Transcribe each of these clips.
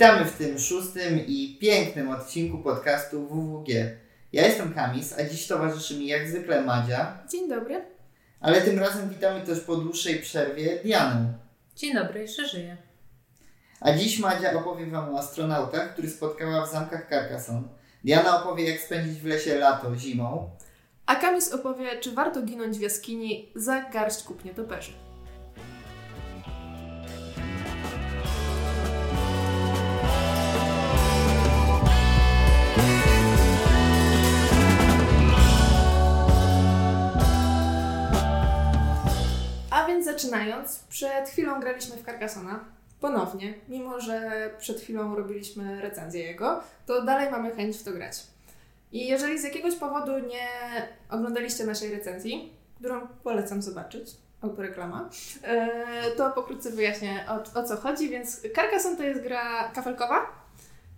Witamy w tym szóstym i pięknym odcinku podcastu WWG. Ja jestem Kamis, a dziś towarzyszy mi jak zwykle Madzia, Dzień dobry. ale tym razem witamy też po dłuższej przerwie Dianę. Dzień dobry, jeszcze żyję. A dziś Madzia opowie Wam o astronautach, który spotkała w zamkach Carcassonne. Diana opowie jak spędzić w lesie lato zimą. A Kamis opowie, czy warto ginąć w jaskini za garść kup nietoperzy. A więc zaczynając, przed chwilą graliśmy w Carcassona. Ponownie, mimo że przed chwilą robiliśmy recenzję jego, to dalej mamy chęć w to grać. I jeżeli z jakiegoś powodu nie oglądaliście naszej recenzji, którą polecam zobaczyć, autoreklama, e, to pokrótce wyjaśnię o, o co chodzi. Więc Carcassonne to jest gra kafelkowa.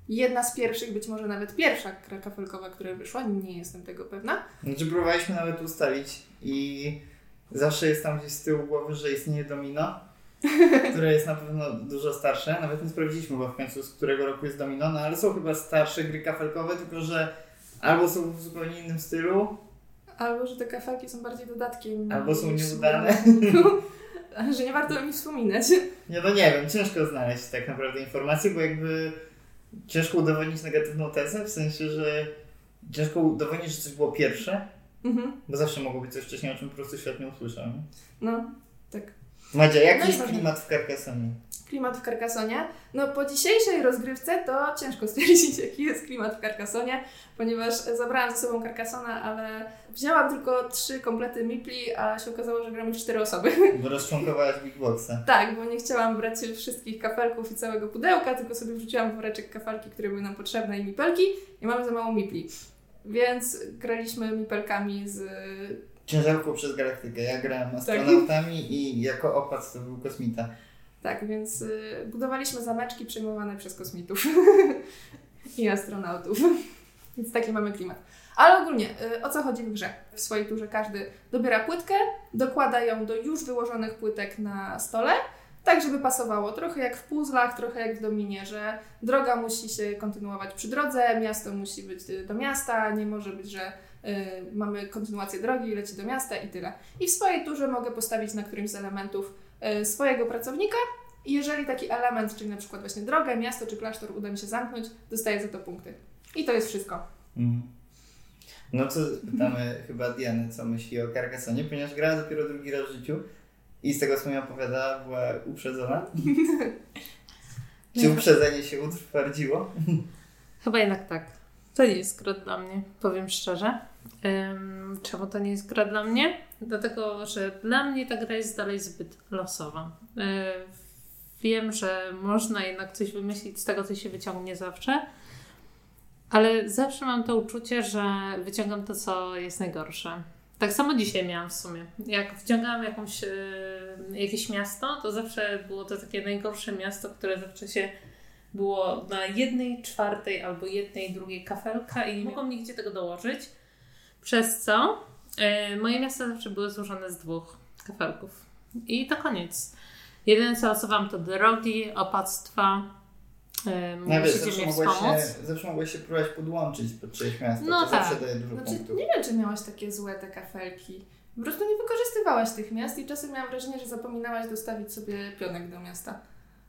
Jedna z pierwszych, być może nawet pierwsza gra kafelkowa, która wyszła, nie jestem tego pewna. Znaczy próbowaliśmy nawet ustalić i zawsze jest tam gdzieś z tyłu głowy, że istnieje domino, które jest na pewno dużo starsze. Nawet nie sprawdziliśmy chyba w końcu z którego roku jest domino, no ale są chyba starsze gry kafelkowe, tylko że albo są w zupełnie innym stylu, Albo, że te kafelki są bardziej dodatkiem. Albo są nieudane. że nie warto o nich wspominać. Nie, no nie wiem, ciężko znaleźć tak naprawdę informacje, bo jakby ciężko udowodnić negatywną tezę, w sensie, że ciężko udowodnić, że coś było pierwsze, Mhm. bo zawsze mogło być coś wcześniej, o czym po prostu świat nie usłyszał. nie? No, tak. Madzia, jaki No jest ważne. klimat w Carcassonie? klimat w Carcassonie. No po dzisiejszej rozgrywce to ciężko stwierdzić, jaki jest klimat w Carcassonie, ponieważ zabrałam ze sobą Carcassona, ale wzięłam tylko trzy komplety Mipli, a się okazało, że gramy w cztery osoby. Bo rozczłonkowałaś Big Boxa. tak, bo nie chciałam brać wszystkich kafelków i całego pudełka, tylko sobie wrzuciłam woreczek kafelki, które były nam potrzebne i mipelki i mamy za mało Mipli. Więc graliśmy mipelkami z... Ciężarką przez galaktykę. Ja grałem Tak. astronautami i jako opat to był kosmita. Tak, więc y, budowaliśmy zameczki przejmowane przez kosmitów i astronautów. więc taki mamy klimat. Ale ogólnie, y, o co chodzi w grze? W swojej turze każdy dobiera płytkę, dokłada ją do już wyłożonych płytek na stole, tak żeby pasowało. Trochę jak w puzzlach, trochę jak w dominie, że droga musi się kontynuować przy drodze, miasto musi być y, do miasta, nie może być, że y, mamy kontynuację drogi leci do miasta i tyle. I w swojej turze mogę postawić na którymś z elementów y, swojego pracownika i jeżeli taki element, czyli na przykład właśnie drogę, miasto czy klasztor uda mi się zamknąć, dostaję za to punkty. I to jest wszystko. Mhm. No to pytamy chyba Diany, co myśli o Carcassonie, ponieważ grała dopiero drugi raz w życiu i z tego, co mi opowiadała, była uprzedzona. Czy uprzedzenie się utwardziło? Chyba jednak tak. To nie jest gra dla mnie, powiem szczerze. Ym, czemu to nie jest gra dla mnie? Dlatego, że dla mnie ta gra jest dalej zbyt losowa. Yy, wiem, że można jednak coś wymyślić z tego, co się wyciągnie zawsze, ale zawsze mam to uczucie, że wyciągam to, co jest najgorsze. Tak samo dzisiaj miałam w sumie. Jak wciągałam jakąś, yy, jakieś miasto, to zawsze było to takie najgorsze miasto, które zawsze się było na jednej czwartej albo jednej drugiej kafelka i nie mogłam nigdzie tego dołożyć. Przez co e, moje miasta zawsze były złożone z dwóch kafelków. I to koniec. Jedyne co losowałam to drogi, opactwa. E, No wiesz, zawsze wspomóc. się, zawsze mogłaś się próbować podłączyć pod czyjeś miasto. No to tak. zawsze daje dużo Znaczy, punktów. nie wiem, czy miałaś takie złe te kafelki. Po prostu nie wykorzystywałaś tych miast i czasem miałam wrażenie, że zapominałaś dostawić sobie pionek do miasta.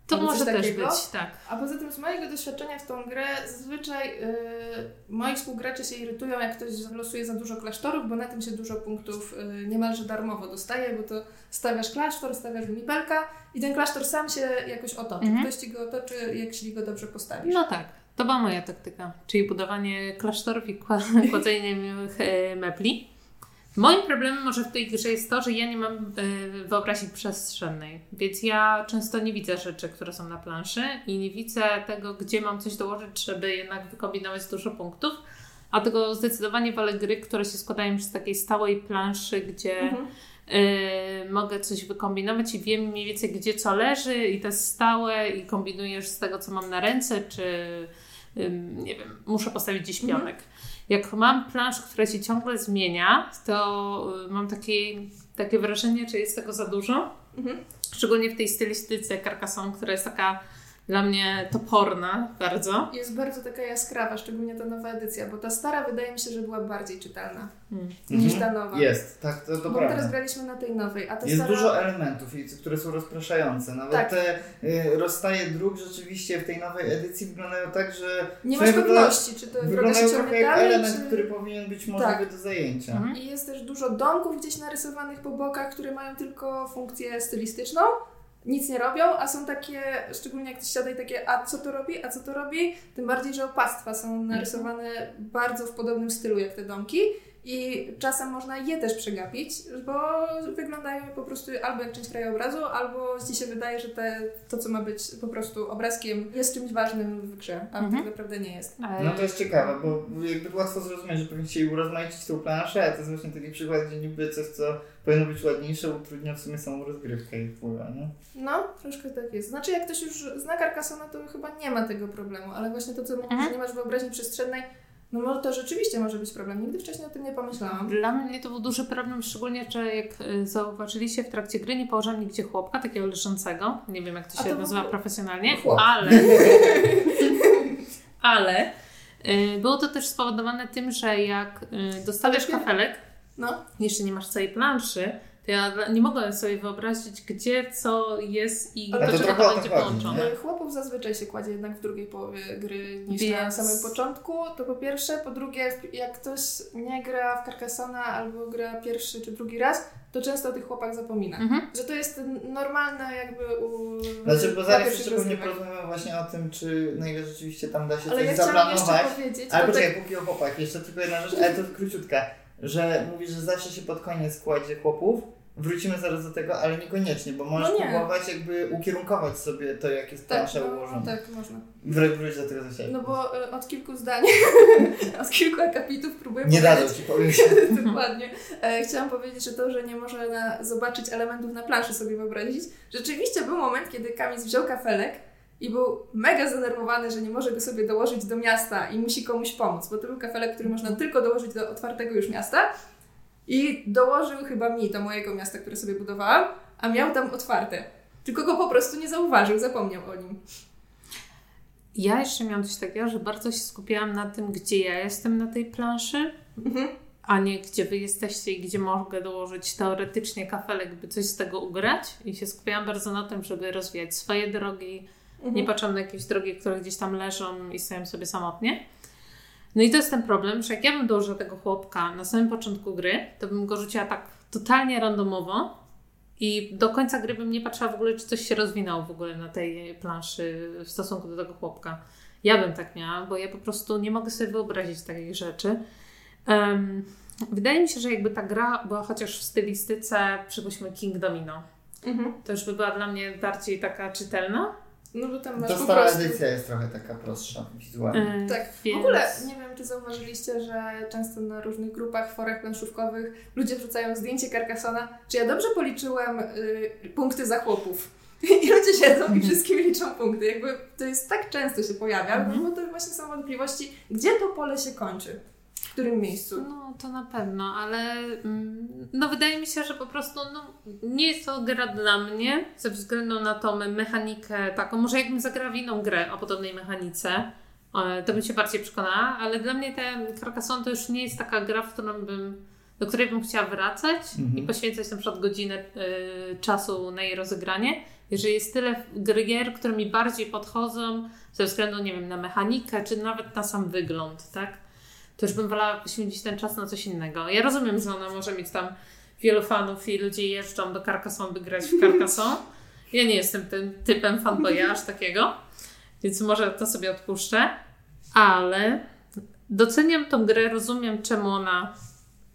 To może też takiego. być, tak. A poza tym z mojego doświadczenia w tą grę zazwyczaj yy, moi współgracze się irytują, jak ktoś losuje za dużo klasztorów, bo na tym się dużo punktów yy, niemalże darmowo dostaje, bo to stawiasz klasztor, stawiasz mipelka i ten klasztor sam się jakoś otoczy. Mhm. Ktoś ci go otoczy, jeśli go dobrze postawisz. No tak, to była moja taktyka, czyli budowanie klasztorów i kła- kładzenie miłych e, mebli. Moim problemem może w tej grze jest to, że ja nie mam e, wyobraźni przestrzennej, więc ja często nie widzę rzeczy, które są na planszy i nie widzę tego, gdzie mam coś dołożyć, żeby jednak wykombinować dużo punktów. A tego zdecydowanie wolę gry, które się składają z takiej stałej planszy, gdzie Mhm. Yy, mogę coś wykombinować i wiem mniej więcej gdzie co leży i to jest stałe i kombinujesz z tego co mam na ręce, czy nie wiem, muszę postawić gdzieś Mhm. Jak mam planszę, która się ciągle zmienia, to y, mam takie, takie wrażenie, że jest tego za dużo. Mhm. Szczególnie w tej stylistyce Carcassonne, która jest taka dla mnie toporna bardzo. Jest bardzo taka jaskrawa, szczególnie ta nowa edycja, bo ta stara wydaje mi się, że była bardziej czytelna Mm. niż Mhm. ta nowa. Jest, tak, to, to Bo teraz graliśmy na tej nowej, a ta Jest stara... dużo elementów, które są rozpraszające. Nawet Tak. te y, rozstaje dróg rzeczywiście w tej nowej edycji wyglądają tak, że Nie w masz pewności, czy to droga się trochę ciągnie jak dalej, element, czy... który powinien być możliwy Tak. do zajęcia. Mhm. I jest też dużo domków gdzieś narysowanych po bokach, które mają tylko funkcję stylistyczną. Nic nie robią, a są takie, szczególnie jak ktoś siada i takie, a co to robi, a co to robi? Tym bardziej, że opactwa są narysowane bardzo w podobnym stylu jak te domki. I czasem można je też przegapić, bo wyglądają po prostu albo jak część krajobrazu, albo ci się wydaje, że te, to, co ma być po prostu obrazkiem, jest czymś ważnym w grze, a Mhm. tak naprawdę nie jest. No to jest ciekawe, bo jakby łatwo zrozumieć, że powinni chcieli urozmaicić tą planszę, a to jest właśnie taki przykład, gdzie niby coś, co powinno być ładniejsze, utrudnia w sumie samą rozgrywkę i wpływa, nie? No, troszkę tak jest. Znaczy, jak ktoś już zna Carcassonne, to chyba nie ma tego problemu, ale właśnie to, co mówisz, Mhm. że nie masz wyobraźni przestrzennej, no może to rzeczywiście może być problem. Nigdy wcześniej o tym nie pomyślałam. Dla mnie to był duży problem, szczególnie, że jak y, zauważyliście w trakcie gry, nie położyłam nigdzie chłopka, takiego leżącego. Nie wiem, jak to się to nazywa był- profesjonalnie, chłop. ale... ale y, było to też spowodowane tym, że jak y, dostawiasz Ale- kafelek, No, jeszcze nie masz całej planszy, to ja nie mogłem sobie wyobrazić, gdzie co jest i Ale do to czego to będzie chodzi, połączone. chłopów zazwyczaj się kładzie jednak w drugiej połowie gry niż na Więc- samym początku. To po pierwsze. Po drugie, jak ktoś nie gra w Carcassonne albo gra pierwszy czy drugi raz, to często o tych chłopach zapomina. Mhm. Że to jest normalne jakby u... Znaczy, bo zaraz jeszcze pewnie porozmawiamy właśnie o tym, czy na ile rzeczywiście tam da się Ale coś ja chciałam jeszcze zaplanować. powiedzieć, Ale tak- poczekaj, póki o chłopach, jeszcze tylko jedna rzecz, ale to króciutka, że mówisz, że zawsze się pod koniec kładzie chłopów, wrócimy zaraz do tego, ale niekoniecznie, bo możesz No nie. próbować jakby ukierunkować sobie to, jak jest tak, plansza no, ułożona. tak, można. Wró- Wróć do tego za siebie. No bo y, od kilku zdań, od kilku akapitów próbuję Nie dadzą ci powiedzieć. Dokładnie. E, chciałam powiedzieć, że to, że nie można zobaczyć elementów na planszy sobie wyobrazić. Rzeczywiście był moment, kiedy Kamis wziął kafelek i był mega zdenerwowany, że nie może go sobie dołożyć do miasta i musi komuś pomóc, bo to był kafelek, który można tylko dołożyć do otwartego już miasta. I dołożył chyba mi do mojego miasta, które sobie budowałam, a miał tam otwarte. Tylko go po prostu nie zauważył, zapomniał o nim. Ja jeszcze miałam coś takiego, że bardzo się skupiałam na tym, gdzie ja jestem na tej planszy, Mhm. a nie gdzie wy jesteście i gdzie mogę dołożyć teoretycznie kafelek, by coś z tego ugrać. I się skupiałam bardzo na tym, żeby rozwijać swoje drogi. Mhm. Nie patrzyłam na jakieś drogi, które gdzieś tam leżą i stoją sobie samotnie. No i to jest ten problem, że jak ja bym dołożyła tego chłopka na samym początku gry, to bym go rzuciła tak totalnie randomowo i do końca gry bym nie patrzyła w ogóle, czy coś się rozwinęło w ogóle na tej planszy w stosunku do tego chłopka. Ja bym tak miała, bo ja po prostu nie mogę sobie wyobrazić takich rzeczy. Em, wydaje mi się, że jakby ta gra była chociaż w stylistyce, przypuśćmy King Domino, Mhm. to już by była dla mnie bardziej taka czytelna. No bo tam masz Ta stara prostu... edycja jest trochę taka prostsza wizualnie. E, Tak, więc... w ogóle nie wiem, czy zauważyliście, że często na różnych grupach, forach planszówkowych ludzie wrzucają zdjęcie Carcassona. Czy ja dobrze policzyłem y, punkty za chłopów? I ludzie siedzą i wszystkim liczą punkty. Jakby to jest tak często się pojawia, Mhm. no bo to właśnie są wątpliwości, gdzie to pole się kończy, w którym miejscu. No, to na pewno, ale mm, no wydaje mi się, że po prostu no, nie jest to gra dla mnie ze względu na tą mechanikę taką. Może jakbym zagrała w inną grę o podobnej mechanice, e, to bym się bardziej przekonała, ale dla mnie ten Carcassonne to już nie jest taka gra, w którą bym, do której bym chciała wracać Mhm. i poświęcać na przykład godzinę e, czasu na jej rozegranie. Jeżeli jest tyle gier, które mi bardziej podchodzą ze względu, nie wiem, na mechanikę, czy nawet na sam wygląd, tak? To już bym wolała poświęcić ten czas na coś innego. Ja rozumiem, że ona może mieć tam wielu fanów i ludzie jeżdżą do Carcassonne, by grać w Carcassonne. Ja nie jestem tym typem fanboya aż takiego, więc może to sobie odpuszczę, ale doceniam tą grę, rozumiem czemu ona,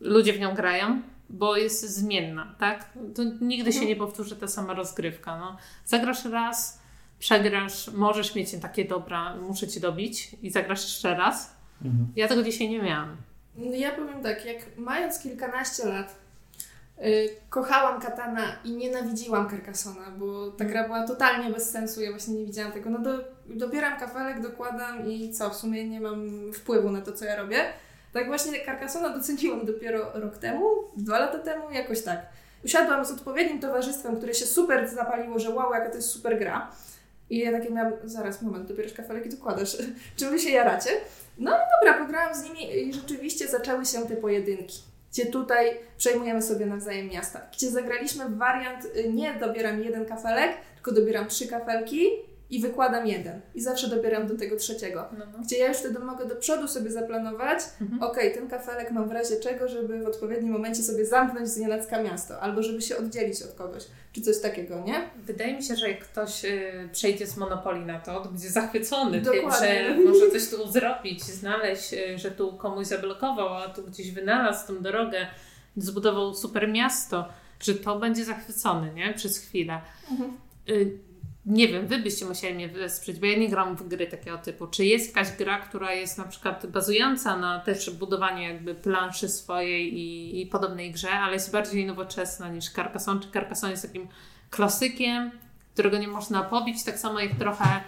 ludzie w nią grają, bo jest zmienna, tak? To nigdy się nie powtórzy ta sama rozgrywka. No. Zagrasz raz, przegrasz, możesz mieć takie dobra, muszę cię dobić i zagrasz jeszcze raz. Mhm. Ja tego dzisiaj nie miałam. No Ja powiem tak, jak mając kilkanaście lat, y, kochałam Katana i nienawidziłam Carcassona, bo ta gra była totalnie bez sensu, ja właśnie nie widziałam tego. No do, dobieram kafelek, dokładam i co, w sumie nie mam wpływu na to, co ja robię. Tak właśnie Carcassona doceniłam dopiero rok temu, dwa lata temu, jakoś tak. Usiadłam z odpowiednim towarzystwem, które się super zapaliło, że wow, jaka to jest super gra. I ja takie miałam, zaraz, moment, dobierasz kafelek i dokładasz. Czy wy się jaracie? No dobra, pograłam z nimi i rzeczywiście zaczęły się te pojedynki. Gdzie tutaj przejmujemy sobie nawzajem miasta. Gdzie zagraliśmy wariant y, nie dobieram jeden kafelek, tylko dobieram trzy kafelki i wykładam jeden. I zawsze dobieram do tego trzeciego. No, no. Gdzie ja już wtedy mogę do przodu sobie zaplanować, Mhm. okej, ten kafelek mam w razie czego, żeby w odpowiednim momencie sobie zamknąć z nienacka miasto, albo żeby się oddzielić od kogoś, czy coś takiego, nie? Wydaje mi się, że jak ktoś y, przejdzie z Monopoli na to, to będzie zachwycony tym, Dokładnie. że może coś tu zrobić, znaleźć, y, że tu komuś zablokował, a tu gdzieś wynalazł tą drogę, zbudował super miasto, że to będzie zachwycony, nie? Przez chwilę. Y, nie wiem, wy byście musieli mnie wesprzeć, bo ja nie gram w gry takiego typu. Czy jest jakaś gra, która jest na przykład bazująca na też budowaniu jakby planszy swojej i, i podobnej grze, ale jest bardziej nowoczesna niż Carcassonne? Czy Carcassonne jest takim klasykiem, którego nie można pobić, tak samo jak trochę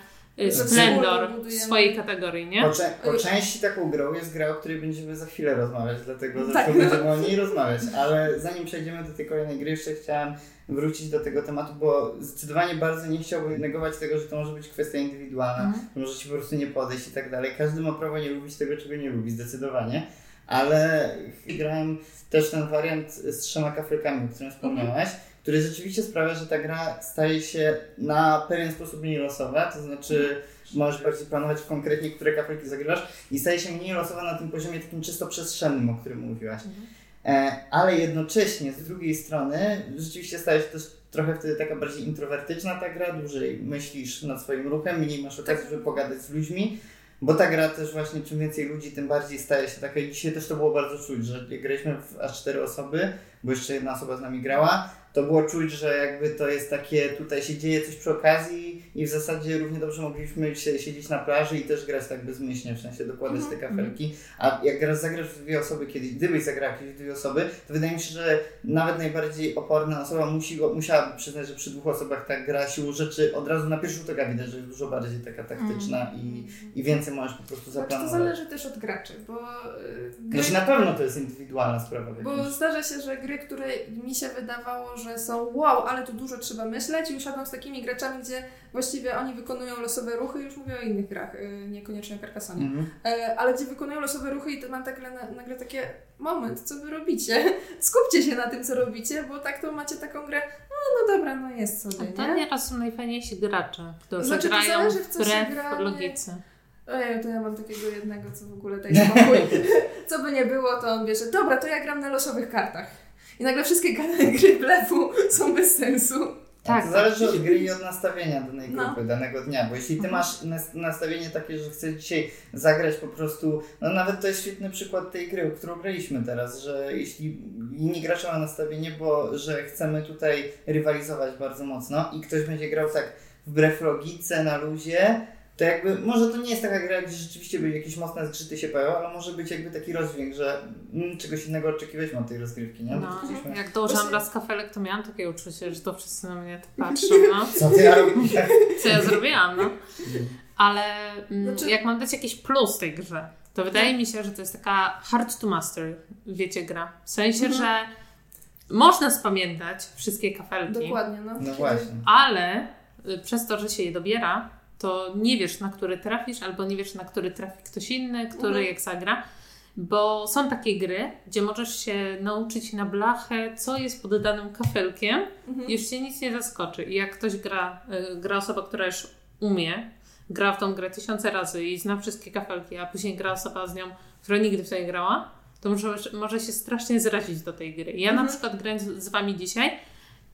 Splendor wspólnie w swojej kategorii, nie? Po, cze- po części taką grą jest gra, o której będziemy za chwilę rozmawiać, dlatego Tak. zresztą będziemy o niej rozmawiać. Ale zanim przejdziemy do tej kolejnej gry, jeszcze chciałem wrócić do tego tematu, bo zdecydowanie bardzo nie chciałbym negować tego, że to może być kwestia indywidualna, Mhm. że może ci po prostu nie podejść i tak dalej. Każdy ma prawo nie lubić tego, czego nie lubi, zdecydowanie. Ale grałem też ten wariant z trzema kafelkami, o którym wspomniałaś, który rzeczywiście sprawia, że ta gra staje się na pewien sposób mniej losowa, to znaczy możesz bardziej planować konkretnie, które kafelki zagrywasz i staje się mniej losowa na tym poziomie takim czysto przestrzennym, o którym mówiłaś. E, ale jednocześnie z drugiej strony rzeczywiście staje się też trochę wtedy taka bardziej introwertyczna ta gra, dłużej myślisz nad swoim ruchem, mniej masz okazji, żeby pogadać z ludźmi, bo ta gra też właśnie czym więcej ludzi, tym bardziej staje się taka i dzisiaj też to było bardzo czuć, że graliśmy w aż cztery osoby, bo jeszcze jedna osoba z nami grała, to było czuć, że jakby to jest takie, tutaj się dzieje coś przy okazji i w zasadzie równie dobrze mogliśmy się siedzieć na plaży i też grać tak bezmyślnie, w sensie dokładać te kafelki. A jak gra- zagrasz w dwie osoby kiedyś, gdybyś zagrał kiedyś w dwie osoby, to wydaje mi się, że nawet najbardziej oporna osoba musi, musiałaby przyznać, że przy dwóch osobach ta gra siłą rzeczy od razu na pierwszy rzut oka widać, że jest dużo bardziej taka taktyczna i, i więcej możesz po prostu Znaczy to zaplanować. zależy też od graczy, bo y, gry, Znaczy na pewno to jest indywidualna sprawa. Bo zdarza się, że gry, które mi się wydawało, że są wow, ale tu dużo trzeba myśleć i usiadłam z takimi graczami, gdzie właściwie oni wykonują losowe ruchy, już mówię o innych grach, y, niekoniecznie o Carcassonie, Mhm. E, ale gdzie wykonują losowe ruchy i to mam nagle, nagle takie moment, co wy robicie? Skupcie się na tym, co robicie, bo tak to macie taką grę, no, no dobra, no jest A sobie, to nie? nieraz są najfajniejsi gracze, którzy Znaczy, to grają zależy, w co się wbrew gra, nie? logice. Ojej, to ja mam takiego jednego, co w ogóle spokój. co by nie było, to on bierze, dobra, to ja gram na losowych kartach. I nagle wszystkie gry blefu są bez sensu. Tak, to zależy od gry i od nastawienia danej No. grupy, danego dnia, bo jeśli ty Mhm. masz nas- nastawienie takie, że chcesz dzisiaj zagrać po prostu, no nawet to jest świetny przykład tej gry, którą graliśmy teraz, że jeśli inni gracze mają nastawienie, bo że chcemy tutaj rywalizować bardzo mocno i ktoś będzie grał tak wbrew logice, na luzie, to jakby, może to nie jest taka gra, gdzie rzeczywiście by jakieś mocne zgrzyty się pojawią, ale może być jakby taki rozdźwięk, że mm, czegoś innego oczekiwaliśmy od tej rozgrywki, nie? No, chcieliśmy- jak dołożyłam Właśnie- raz kafelek, to miałam takie uczucie, że to wszyscy na mnie tak patrzą, no. Co ty robisz? Co ja zrobiłam, no. Ale mm, Znaczy- jak mam dać jakiś plus tej grze, to wydaje mi się, że to jest taka hard to master, wiecie, gra. W sensie, Mhm. że można spamiętać wszystkie kafelki, Dokładnie, no. No właśnie. ale y, przez to, że się je dobiera, to nie wiesz, na który trafisz, albo nie wiesz, na który trafi ktoś inny, który Mhm. jak zagra. Bo są takie gry, gdzie możesz się nauczyć na blachę, co jest pod danym kafelkiem, Mhm. już cię nic nie zaskoczy. I jak ktoś gra, y, gra osoba, która już umie, gra w tą grę tysiące razy i zna wszystkie kafelki, a później gra osoba z nią, która nigdy w to nie grała, to może, może się strasznie zrazić do tej gry. Ja na Mhm. przykład grając z Wami dzisiaj,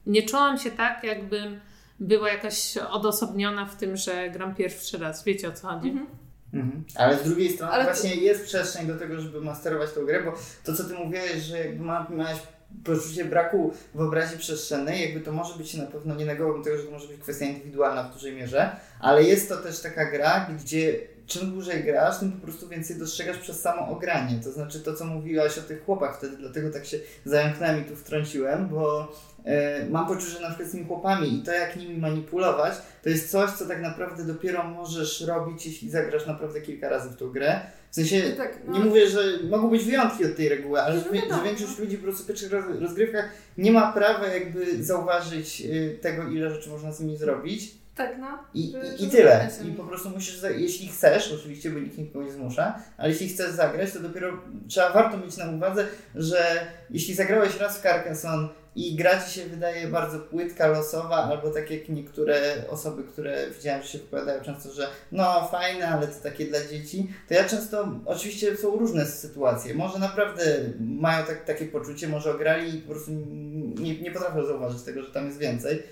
nie czułam się tak, jakbym była jakaś odosobniona w tym, że gram pierwszy raz. Wiecie o co chodzi? Mhm. Mhm. Ale z drugiej strony Ale właśnie jest przestrzeń do tego, żeby masterować tą grę, bo to co ty mówiłeś, że jakby ma, miałeś poczucie braku wyobraźni przestrzennej, jakby to może być na pewno, nie negowałbym tego, że to może być kwestia indywidualna w dużej mierze, ale jest to też taka gra, gdzie czym dłużej grasz, tym po prostu więcej dostrzegasz przez samo ogranie. To znaczy to, co mówiłaś o tych chłopach wtedy, dlatego tak się zająknąłem i tu wtrąciłem, bo mam poczucie, że na przykład z tymi chłopami i to, jak nimi manipulować, to jest coś, co tak naprawdę dopiero możesz robić, jeśli zagrasz naprawdę kilka razy w tą grę. W sensie, Tak, no. nie mówię, że mogą być wyjątki od tej reguły, ale że, No że większość ludzi po prostu w pierwszych roz- rozgrywkach nie ma prawa jakby zauważyć y, tego, ile rzeczy można z nimi zrobić. Tak, no. I, i, i tyle. I po prostu musisz, jeśli chcesz, oczywiście, bo nikt nikogo nie zmusza, ale jeśli chcesz zagrać, to dopiero trzeba warto mieć na uwadze, że jeśli zagrałeś raz w Carcassonne i gra ci się wydaje bardzo płytka, losowa, albo tak jak niektóre osoby, które widziałem, że się wypowiadają często, że no fajne, ale to takie dla dzieci, to ja często, oczywiście są różne sytuacje. Może naprawdę mają tak, takie poczucie, może ograli i po prostu nie, nie potrafią zauważyć tego, że tam jest więcej.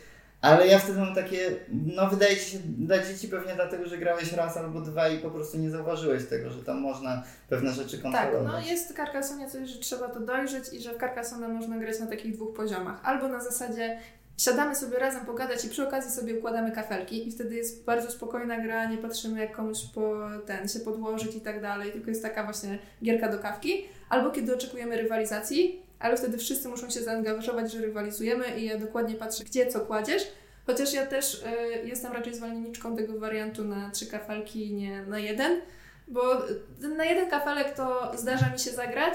Ale ja wtedy mam takie, no wydaje ci się dla dzieci pewnie dlatego, że grałeś raz albo dwa i po prostu nie zauważyłeś tego, że tam można pewne rzeczy Tak, kontrolować. no jest w Carcassonie coś, że trzeba to dojrzeć i że w Carcassonne można grać na takich dwóch poziomach. Albo na zasadzie siadamy sobie razem pogadać i przy okazji sobie układamy kafelki i wtedy jest bardzo spokojna gra, nie patrzymy jak komuś po ten się podłożyć i tak dalej, tylko jest taka właśnie gierka do kawki. Albo kiedy oczekujemy rywalizacji, ale wtedy wszyscy muszą się zaangażować, że rywalizujemy i ja dokładnie patrzę, gdzie co kładziesz. Chociaż ja też y, jestem raczej zwolenniczką tego wariantu na trzy kafelki, nie na jeden. Bo na jeden kafelek to zdarza mi się zagrać,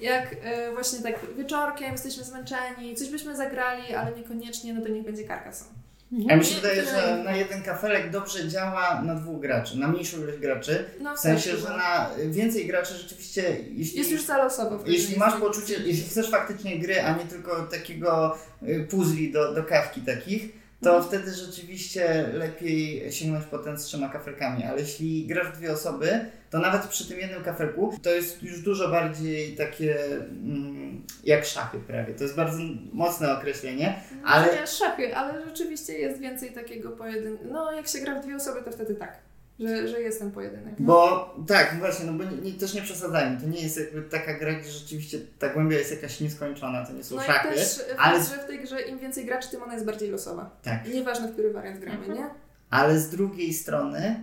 jak y, właśnie tak wieczorkiem jesteśmy zmęczeni, coś byśmy zagrali, ale niekoniecznie, no to niech będzie Carcassonne. A mi się wydaje, że na jeden kafelek dobrze działa na dwóch graczy, na mniejszą ilość graczy. No W sensie, że no. na więcej graczy rzeczywiście, jeśli, Jest już losowo. wtedy jeśli masz poczucie, jeśli chcesz faktycznie gry, a nie tylko takiego y, puzli do, do kawki takich, to wtedy rzeczywiście lepiej sięgnąć po ten z trzema kafelkami. Ale jeśli grasz w dwie osoby, to nawet przy tym jednym kafelku to jest już dużo bardziej takie mm, jak szachy prawie. To jest bardzo mocne określenie. ale- Ale... Nie szachy, ale rzeczywiście jest więcej takiego pojedynku. No jak się gra w dwie osoby, to wtedy tak, że, że jest ten pojedynek. No. Bo tak, właśnie, no bo nie, nie, też nie przesadzajmy. To nie jest jakby taka gra, gdzie rzeczywiście ta głębia jest jakaś nieskończona, to nie są No szachy. też ale- że w tej grze im więcej graczy, tym ona jest bardziej losowa. Tak. Nieważne, w który wariant gramy, Mhm. nie? Ale z drugiej strony,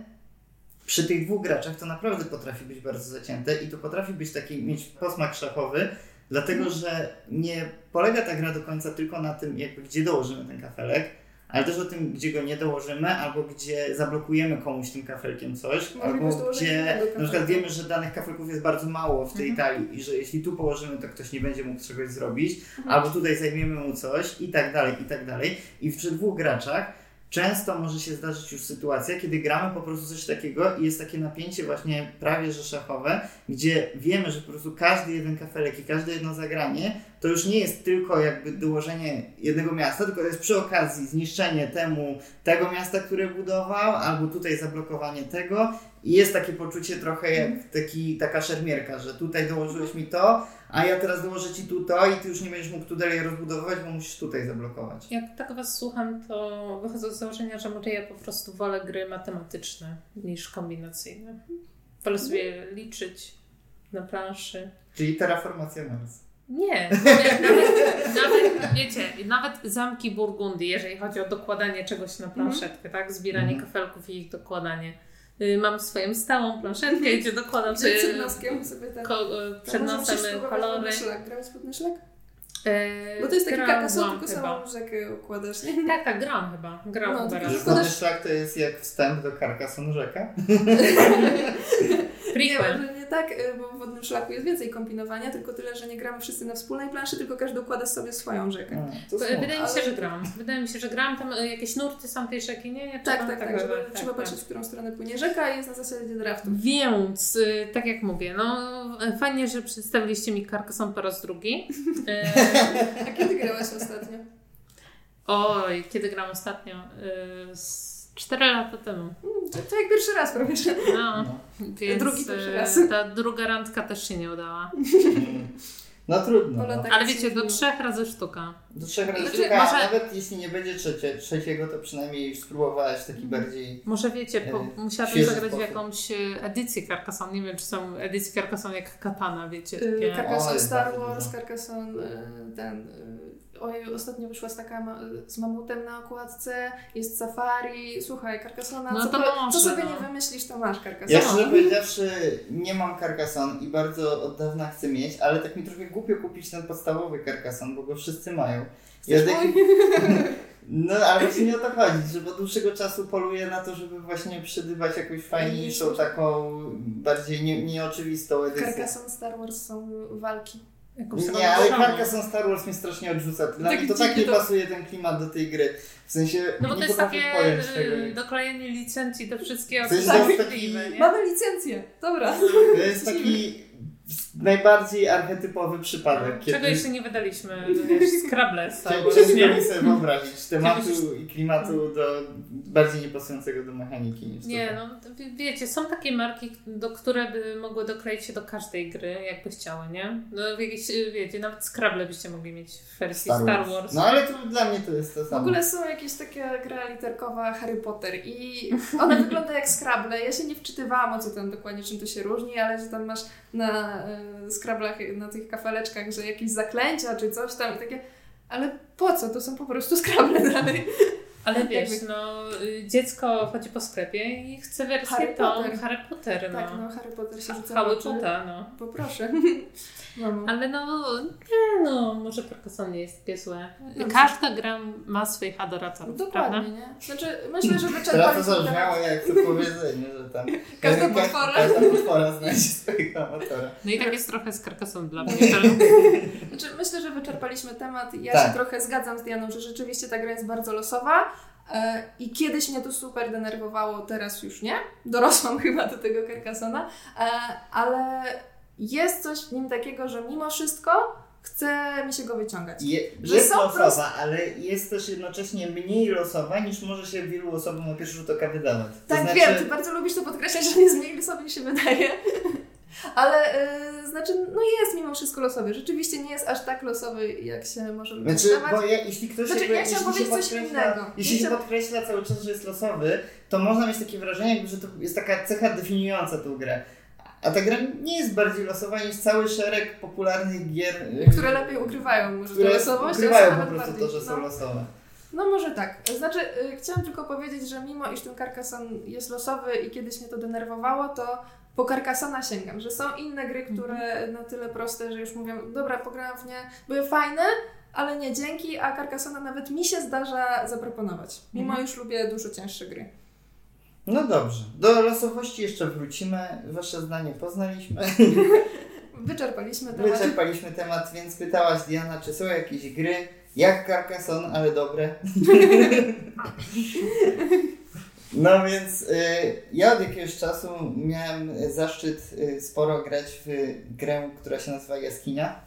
przy tych dwóch graczach to naprawdę potrafi być bardzo zacięte i to potrafi być taki, mieć posmak szachowy, dlatego Mhm. że nie polega ta gra do końca tylko na tym, jakby gdzie dołożymy ten kafelek, ale też o tym, gdzie go nie dołożymy, albo gdzie zablokujemy komuś tym kafelkiem coś, Możliwość albo gdzie na przykład wiemy, że danych kafelków jest bardzo mało w tej Mhm. talii i że jeśli tu położymy, to ktoś nie będzie mógł czegoś zrobić, Mhm. albo tutaj zajmiemy mu coś i tak dalej, i tak dalej. I przy dwóch graczach często może się zdarzyć już sytuacja, kiedy gramy po prostu coś takiego i jest takie napięcie właśnie prawie że szachowe, gdzie wiemy, że po prostu każdy jeden kafelek i każde jedno zagranie to już nie jest tylko jakby dołożenie jednego miasta, tylko jest przy okazji zniszczenie temu tego miasta, które budował, albo tutaj zablokowanie tego. I jest takie poczucie trochę jak taki, taka szermierka, że tutaj dołożyłeś mi to, a ja teraz dołożę ci tu to i ty już nie będziesz mógł tu dalej rozbudowywać, bo musisz tutaj zablokować. Jak tak Was słucham, to wychodzę z założenia, że może ja po prostu wolę gry matematyczne niż kombinacyjne. Wolę sobie liczyć na planszy. Czyli terraformacja Mars. Nie, nawet, nawet, wiecie, nawet zamki Burgundii, jeżeli chodzi o dokładanie czegoś na planszetkę, tak? Zbieranie Mhm. kafelków i ich dokładanie. Y, Mam swoją stałą planszetkę, gdzie dokładam Że przed sobie noskiem sobie tak. ko- y, przed nosem spróbować kolory. szlak. Grałeś podny szlak? E, Bo to jest taki Carcassonne, tylko samą rzekę układasz, nie? Tak, tak, grałam chyba. Grałam No, chyba raz. szlak to jest jak wstęp do Carcassonne rzeka. Prequel. Tak, y, bo w wodnym szlaku jest więcej kombinowania, tylko tyle, że nie gramy wszyscy na wspólnej planszy, tylko każdy układa sobie swoją rzekę. To Wydaje mi się, że grałam. Wydaje mi się, że grałam tam y, jakieś nurty są tej rzeki, nie? nie Tak, tak, tak, tego, żeby, tak, trzeba tak. patrzeć, w którą stronę płynie rzeka i jest na zasadzie draftu. Więc, y, tak jak mówię, no fajnie, że przedstawiliście mi Carcassonne po raz drugi. A kiedy grałaś ostatnio? oj, kiedy gram ostatnio? Y, z 4 lata temu. Mm, To, to jak pierwszy raz prawie. No, No. więc Drugi pierwszy y, raz. ta druga randka też się nie udała. No trudno. No. tak- Ale wiecie, do trzech razy sztuka. Do trzech razy Znaczy, sztuka, może- a nawet jeśli nie będzie trzecie, trzeciego, to przynajmniej już spróbowałaś taki bardziej... Może wiecie, po, E, musiałabym zagrać w jakąś y, edycję Carcassonne. Nie wiem, czy są edycje Carcassonne jak Katana, wiecie. Y, Takie... Carcassonne Star Wars. Carcassonne y, ten... Ojej, ostatnio wyszła z taka ma- z mamutem na okładce, jest safari. Słuchaj, Carcassonne, No co, to po- co sobie no. nie wymyślisz, to masz Ja Carcassonne. szczerze powiedziawszy nie mam Carcassonne i bardzo od dawna chcę mieć, ale tak mi trochę głupio kupić ten podstawowy Carcassonne, bo go wszyscy mają. Ja tak-? No ale właśnie nie o to chodzi, że od dłuższego czasu poluję na to, żeby właśnie przydybać jakąś fajniejszą, taką bardziej nie, nieoczywistą edycję. Star Wars są walki. Jakąś taką Nie, ale. Carcassonne Star Wars mnie strasznie odrzuca. Dla Taki mnie to tak nie to- pasuje ten klimat do tej gry. W sensie No bo nie to jest takie y, doklejenie licencji do wszystkiego, To jest co taki- jest nie? Mamy licencję. Dobra. To jest taki najbardziej archetypowy przypadek. Czego kiedy jeszcze nie wydaliśmy? Star Cie- Wars, Ciężko nie? mi sobie wyobrazić tematu i klimatu do bardziej niepasującego do mechaniki niż Nie, to. no wie- wiecie, są takie marki, do, które by mogły dokleić się do każdej gry, jakby chciały, nie? No jakieś, wiecie, nawet Scrabble byście mogli mieć w wersji Star, Wars. No ale to dla mnie to jest to W samo. ogóle są jakieś takie gra literkowa Harry Potter i ona wygląda jak Scrabble. Ja się nie wczytywałam o co tam dokładnie, czym to się różni, ale że tam masz na y, Scrabblach, na tych kafeleczkach, że jakieś zaklęcia czy coś tam i takie ale po co? To są po prostu Scrabble dalej. Ale Jakby- wiesz, no y, dziecko chodzi po sklepie i chce wersję Harry tą Potter. Harry Potter, no. Tak, no Harry Potter się rzuca Harry. Potter, no. Poproszę. Mamo. Ale no, nie no, może Carcassonne nie jest takie złe. Dobrze. Każda gra ma swoich adoratorów, prawda? Dokładnie, nie? Znaczy, myślę, że Teraz to wyczerpaliśmy zabrzmiało temat. jak to powiedzenie, że tam Każda ka- potwora. Każda potwora znajdzie swojego amatora. No i tak jest trochę z Carcassonne dla mnie. Znaczy, myślę, że wyczerpaliśmy temat i ja Tak. się trochę zgadzam z Dianą, że rzeczywiście ta gra jest bardzo losowa i kiedyś mnie to super denerwowało, teraz już nie. Dorosłam chyba do tego Carcassona, e, ale jest coś w nim takiego, że mimo wszystko chce mi się go wyciągać. Je, jest losowa, ale jest też jednocześnie mniej losowa niż może się wielu osobom na pierwszy rzut oka wydawać. To Tak, znaczy, wiem, ty bardzo lubisz to podkreślać, że jest mniej losowy niż się wydaje. Ale e, znaczy, no jest mimo wszystko losowy. Rzeczywiście nie jest aż tak losowy, jak się może Znaczy, bo ja, jeśli ktoś Znaczy, jakby, ja chciałam jeśli się powiedzieć coś podkreśla, innego. jeśli Ja się chciałam- podkreśla cały czas, że jest losowy, to można mieć takie wrażenie, jakby, że to jest taka cecha definiująca tą grę. A ta gra nie jest bardziej losowa niż cały szereg popularnych gier, Które lepiej ukrywają może tę losowość, ukrywają po nawet prostu bardziej. to, że są no. losowe. No może tak. Znaczy, y, chciałam tylko powiedzieć, że mimo iż ten Carcassonne jest losowy i kiedyś mnie to denerwowało, to po Carcassona sięgam, że są inne gry, które na tyle proste, że już mówię, dobra, pograłam w nie, były fajne, ale nie dzięki, a Carcassona nawet mi się zdarza zaproponować. Mimo Mhm. już lubię dużo cięższe gry. No dobrze. Do losowości jeszcze wrócimy. Wasze zdanie poznaliśmy. Wyczerpaliśmy temat. Wyczerpaliśmy temat, więc pytałaś Diana, czy są jakieś gry jak Carcassonne, ale dobre. No więc y, ja od jakiegoś czasu miałem zaszczyt y, sporo grać w grę, która się nazywa Jaskinia.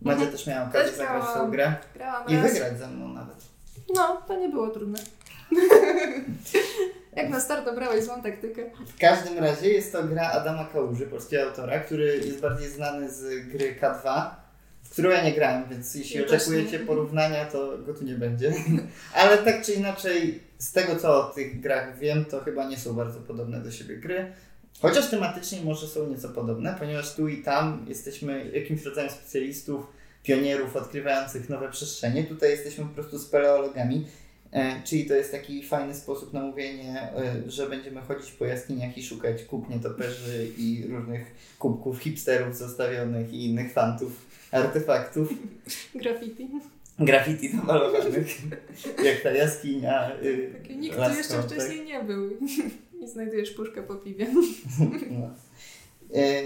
Madzia Mhm. też miała okazję Też zagrać w tą grę Grałam i raz. wygrać ze mną nawet. No, to nie było trudne. Jak na start dobrałeś złą taktykę. W każdym razie jest to gra Adama Kałuży, polskiego autora, który jest bardziej znany z gry K2, w którą ja nie grałem, więc jeśli Ja oczekujecie porównania, to go tu nie będzie. Ale tak czy inaczej, z tego co o tych grach wiem, to chyba nie są bardzo podobne do siebie gry. Chociaż tematycznie może są nieco podobne, ponieważ tu i tam jesteśmy jakimś rodzajem specjalistów, pionierów odkrywających nowe przestrzenie. Tutaj jesteśmy po prostu speleologami, e, czyli to jest taki fajny sposób na mówienie, e, że będziemy chodzić po jaskiniach i szukać kup nietoperzy i różnych kubków hipsterów zostawionych i innych fantów, artefaktów, Graffiti. Graffiti namalowanych, jak ta jaskinia. y, Taki nikt tu jeszcze tak? wcześniej nie był. I znajdujesz puszkę po piwie. No. E,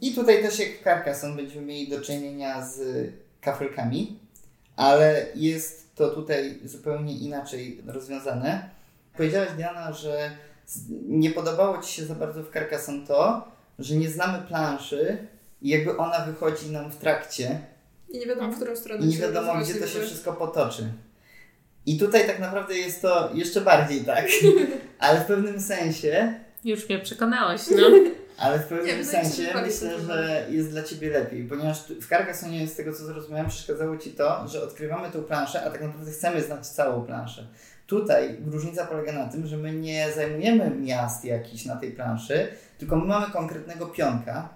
I tutaj też jak w Carcassonne będziemy mieli do czynienia z kafelkami, ale jest to tutaj zupełnie inaczej rozwiązane. Powiedziałaś Diana, że nie podobało Ci się za bardzo w Carcassonne to, że nie znamy planszy i jakby ona wychodzi nam w trakcie I nie wiadomo, w którą stronę i nie wiadomo, gdzie to się jakby. wszystko potoczy. I tutaj tak naprawdę jest to jeszcze bardziej tak, ale w pewnym sensie Już mnie przekonałeś, no. Ale w Nie, pewnym się, sensie myślę, że jest dla Ciebie lepiej, ponieważ w Carcassonie z tego co zrozumiałem przeszkadzało Ci to, że odkrywamy tą planszę, a tak naprawdę chcemy znać całą planszę. Tutaj różnica polega na tym, że my nie zajmujemy miast jakichś na tej planszy, tylko my mamy konkretnego pionka,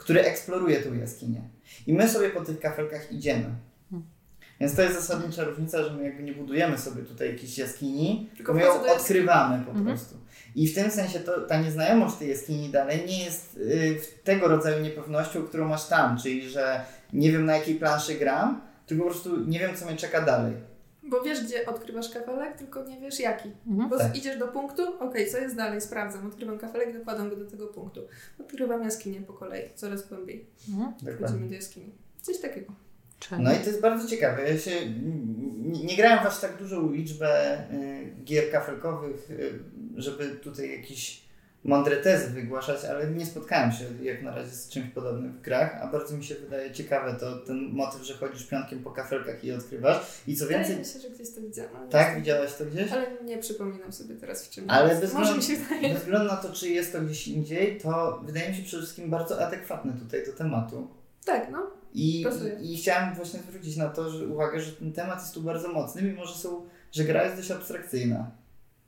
który eksploruje tą jaskinię. I my sobie po tych kafelkach idziemy. Więc to jest zasadnicza różnica, że my jakby nie budujemy sobie tutaj jakiejś jaskini, tylko my ją odkrywamy po Mhm. prostu. I w tym sensie to, ta nieznajomość tej jaskini dalej nie jest y, tego rodzaju niepewnością, którą masz tam, czyli że nie wiem na jakiej planszy gram, tylko po prostu nie wiem co mnie czeka dalej. Bo wiesz, gdzie odkrywasz kafelek, tylko nie wiesz jaki. Mhm. Bo Tak. idziesz do punktu, okej, co jest dalej, sprawdzam. Odkrywam kafelek, dokładam go do tego punktu. Odkrywam jaskinię po kolei, coraz głębiej. Mhm. Wchodzimy do jaskini. Coś takiego. Czemu? No i to jest bardzo ciekawe. Ja się nie, nie grałem w aż tak dużą liczbę y, gier kafelkowych, y, żeby tutaj jakiś mądre tezy wygłaszać, ale nie spotkałem się jak na razie z czymś podobnym w grach, a bardzo mi się wydaje ciekawe to ten motyw, że chodzisz piątkiem po kafelkach i odkrywasz. I co więcej, Wydaje mi się, że gdzieś to widziałam. tak, widziałaś to gdzieś? Ale nie przypominam sobie teraz w czym. Ale bez względu- na to, czy jest to gdzieś indziej, to wydaje mi się przede wszystkim bardzo adekwatne tutaj do tematu. Tak, no. I, i, I chciałem właśnie zwrócić na to, że uwagę, że ten temat jest tu bardzo mocny, mimo że są, że gra jest dość abstrakcyjna.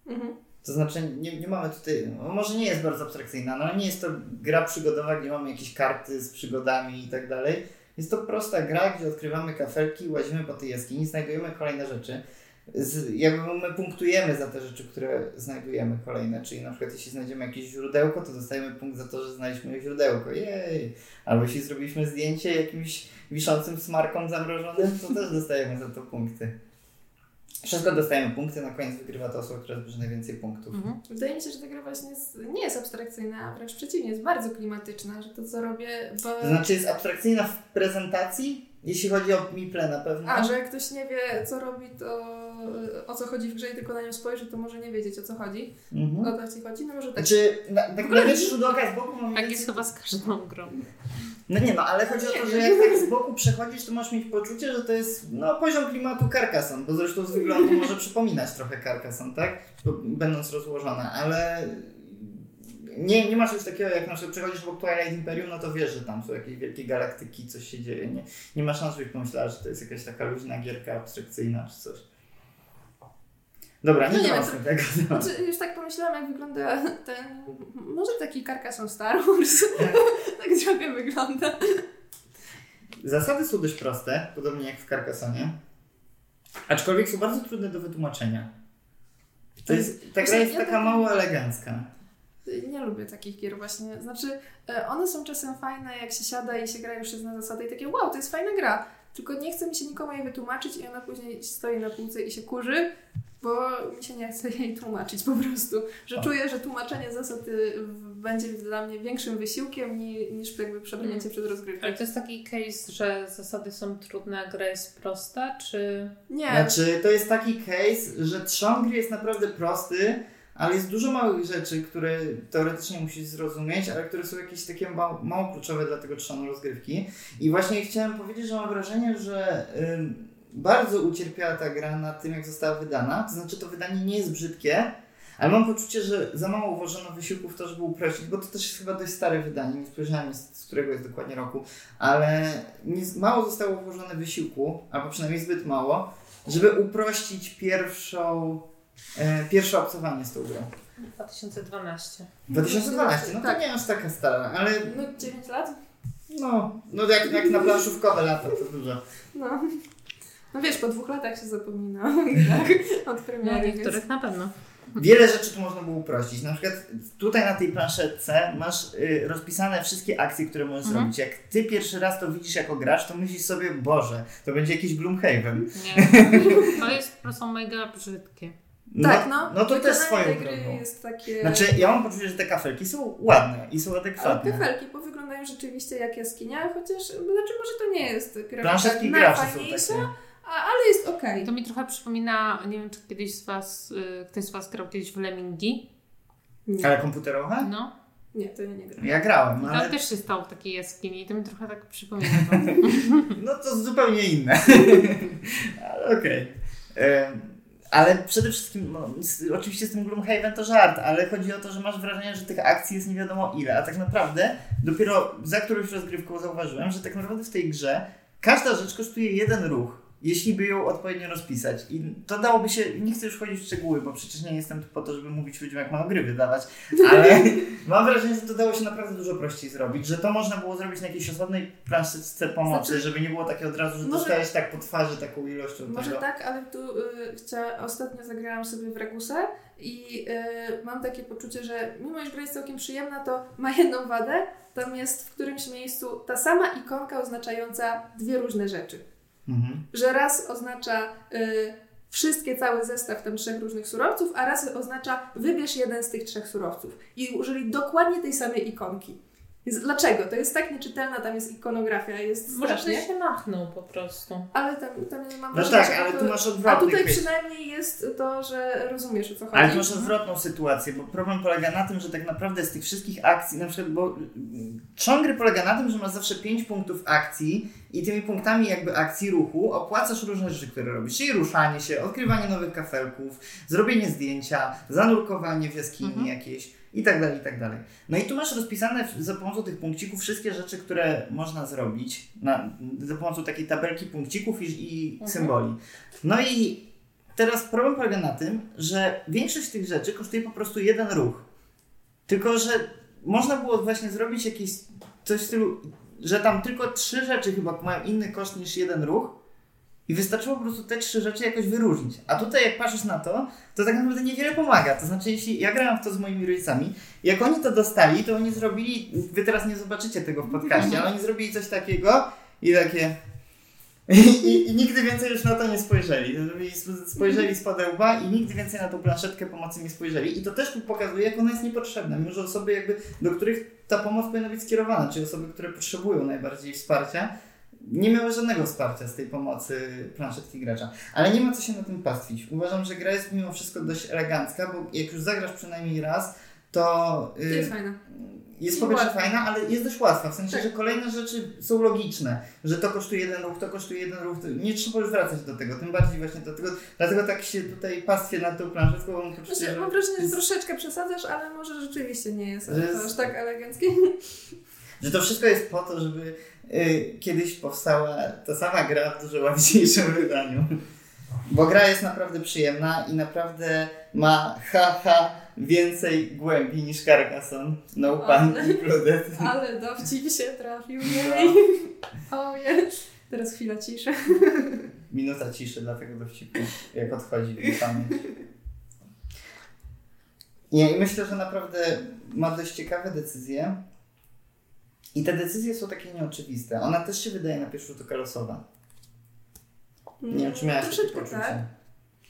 Mhm. To znaczy, nie, nie mamy tutaj, no może nie jest bardzo abstrakcyjna, no nie jest to gra przygodowa, gdzie mamy jakieś karty z przygodami i tak dalej. Jest to prosta gra, gdzie odkrywamy kafelki, łazimy po tej jaskini, znajdujemy kolejne rzeczy. Z, jakby my punktujemy za te rzeczy, które znajdujemy kolejne, czyli na przykład jeśli znajdziemy jakieś źródełko, to dostajemy punkt za to, że znaleźliśmy źródełko, jej! Albo jeśli zrobiliśmy zdjęcie jakimś wiszącym smarkom zamrożonym, to też dostajemy za to punkty. Wszystko dostajemy punkty, na koniec wygrywa ta osoba, która zbierze najwięcej punktów. Mhm. Wydaje mi się, że ta gra właśnie jest, nie jest abstrakcyjna, a wręcz przeciwnie, jest bardzo klimatyczna, że to co robię, bo... To znaczy jest abstrakcyjna w prezentacji, jeśli chodzi o Miple na pewno. A, że jak ktoś nie wie, co robi, to o co chodzi w grze i tylko na nią spojrzy, to może nie wiedzieć, o co chodzi. Mhm. O to ci chodzi? No może tak. Znaczy, na, tak na pierwszy rzut oka z boku mam Tak jest chyba z każdą grą. No nie no, ale chodzi o to, że jak tak z boku przechodzisz, to masz mieć poczucie, że to jest no, poziom klimatu Carcassonne, bo zresztą z wyglądu może przypominać trochę Carcassonne, tak? Będąc rozłożona, ale nie, nie masz czegoś takiego, jak na przykład przechodzisz obok Twilight Imperium, no to wiesz, że tam są jakieś wielkie galaktyki, coś się dzieje. Nie, nie ma szans, żebyś pomyślała, że to jest jakaś taka luźna gierka abstrakcyjna czy coś. Dobra, No nie nie wiem, tego. No. Znaczy, już tak pomyślałam, jak wygląda ten. Może taki Carcassonne Star Wars. tak trochę wygląda. Zasady są dość proste, podobnie jak w Carcassonie. Aczkolwiek są bardzo trudne do wytłumaczenia. To jest, ta gra jest taka tak- mało elegancka. Nie lubię takich gier właśnie. Znaczy, e, one są czasem fajne, jak się siada i się gra już jest na zasady i takie wow, to jest fajna gra. Tylko nie chce mi się nikomu jej wytłumaczyć i ona później stoi na półce i się kurzy, bo mi się nie chce jej tłumaczyć po prostu. Że czuję, że tłumaczenie zasad y, będzie dla mnie większym wysiłkiem ni, niż jakby przebrnięcie przez rozgrywkę. Ale to jest taki case, że zasady są trudne, a gra jest prosta, czy... Nie, Znaczy, to jest taki case, że trzon gry jest naprawdę prosty, ale jest dużo małych rzeczy, które teoretycznie musisz zrozumieć, ale które są jakieś takie mało, mało kluczowe dla tego trzonu rozgrywki. I właśnie chciałem powiedzieć, że mam wrażenie, że ym, bardzo ucierpiała ta gra na tym, jak została wydana. To znaczy, to wydanie nie jest brzydkie, ale mam poczucie, że za mało włożono wysiłku w to, żeby uprościć, bo to też jest chyba dość stare wydanie, nie spojrzałem z z którego jest dokładnie roku, ale nie, mało zostało włożone wysiłku, albo przynajmniej zbyt mało, żeby uprościć pierwszą, e, pierwsze obcowanie z tą grą. 2012. 2012, no to Tak. nie aż taka stara, ale no 9 lat? no, no jak, jak na planszówkowe lata to dużo. No. No wiesz, po dwóch latach się zapomina. tak, od No, premiery. niektórych na pewno. Wiele rzeczy tu można było uprościć. Na przykład tutaj na tej planszetce masz y, rozpisane wszystkie akcje, które możesz Mhm. zrobić. Jak ty pierwszy raz to widzisz jako gracz, to myślisz sobie, Boże, to będzie jakiś Gloomhaven. Nie. To jest po prostu mega brzydkie. No, tak, no. no to też swoją gry drogą. jest takie... Znaczy, ja mam poczucie, że te kafelki są ładne i są Ale adekwatne. kafelki, bo wyglądają rzeczywiście jak jaskinia, chociaż znaczy może to nie jest są najfajniejsza, ale jest okej. To mi trochę przypomina, nie wiem czy kiedyś z Was, y, ktoś z Was grał kiedyś w Lemmingi. Nie. Ale komputerowe? No. nie, to ja nie gram. Ja grałem, Tam ale też się stał w takiej jaskini i to mi trochę tak przypomina no to zupełnie inne. ale okej. Em, Ale przede wszystkim, no, z, oczywiście z tym Gloomhaven to żart, ale chodzi o to, że masz wrażenie, że tych akcji jest nie wiadomo ile, a tak naprawdę dopiero za którąś rozgrywką zauważyłem, że tak naprawdę w tej grze każda rzecz kosztuje jeden ruch, jeśli by ją odpowiednio rozpisać. I to dałoby się, nie chcę już wchodzić w szczegóły, bo przecież nie jestem tu po to, żeby mówić ludziom, jak mają gry wydawać, ale mam wrażenie, że to dało się naprawdę dużo prościej zrobić, że to można było zrobić na jakiejś osobnej planszyczce pomocy, Znaczy- żeby nie było takie od razu, że Może- dostałeś tak po twarzy taką ilością Może tego. tak, ale tu y, chcia, ostatnio zagrałam sobie w Regusę i y, mam takie poczucie, że mimo iż gra jest całkiem przyjemna, to ma jedną wadę. Tam jest w którymś miejscu ta sama ikonka oznaczająca dwie różne rzeczy. Mhm. Że raz oznacza y, wszystkie, cały zestaw tam trzech różnych surowców, a raz oznacza wybierz jeden z tych trzech surowców. I użyli dokładnie tej samej ikonki. Jest, dlaczego? To jest tak nieczytelna, tam jest ikonografia, jest Może strasznie. się machnął po prostu. Ale tam, tam mam No wrażenie, tak, ale to- tu masz A odwrotny tutaj chwyt. przynajmniej jest to, że rozumiesz o co chodzi. Ale tu masz odwrotną sytuację, bo problem polega na tym, że tak naprawdę z tych wszystkich akcji, na przykład, bo trzon gry polega na tym, że masz zawsze 5 punktów akcji i tymi punktami jakby akcji ruchu opłacasz różne rzeczy, które robisz, czyli ruszanie się, odkrywanie nowych kafelków, zrobienie zdjęcia, zanurkowanie w jaskini Mhm. jakieś i tak dalej, i tak dalej. No i tu masz rozpisane za pomocą tych punkcików wszystkie rzeczy, które można zrobić na, za pomocą takiej tabelki punkcików i, i Mhm. symboli. No i teraz problem polega na tym, że większość tych rzeczy kosztuje po prostu jeden ruch. Tylko, że można było właśnie zrobić jakieś coś w stylu, że tam tylko trzy rzeczy chyba mają inny koszt niż jeden ruch i wystarczyło po prostu te trzy rzeczy jakoś wyróżnić. A tutaj jak patrzysz na to, to tak naprawdę niewiele pomaga. To znaczy, jeśli ja grałem w to z moimi rodzicami, jak oni to dostali, to oni zrobili, wy teraz nie zobaczycie tego w podcaście, ale oni zrobili coś takiego i takie... I, i, I nigdy więcej już na to nie spojrzeli. Spojrzeli z łba i nigdy więcej na tą planszetkę pomocy nie spojrzeli. I to też pokazuje, jak ona jest niepotrzebna. Mimo, że osoby jakby, do których ta pomoc powinna być skierowana, czyli osoby, które potrzebują najbardziej wsparcia, nie miały żadnego wsparcia z tej pomocy planszetki gracza. Ale nie ma co się na tym pastwić. Uważam, że gra jest mimo wszystko dość elegancka, bo jak już zagrasz przynajmniej raz, to... To y, jest fajne. jest po pierwsze fajna, ale jest dość łatwa, w sensie, Tak. że kolejne rzeczy są logiczne, że to kosztuje jeden ruch, to kosztuje jeden ruch, to nie trzeba już wracać do tego, tym bardziej właśnie do tego, dlatego tak się tutaj pastwię nad tą planszetką, bo mam poczucie, Znaczy, że... mam wrażenie, że jest- troszeczkę przesadzasz, ale może rzeczywiście nie jest jest- aż tak eleganckie. Że to wszystko jest po to, żeby y, kiedyś powstała ta sama gra w dużo łaźniejszym wydaniu. Bo gra jest naprawdę przyjemna i naprawdę ma haha więcej głębi niż Carcassonne. No Ale- included. Ale dowcip się trafił No. jej. Ojej. Teraz chwila ciszy. Minuta ciszy dla tego dowcipu, jak odchodzi w pamięć. Nie, i myślę, że naprawdę ma dość ciekawe decyzje. I te decyzje są takie nieoczywiste. Ona też się wydaje na pierwszy rzut oka losowa. Nie wiem, czy miałaś takie Troszeczkę tak.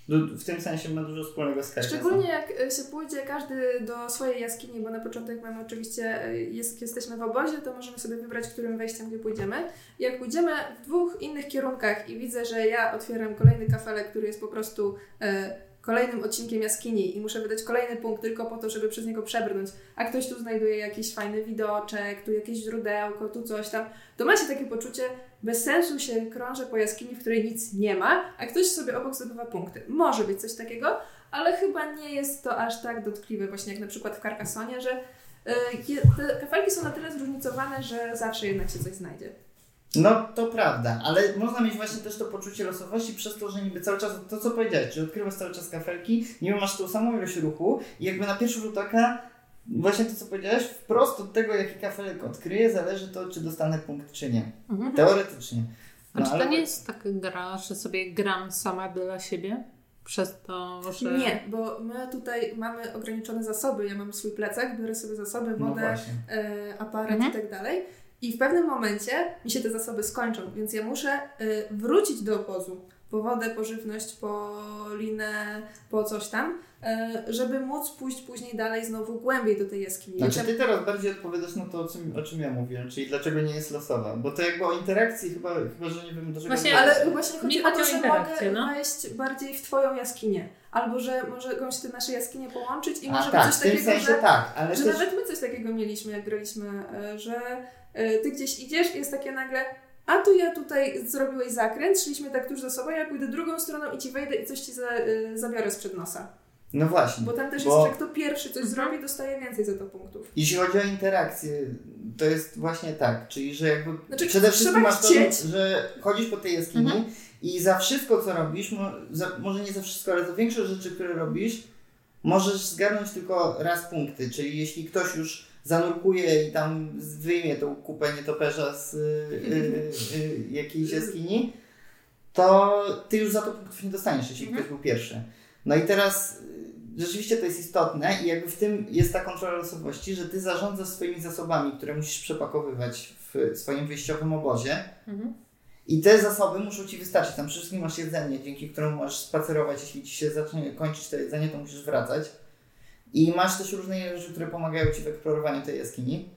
Du- W tym sensie ma dużo wspólnego z Carcassonne. Szczególnie jak e, się pójdzie każdy do swojej jaskini, bo na początek mamy oczywiście, e, jest, jesteśmy w obozie, to możemy sobie wybrać, którym wejściem gdzie pójdziemy. Jak pójdziemy w dwóch innych kierunkach i widzę, że ja otwieram kolejny kafelek, który jest po prostu e, kolejnym odcinkiem jaskini i muszę wydać kolejny punkt tylko po to, żeby przez niego przebrnąć, a ktoś tu znajduje jakiś fajny widoczek, tu jakieś źródełko, tu coś tam, to ma się takie poczucie, bez sensu się krążę po jaskini, w której nic nie ma, a ktoś sobie obok zdobywa punkty. Może być coś takiego, ale chyba nie jest to aż tak dotkliwe, właśnie jak na przykład w Carcassonie, że y, te kafelki są na tyle zróżnicowane, że zawsze jednak się coś znajdzie. No to prawda, ale można mieć właśnie też to poczucie losowości przez to, że niby cały czas, to co powiedziałeś, że odkrywasz cały czas kafelki, niby masz tą samą ilość ruchu i jakby na pierwszy rzut oka, właśnie to co powiedziałeś, wprost od tego jaki kafelek odkryję zależy to, czy dostanę punkt, czy nie. Mhm. Teoretycznie. A czy to ale- nie jest taka gra, że sobie gram sama dla siebie? Przez to, że... Nie, bo my tutaj mamy ograniczone zasoby. Ja mam swój plecak, biorę sobie zasoby, No wodę, właśnie. e, aparat Mhm. i tak dalej. I w pewnym momencie mi się te zasoby skończą, więc ja muszę e, wrócić do obozu po wodę, po żywność, po linę, po coś tam, e, żeby móc pójść później dalej znowu głębiej do tej jaskini. Znaczy ty teraz bardziej odpowiadasz na to, o czym, o czym ja mówiłem, czyli dlaczego nie jest losowa, bo to jakby o interakcji chyba, chyba że nie wiem do czego... Właśnie. Ale właśnie chodzi Mi o chodzi to, że mogę no. wejść bardziej w Twoją jaskinię. Albo że mogą się te nasze jaskinie połączyć i A może tak, być coś takiego, sensie że, tak, ale że też... nawet my coś takiego mieliśmy, jak graliśmy, e, że Ty gdzieś idziesz i jest takie nagle a tu ja tutaj zrobiłeś zakręt, szliśmy tak tuż za sobą, ja pójdę drugą stroną i Ci wejdę i coś Ci za, e, zabiorę sprzed nosa. No właśnie. Bo tam też Bo- jest, że kto pierwszy coś Mhm. zrobi, dostaje więcej za to punktów. Jeśli chodzi o interakcję, to jest właśnie tak, czyli że jakby Znaczy, przede wszystkim masz to, że chodzisz po tej jaskini Mhm. i za wszystko, co robisz, mo, za, może nie za wszystko, ale za większość rzeczy, które robisz, możesz zgarnąć tylko raz punkty, czyli jeśli ktoś już zanurkuje i tam wyjmie tą kupę nietoperza z y, y, y, jakiejś jaskini, to ty już za to punktów nie dostaniesz, jeśli Mhm. ktoś był pierwszy. No i teraz y, rzeczywiście to jest istotne i jakby w tym jest ta kontrola losowości, że ty zarządzasz swoimi zasobami, które musisz przepakowywać w swoim wyjściowym obozie Mhm. i te zasoby muszą ci wystarczyć. Tam przede wszystkim masz jedzenie, dzięki któremu możesz spacerować. Jeśli ci się zacznie kończyć to jedzenie, to musisz wracać. I masz też różne rzeczy, które pomagają ci w eksplorowaniu tej jaskini.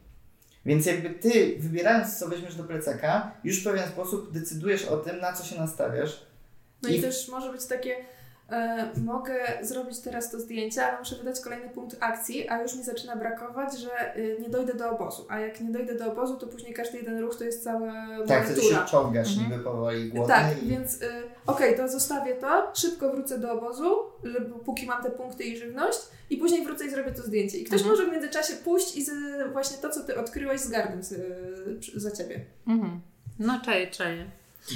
Więc jakby ty, wybierając co weźmiesz do plecaka, już w pewien sposób decydujesz o tym, na co się nastawiasz. No i, I- też może być takie, mogę zrobić teraz to zdjęcie, ale muszę wydać kolejny punkt akcji, a już mi zaczyna brakować, że y, nie dojdę do obozu. A jak nie dojdę do obozu, to później każdy jeden ruch to jest cała Tak, wtedy się czołgasz Mhm. niby powoli głodny. Tak, i... więc y, okej, to zostawię to, szybko wrócę do obozu, żeby, póki mam te punkty i żywność i później wrócę i zrobię to zdjęcie. I ktoś Mhm. może w międzyczasie pójść i z, właśnie to, co Ty odkryłeś, zgarnąć y, za Ciebie. Mhm. No czaję, czaję.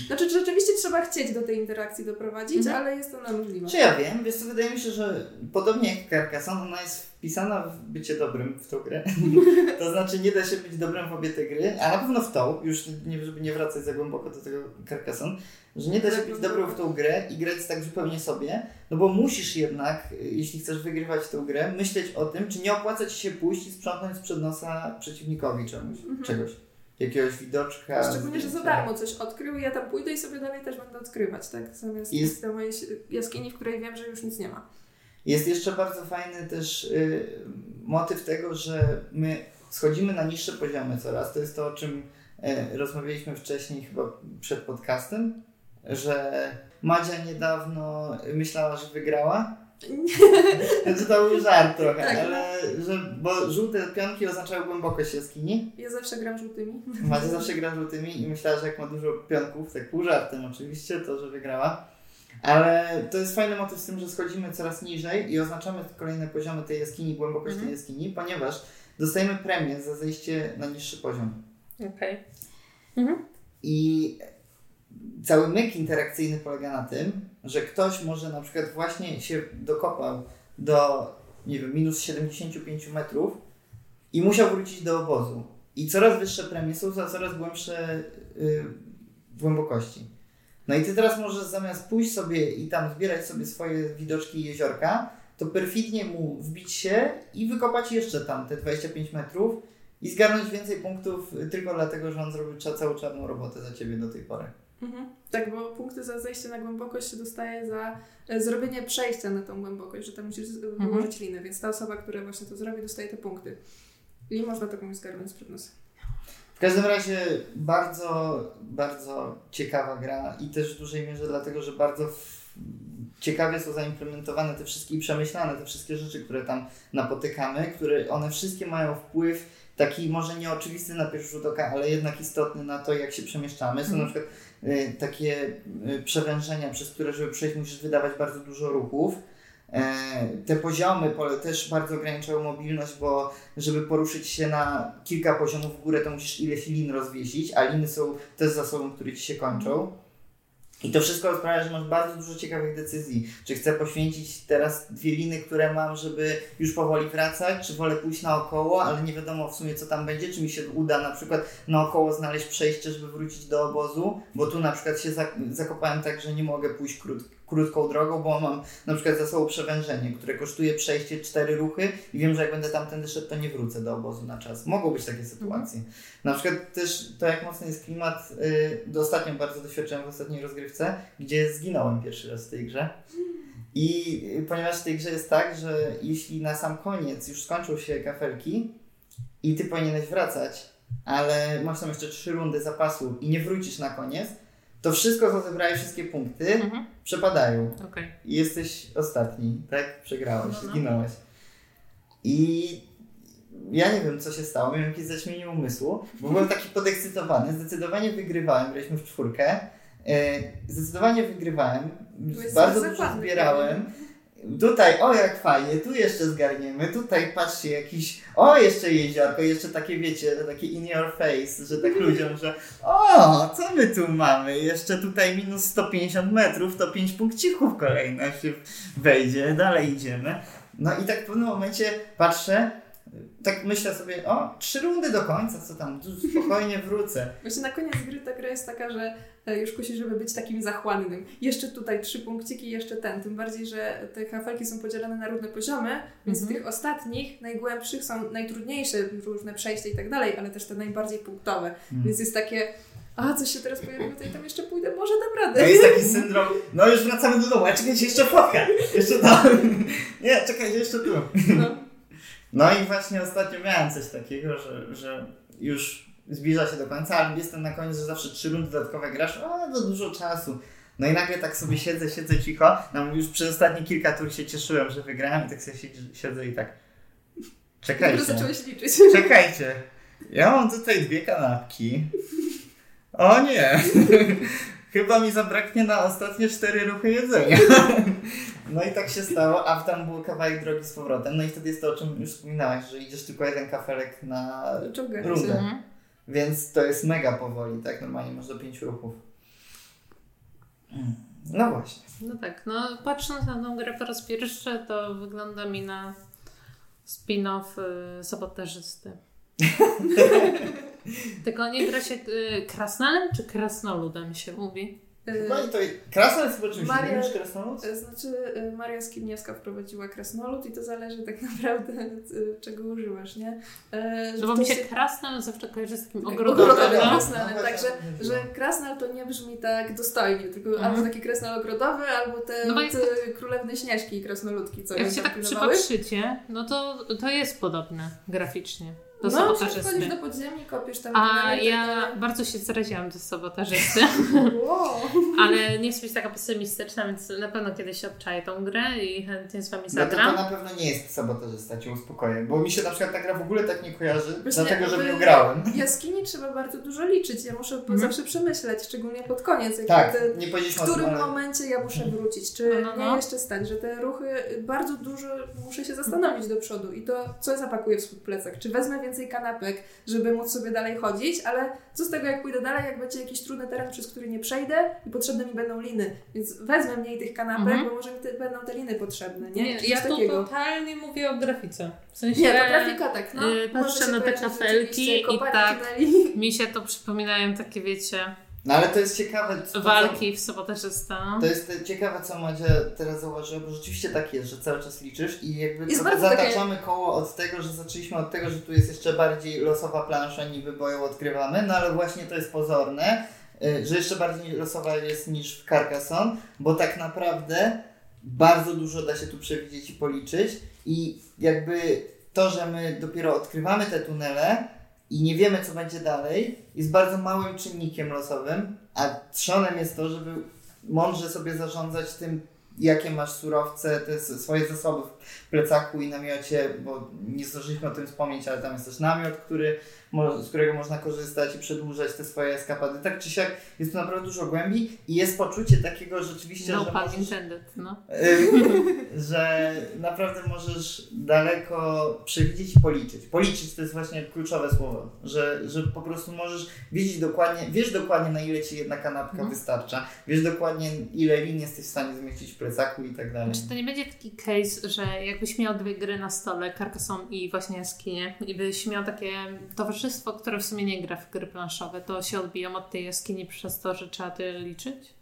Znaczy, rzeczywiście trzeba chcieć do tej interakcji doprowadzić, Mhm. ale jest to możliwe. Czy ja wiem, wiesz co, wydaje mi się, że podobnie jak Carcassonne, ona jest wpisana w bycie dobrym w tą grę. to znaczy nie da się być dobrym w obie te gry, a na pewno w tą, już nie, żeby nie wracać za głęboko do tego Carcassonne, że nie da się być dobrym w tą grę i grać tak zupełnie sobie, no bo musisz jednak, jeśli chcesz wygrywać tę grę, myśleć o tym, czy nie opłaca Ci się pójść i sprzątnąć sprzed nosa przeciwnikowi czemuś, Mhm. czegoś. Jakiegoś widoczka. Szczególnie, że za darmo coś odkrył i ja tam pójdę i sobie dalej też będę odkrywać, tak? Zamiast Jest- do mojej jaskini, w której wiem, że już nic nie ma. Jest jeszcze bardzo fajny też y, motyw tego, że my schodzimy na niższe poziomy coraz. To jest to, o czym y, rozmawialiśmy wcześniej chyba przed podcastem, że Madzia niedawno myślała, że wygrała. Znaczy to był żart trochę, Tak. ale że, bo żółte pionki oznaczały głębokość jaskini. Ja zawsze gram żółtymi. Madzia zawsze gra żółtymi i myślała, że jak ma dużo pionków, tak pół żartem oczywiście, to że wygrała. Ale to jest fajny motyw z tym, że schodzimy coraz niżej i oznaczamy kolejne poziomy tej jaskini, głębokość Mhm. tej jaskini, ponieważ dostajemy premię za zejście na niższy poziom. Okej. I cały myk interakcyjny polega na tym, że ktoś może na przykład właśnie się dokopał do, nie wiem, minus 75 metrów i musiał wrócić do obozu. I coraz wyższe premie są za coraz głębsze y, głębokości. No i ty teraz możesz zamiast pójść sobie i tam zbierać sobie swoje widoczki jeziorka, to perfidnie mu wbić się i wykopać jeszcze tam te 25 metrów i zgarnąć więcej punktów tylko dlatego, że on zrobił całą czarną robotę za ciebie do tej pory. Mhm. Tak, bo punkty za zejście na głębokość się dostaje za e, zrobienie przejścia na tą głębokość, że tam musisz Mhm. wyłożyć linę, więc ta osoba, która właśnie to zrobi, dostaje te punkty. I można komuś zgarnąć przed nosem. W każdym razie bardzo, bardzo ciekawa gra i też w dużej mierze dlatego, że bardzo w... ciekawie są zaimplementowane te wszystkie i przemyślane te wszystkie rzeczy, które tam napotykamy, które one wszystkie mają wpływ taki może nieoczywisty na pierwszy rzut oka, ale jednak istotny na to, jak się przemieszczamy. Są Mhm. na przykład takie y, przewężenia, przez które, żeby przejść, musisz wydawać bardzo dużo ruchów. E, te poziomy też bardzo ograniczają mobilność, bo żeby poruszyć się na kilka poziomów w górę, to musisz ileś lin rozwiesić, a liny są też zasobem, które ci się kończą. I to wszystko sprawia, że masz bardzo dużo ciekawych decyzji. Czy chcę poświęcić teraz dwie liny, które mam, żeby już powoli wracać, czy wolę pójść naokoło, ale nie wiadomo w sumie co tam będzie, czy mi się uda na przykład naokoło znaleźć przejście, żeby wrócić do obozu, bo tu na przykład się zak- zakopałem tak, że nie mogę pójść krót- krótką drogą, bo mam na przykład za sobą przewężenie, które kosztuje przejście cztery ruchy i wiem, że jak będę tamtędy szedł, to nie wrócę do obozu na czas. Mogą być takie sytuacje. Na przykład też to, jak mocny jest klimat, y, do ostatnio bardzo doświadczyłem w ostatniej rozgrywce, gdzie zginąłem pierwszy raz w tej grze. I ponieważ w tej grze jest tak, że jeśli na sam koniec już skończą się kafelki i ty powinieneś wracać, ale masz tam jeszcze trzy rundy zapasu i nie wrócisz na koniec, to wszystko, co zebrałeś, wszystkie punkty, Mhm. przepadają Okej. i jesteś ostatni, tak? Przegrałeś, No, no. zginąłeś. I ja nie wiem, co się stało, miałem jakieś zaćmienie umysłu, bo byłem taki podekscytowany, zdecydowanie wygrywałem, graliśmy w czwórkę, e, zdecydowanie wygrywałem, bardzo dużo zbierałem. Tutaj, o jak fajnie, tu jeszcze zgarniemy, tutaj patrzcie, jakiś, o jeszcze jeziorko, jeszcze takie wiecie, takie in your face, że tak ludziom, że o, co my tu mamy, jeszcze tutaj minus 150 metrów, to 5 punkcików kolejna się wejdzie, dalej idziemy. No i tak w pewnym momencie patrzę, tak myślę sobie, o, trzy rundy do końca, co tam, tu spokojnie wrócę. Właśnie na koniec gry ta gra jest taka, że e, już kusi, żeby być takim zachłannym. Jeszcze tutaj trzy punkciki, jeszcze ten. Tym bardziej, że te kafelki są podzielone na różne poziomy, więc Mhm. tych ostatnich, najgłębszych są najtrudniejsze, różne przejścia i tak dalej, ale też te najbardziej punktowe. Hmm. Więc jest takie, a coś się teraz pojawiło, to i tam jeszcze pójdę, może dam To radę. jest taki syndrom, no już wracamy do domu, a czekajcie, jeszcze fotka, jeszcze tam, nie, czekajcie, jeszcze tu. No. No i właśnie ostatnio miałem coś takiego, że, że już zbliża się do końca, ale jest ten na koniec, że zawsze trzy rundy dodatkowe grasz, a to dużo czasu. No i nagle tak sobie siedzę, siedzę cicho, no już przez ostatnie kilka tur się cieszyłem, że wygrałem i tak sobie siedzę i tak czekajcie, zacząłeś liczyć. czekajcie, ja mam tutaj dwie kanapki, o nie, chyba mi zabraknie na ostatnie cztery ruchy jedzenia. No i tak się stało, a tam był kawałek drogi z powrotem, no i wtedy jest to, o czym już wspominałaś, że idziesz tylko jeden kafelek na Rundę. Mhm. więc to jest mega powoli, tak? Normalnie masz do pięciu ruchów. Mm. No właśnie. No tak, no patrząc na tą grę po raz pierwszy, to wygląda mi na spin-off y, sabotażysty. Tylko nie gra się y, krasnalem czy krasnoludem się mówi? No i to krasnal jest chyba czymś Maria- innym niż krasnolud? y, Znaczy, y, Maria Skibniewska wprowadziła krasnolud i to zależy tak naprawdę y, czego używasz, nie? Że No bo mi się się- krasnal zawsze kojarzy z takim Ogrodowym ogrodowym. Ogrodowym. no. krasnalem, No, także, właśnie, że krasnal to nie brzmi tak dostojnie, tylko Mhm. albo taki krasnal ogrodowy, albo te No y, królewny Śnieżki i krasnoludki, co Jak się tak przypatrzycie, no to, to jest podobne graficznie do No, sabotażysty. do podziemi, kopiesz tam A tak ja dalej. bardzo się zaraziłam do sabotażysty, Wow. ale nie chcę być taka pesymistyczna, więc na pewno kiedyś obczaję tą grę i chętnie z Wami No to, to zagram. na pewno nie jest sabotażysta, cię uspokoję. Bo mi się na przykład ta gra w ogóle tak nie kojarzy, Właśnie, dlatego że nią grałem. W jaskini trzeba bardzo dużo liczyć. Ja muszę Mhm. zawsze przemyśleć, szczególnie pod koniec. Jak Tak, te, nie w którym ale... momencie ja muszę wrócić? Czy No, no, no. nie jeszcze stać, że te ruchy bardzo dużo muszę się zastanowić do przodu i to co zapakuję w swój plecak? Czy wezmę więcej kanapek, żeby móc sobie dalej chodzić, ale co z tego jak pójdę dalej, jak będzie jakiś trudny teren, przez który nie przejdę i potrzebne mi będą liny, więc wezmę mniej tych kanapek, Mhm. bo może mi te, będą te liny potrzebne, nie? Nie, coś ja tu takiego. totalnie mówię o grafice. W sensie Nie, to grafika tak, no. Yy, patrzę na te kafelki i tak. mi się to przypominają takie, wiecie, No ale to jest ciekawe. co- walki w sabotażysta. To jest ciekawe, co Madzia teraz zauważyła, bo rzeczywiście tak jest, że cały czas liczysz i jakby Jest bardzo takie- zataczamy koło od tego, że zaczęliśmy od tego, że tu jest jeszcze bardziej losowa plansza, niby bo ją odkrywamy, no ale właśnie to jest pozorne, y, że jeszcze bardziej losowa jest niż w Carcassonne, bo tak naprawdę bardzo dużo da się tu przewidzieć i policzyć i jakby to, że my dopiero odkrywamy te tunele i nie wiemy, co będzie dalej, jest bardzo małym czynnikiem losowym, a trzonem jest to, żeby mądrze sobie zarządzać tym, jakie masz surowce, te swoje zasoby w plecaku i namiocie, bo nie zdążyliśmy o tym wspomnieć, ale tam jest też namiot, który, z którego można korzystać i przedłużać te swoje eskapady. Tak czy siak jest tu naprawdę dużo głębi i jest poczucie takiego rzeczywiście, No że możesz, intended, no. że naprawdę możesz daleko przewidzieć i policzyć. Policzyć to jest właśnie kluczowe słowo, że, że po prostu możesz wiedzieć dokładnie, wiesz dokładnie na ile ci jedna kanapka Mhm. wystarcza, wiesz dokładnie ile lin jesteś w stanie zmieścić w plecaku i tak dalej. Czy to nie będzie taki case, że jakbyś miał dwie gry na stole, Carcassonne i właśnie jaskinie, i byś miał takie towarzystwo, które w sumie nie gra w gry planszowe, to się odbiją od tej jaskini przez to, że trzeba tyle liczyć?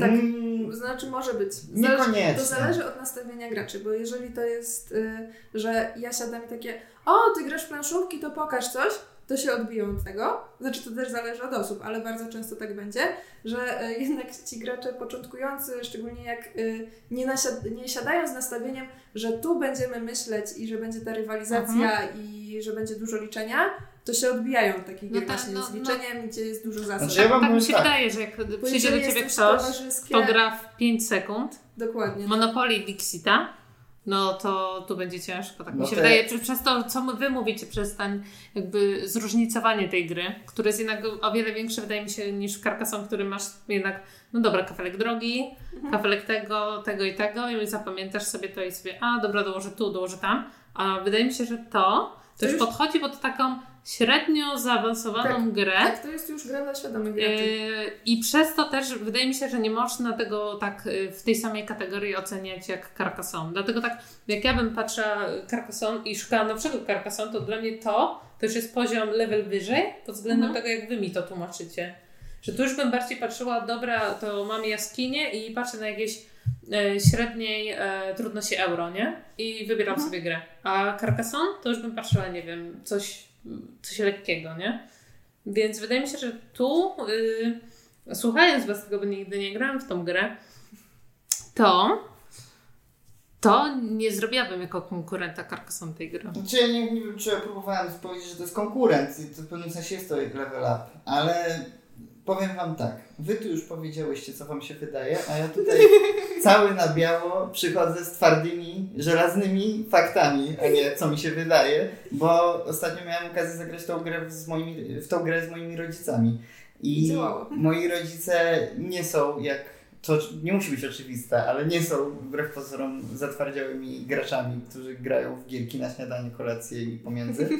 Tak. Mm, Znaczy może być. Niekoniecznie. To zależy od nastawienia graczy, bo jeżeli to jest, y, że ja siadam i takie o, ty grasz w planszówki, to pokaż coś, to się odbiją od tego. Znaczy to też zależy od osób, ale bardzo często tak będzie, że y, jednak ci gracze początkujący, szczególnie jak y, nie, nasiad- nie siadają z nastawieniem, że tu będziemy myśleć i że będzie ta rywalizacja i że będzie dużo liczenia, to się odbijają od takich No tak, właśnie no, z no. liczeniem, gdzie jest dużo zasad. Znaczy, ja tak mi się tak. wydaje, że jak Bo przyjdzie do ciebie ktoś, kto gra w 5 sekund, Dokładnie. Monopoly Dixita, no to tu będzie ciężko. Tak No mi się to wydaje, że przez to, co my- wy mówicie, przez ten jakby zróżnicowanie tej gry, które jest jednak o wiele większe, wydaje mi się, niż w Carcassonne, który masz jednak, no dobra, kafelek drogi, Mhm. kafelek tego, tego i tego i zapamiętasz sobie to i sobie, a dobra, dołożę tu, dołożę tam. A wydaje mi się, że to, to, To już już- podchodzi pod taką średnio zaawansowaną Tak, grę. Tak, to jest już gra dla świadomych graczy. Yy, I przez to też wydaje mi się, że nie można tego tak yy, w tej samej kategorii oceniać jak Carcassonne. Dlatego tak, jak ja bym patrzyła Carcassonne i szukała nowszego Carcassonne, to dla mnie to, to już jest poziom level wyżej pod względem Mhm. tego, jak wy mi to tłumaczycie. Że tu już bym bardziej patrzyła, dobra, to mam jaskinię i patrzę na jakieś e, średniej e, trudności euro, nie? I wybieram Mhm. sobie grę. A Carcassonne to już bym patrzyła, nie wiem, coś, coś lekkiego, nie? Więc wydaje mi się, że tu, y, słuchając Was tego, bo nigdy nie grałam w tą grę, to, to nie zrobiłabym jako konkurenta Carcassonne tej gry. Znaczy ja nie, nie wiem, czy ja próbowałem powiedzieć, że to jest konkurent to w pewnym sensie jest to level up, ale powiem Wam tak, Wy tu już powiedziałyście, co Wam się wydaje, a ja tutaj cały na biało przychodzę z twardymi, żelaznymi faktami, a nie co mi się wydaje, bo ostatnio miałem okazję zagrać tą grę z moimi, w tą grę z moimi rodzicami. I Działało. moi rodzice nie są jak to nie musi być oczywiste, ale nie są wbrew pozorom zatwardziałymi graczami, którzy grają w gierki na śniadanie, kolację i pomiędzy.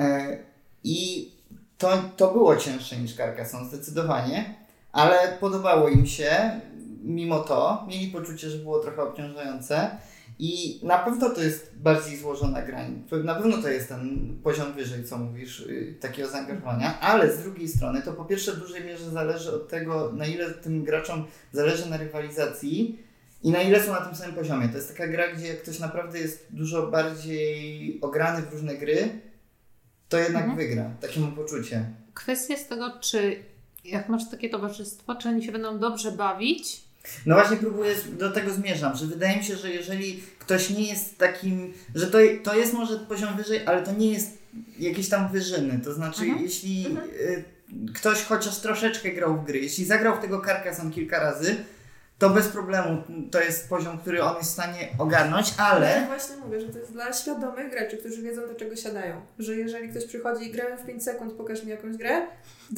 E, I to, to było cięższe niż Carcassonne, zdecydowanie, ale podobało im się, mimo to. Mieli poczucie, że było trochę obciążające. I na pewno to jest bardziej złożona gra. Na pewno to jest ten poziom wyżej, co mówisz, y, takiego zaangażowania, ale z drugiej strony to po pierwsze w dużej mierze zależy od tego, na ile tym graczom zależy na rywalizacji i na ile są na tym samym poziomie. To jest taka gra, gdzie ktoś naprawdę jest dużo bardziej ograny w różne gry, to jednak Mhm. wygra. Takie mam poczucie. Kwestia z tego, czy jak masz takie towarzystwo, czy oni się będą dobrze bawić, No właśnie próbuję, do tego zmierzam, że wydaje mi się, że jeżeli ktoś nie jest takim, że to, to jest może poziom wyżej, ale to nie jest jakieś tam wyżyny. To znaczy, Mhm. jeśli y, ktoś chociaż troszeczkę grał w gry, jeśli zagrał w tego Carcassonne kilka razy, to bez problemu to jest poziom, który on jest w stanie ogarnąć, Ale ale właśnie mówię, że to jest dla świadomych graczy, którzy wiedzą do czego siadają. Że jeżeli ktoś przychodzi i grałem w 5 sekund, pokaż mi jakąś grę,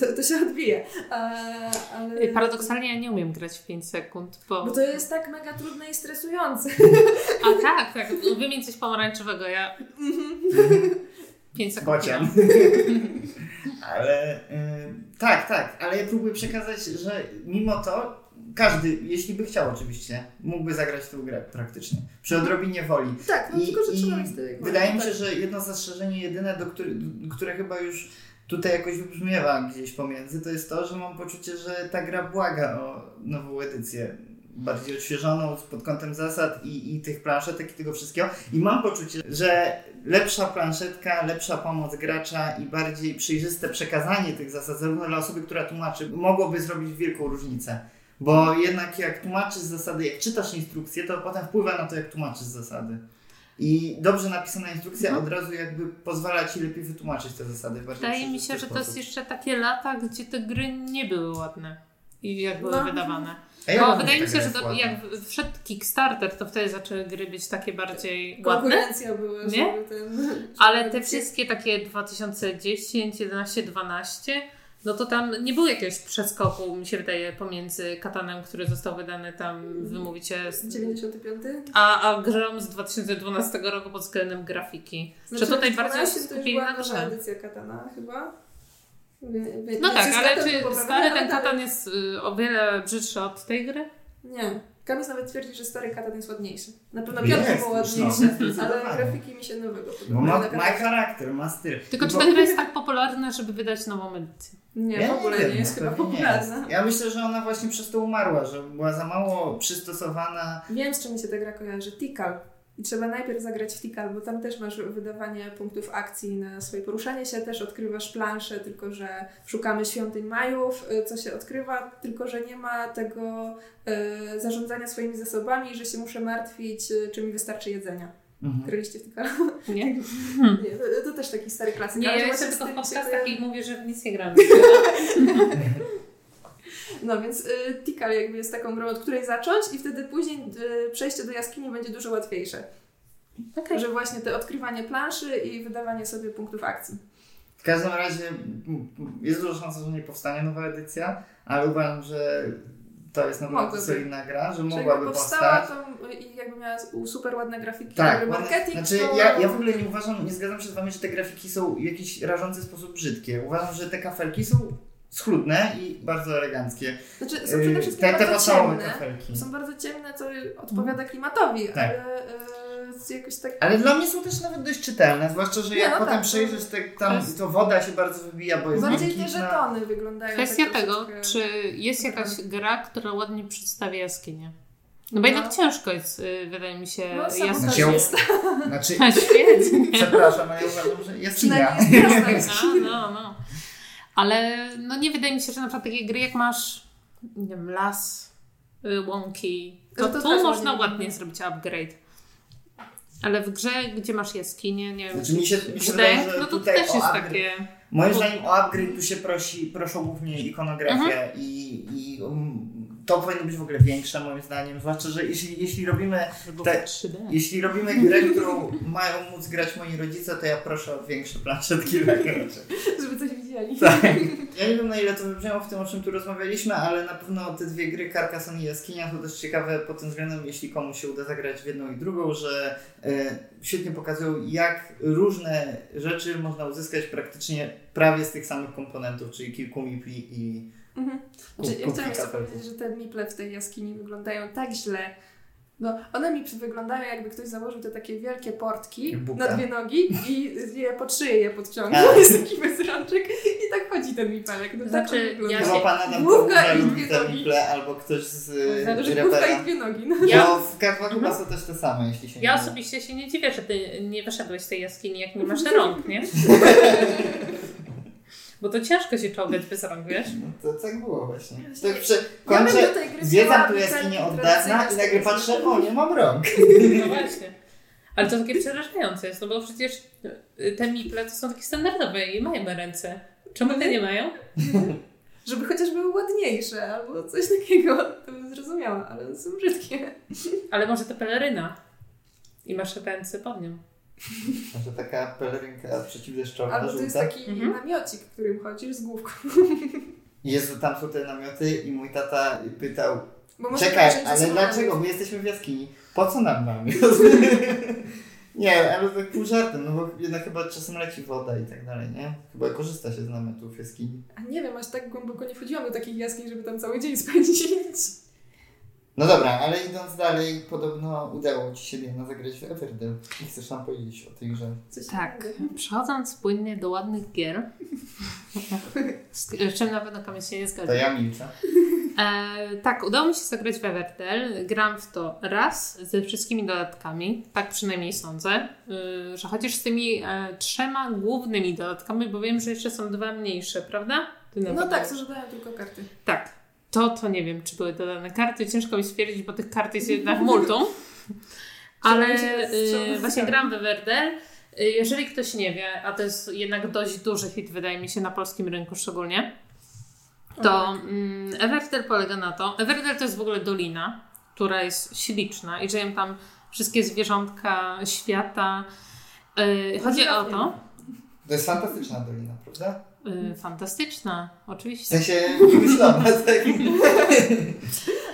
to, to się odbije. Ale... paradoksalnie ja nie umiem grać w 5 sekund, bo... Bo to jest tak mega trudne i stresujące. A tak, tak, wymień coś pomarańczowego, ja... 5 sekund. Bocian. ale y, tak, tak, ale ja próbuję przekazać, że mimo to każdy, jeśli by chciał oczywiście, mógłby zagrać tę grę praktycznie. Przy odrobinie woli. Tak, no I, tylko, że trzeba mieć wydaje mi się, tak. że jedno zastrzeżenie jedyne, do który, które chyba już tutaj jakoś wybrzmiewa gdzieś pomiędzy, to jest to, że mam poczucie, że ta gra błaga o nową edycję. Bardziej odświeżoną pod kątem zasad i, i tych planszetek i tego wszystkiego. I mam poczucie, że lepsza planszetka, lepsza pomoc gracza i bardziej przejrzyste przekazanie tych zasad, zarówno dla osoby, która tłumaczy, mogłoby zrobić wielką różnicę. Bo jednak jak tłumaczysz zasady, jak czytasz instrukcję, to potem wpływa na to, jak tłumaczysz zasady. I dobrze napisana instrukcja Mhm. od razu jakby pozwala ci lepiej wytłumaczyć te zasady. Wydaje mi się, że to jest jeszcze takie lata, gdzie te gry nie były ładne. I jak były No. wydawane. Ja Bo mam wydaje mi się, że to, jak wszedł Kickstarter, to wtedy zaczęły gry być takie bardziej ładne. Konkurencja była, Nie? żeby ten... Ale te wszystkie takie 2010, 11, 12, no to tam nie było jakiegoś przeskoku, mi się wydaje, pomiędzy Katanem, który został wydany tam, wymówicie, z- 95? a, a grą z 2012 roku pod względem grafiki. Znaczy, Czy tutaj bardziej 12 to już skupili na grze? edycja Katana chyba? Wie- wie- No tak, ale czy stary ten Katan jest y, o wiele brzydszy od tej gry? Nie. Kamis nawet twierdzi, że stary Katan jest ładniejszy. Na pewno Jest, piąty był no, ładniejszy, ale grafiki mi się nowego podobają. ma, Na ma Katanie. charakter, ma styl. Tylko czy ta gra jest tak popularna, żeby wydać nową edycję? Nie, Ja w ogóle wiem, nie jest chyba nie popularna. jest. Ja myślę, że ona właśnie przez to umarła, że była za mało przystosowana. Wiem, z czym mi się ta gra kojarzy. Tikal. I trzeba najpierw zagrać w Tikal, bo tam też masz wydawanie punktów akcji na swoje poruszanie się, też odkrywasz planszę, tylko że szukamy świątyń Majów, y, co się odkrywa, tylko że nie ma tego y, zarządzania swoimi zasobami, że się muszę martwić, y, czy mi wystarczy jedzenia. Mhm. Graliście w Tikal? Nie? Nie, to, to też taki stary klasyk. Nie, ale ja z tylko w się podcastach i mówię, że w nic nie gram. No więc y, Tikal jakby jest taką grą, od której zacząć i wtedy później y, przejście do jaskini będzie dużo łatwiejsze. Okej. Że właśnie te odkrywanie planszy i wydawanie sobie punktów akcji. W każdym razie jest duża szansa, że nie powstanie nowa edycja, ale uważam, że to jest naprawdę solidna gra, że mogłaby powstała powstać. to i jakby miała super ładne grafiki, Tak, marketing, znaczy to... ja, ja w ogóle nie uważam, nie zgadzam się z Wami, że te grafiki są w jakiś rażący sposób brzydkie. Uważam, że te kafelki są schludne i bardzo eleganckie. Znaczy są przede Yy, wszystkim te, te bardzo ciemne. kafelki. Są bardzo ciemne, co odpowiada klimatowi, Tak. ale yy, jakoś tak... Ale dla mnie są też nawet dość czytelne, zwłaszcza, że Nie, jak no potem tak, przejrzysz, te, tam, Kwest- to woda się bardzo wybija, bo jest Bardziej te żetony wyglądają Kwestia tak tego, troszeczkę- czy jest jakaś gra, która ładnie przedstawia jaskinię. No bo jednak No. ciężko jest, y, wydaje mi się, No, jasno. Znaczy, ja- sabotażysta. Znaczy, Świetnie. przepraszam, ale ja uważam, że jest jaskinia. No, no, no. Ale no nie wydaje mi się, że na przykład takie gry jak masz, nie wiem, las, y, łąki, to No to tu można ładnie ładnie zrobić upgrade. Ale w grze, gdzie masz jaskinie, nie wiem, Znaczy, mi się- mi się wydaje, że no to tutaj też jest upgrade- takie... Moim Bo- zdaniem o upgrade tu się prosi, proszą głównie ikonografię Mhm. i, i um, to powinno być w ogóle większe moim zdaniem, zwłaszcza, że jeśli, jeśli robimy Te- 3D. jeśli robimy grę, którą mają móc grać moi rodzice, to ja proszę o większe planszetki dla graczy. Żeby coś widzieli. Tak. Ja nie wiem na ile to wybrzmiało w tym, o czym tu rozmawialiśmy, ale na pewno te dwie gry, Carcassonne i Jaskinia, są też ciekawe pod tym względem, jeśli komuś się uda zagrać w jedną i drugą, że e, świetnie pokazują, jak różne rzeczy można uzyskać praktycznie prawie z tych samych komponentów, czyli kilku mipli i Mhm. Znaczy, ja chciałam jeszcze powiedzieć, że te miple w tej jaskini wyglądają tak źle. No, one mi wyglądają jakby ktoś założył te takie wielkie portki buka. na dwie nogi i je pod szyję je podciągnął. A. Jest taki bez rączek i tak chodzi ten mipelek. No, Znaczy, tak on wygląda. ja Chyba się- pan Adam Główka i dwie te nogi. miple, albo ktoś z Znaczy, e, główka i dwie nogi. No. Ja- No, w Karpach chyba są też te same, jeśli się nie Ja mylę. osobiście się nie dziwię, że ty nie wyszedłeś z tej jaskini, jak nie masz rąk, nie? Bo to ciężko się czołgać bez rąk, wiesz? No to tak było właśnie. Właśnie. Tak przy, Ja kończę, gry zwiedzam tu jaskinię od dawna i nagle patrzę, o nie mam rąk. No właśnie. Ale to takie przerażające jest, no bo przecież y, te miple to są takie standardowe i mają ręce. Czemu te nie mają? Żeby chociaż były ładniejsze albo coś takiego, to bym zrozumiała, ale są brzydkie. Ale może to peleryna. I masz ręce pod nią. Może taka pelerynka przeciwdeszczowa, Albo to jest żółta. taki Mhm. namiocik, w którym chodzisz z główką. Jezu, tam są te namioty i mój tata pytał, Bo czekaj, ale ze dlaczego? My jesteśmy w jaskini. Po co nam namiot? nie, ale tak pół żartem, no bo jednak chyba czasem leci woda i tak dalej, nie? Chyba korzysta się z namiotów w jaskini. A nie wiem, aż tak głęboko nie wchodziłam do takich jaskiń, żeby tam cały dzień spędzić. No dobra, ale idąc dalej, podobno udało Ci się Diana zagrać w Everdell. I chcesz nam powiedzieć o tej grze. Tak. Przechodząc płynnie do ładnych gier, z czym na pewno Kamil się nie zgadza. To ja milczę. E, tak, udało mi się zagrać w Everdell. Gram w to raz ze wszystkimi dodatkami, tak przynajmniej sądzę, y, że chociaż z tymi e, trzema głównymi dodatkami, bo wiem, że jeszcze są dwa mniejsze, prawda? Ty No tak, to że dają tylko karty. Tak. To, to nie wiem, czy były dodane karty. Ciężko mi stwierdzić, bo tych kart jest jednak multum. Ale y, właśnie gram w Everdell. Y, Jeżeli ktoś nie wie, a to jest jednak dość duży hit, wydaje mi się, na polskim rynku szczególnie, to tak. mm, Everdell polega na to. Everdell to jest w ogóle dolina, która jest śliczna i żyją tam wszystkie zwierzątka świata. Y, chodzi o to. To jest fantastyczna dolina, prawda? Y, Fantastyczna, W oczywiście. sensie wymyślona, tak?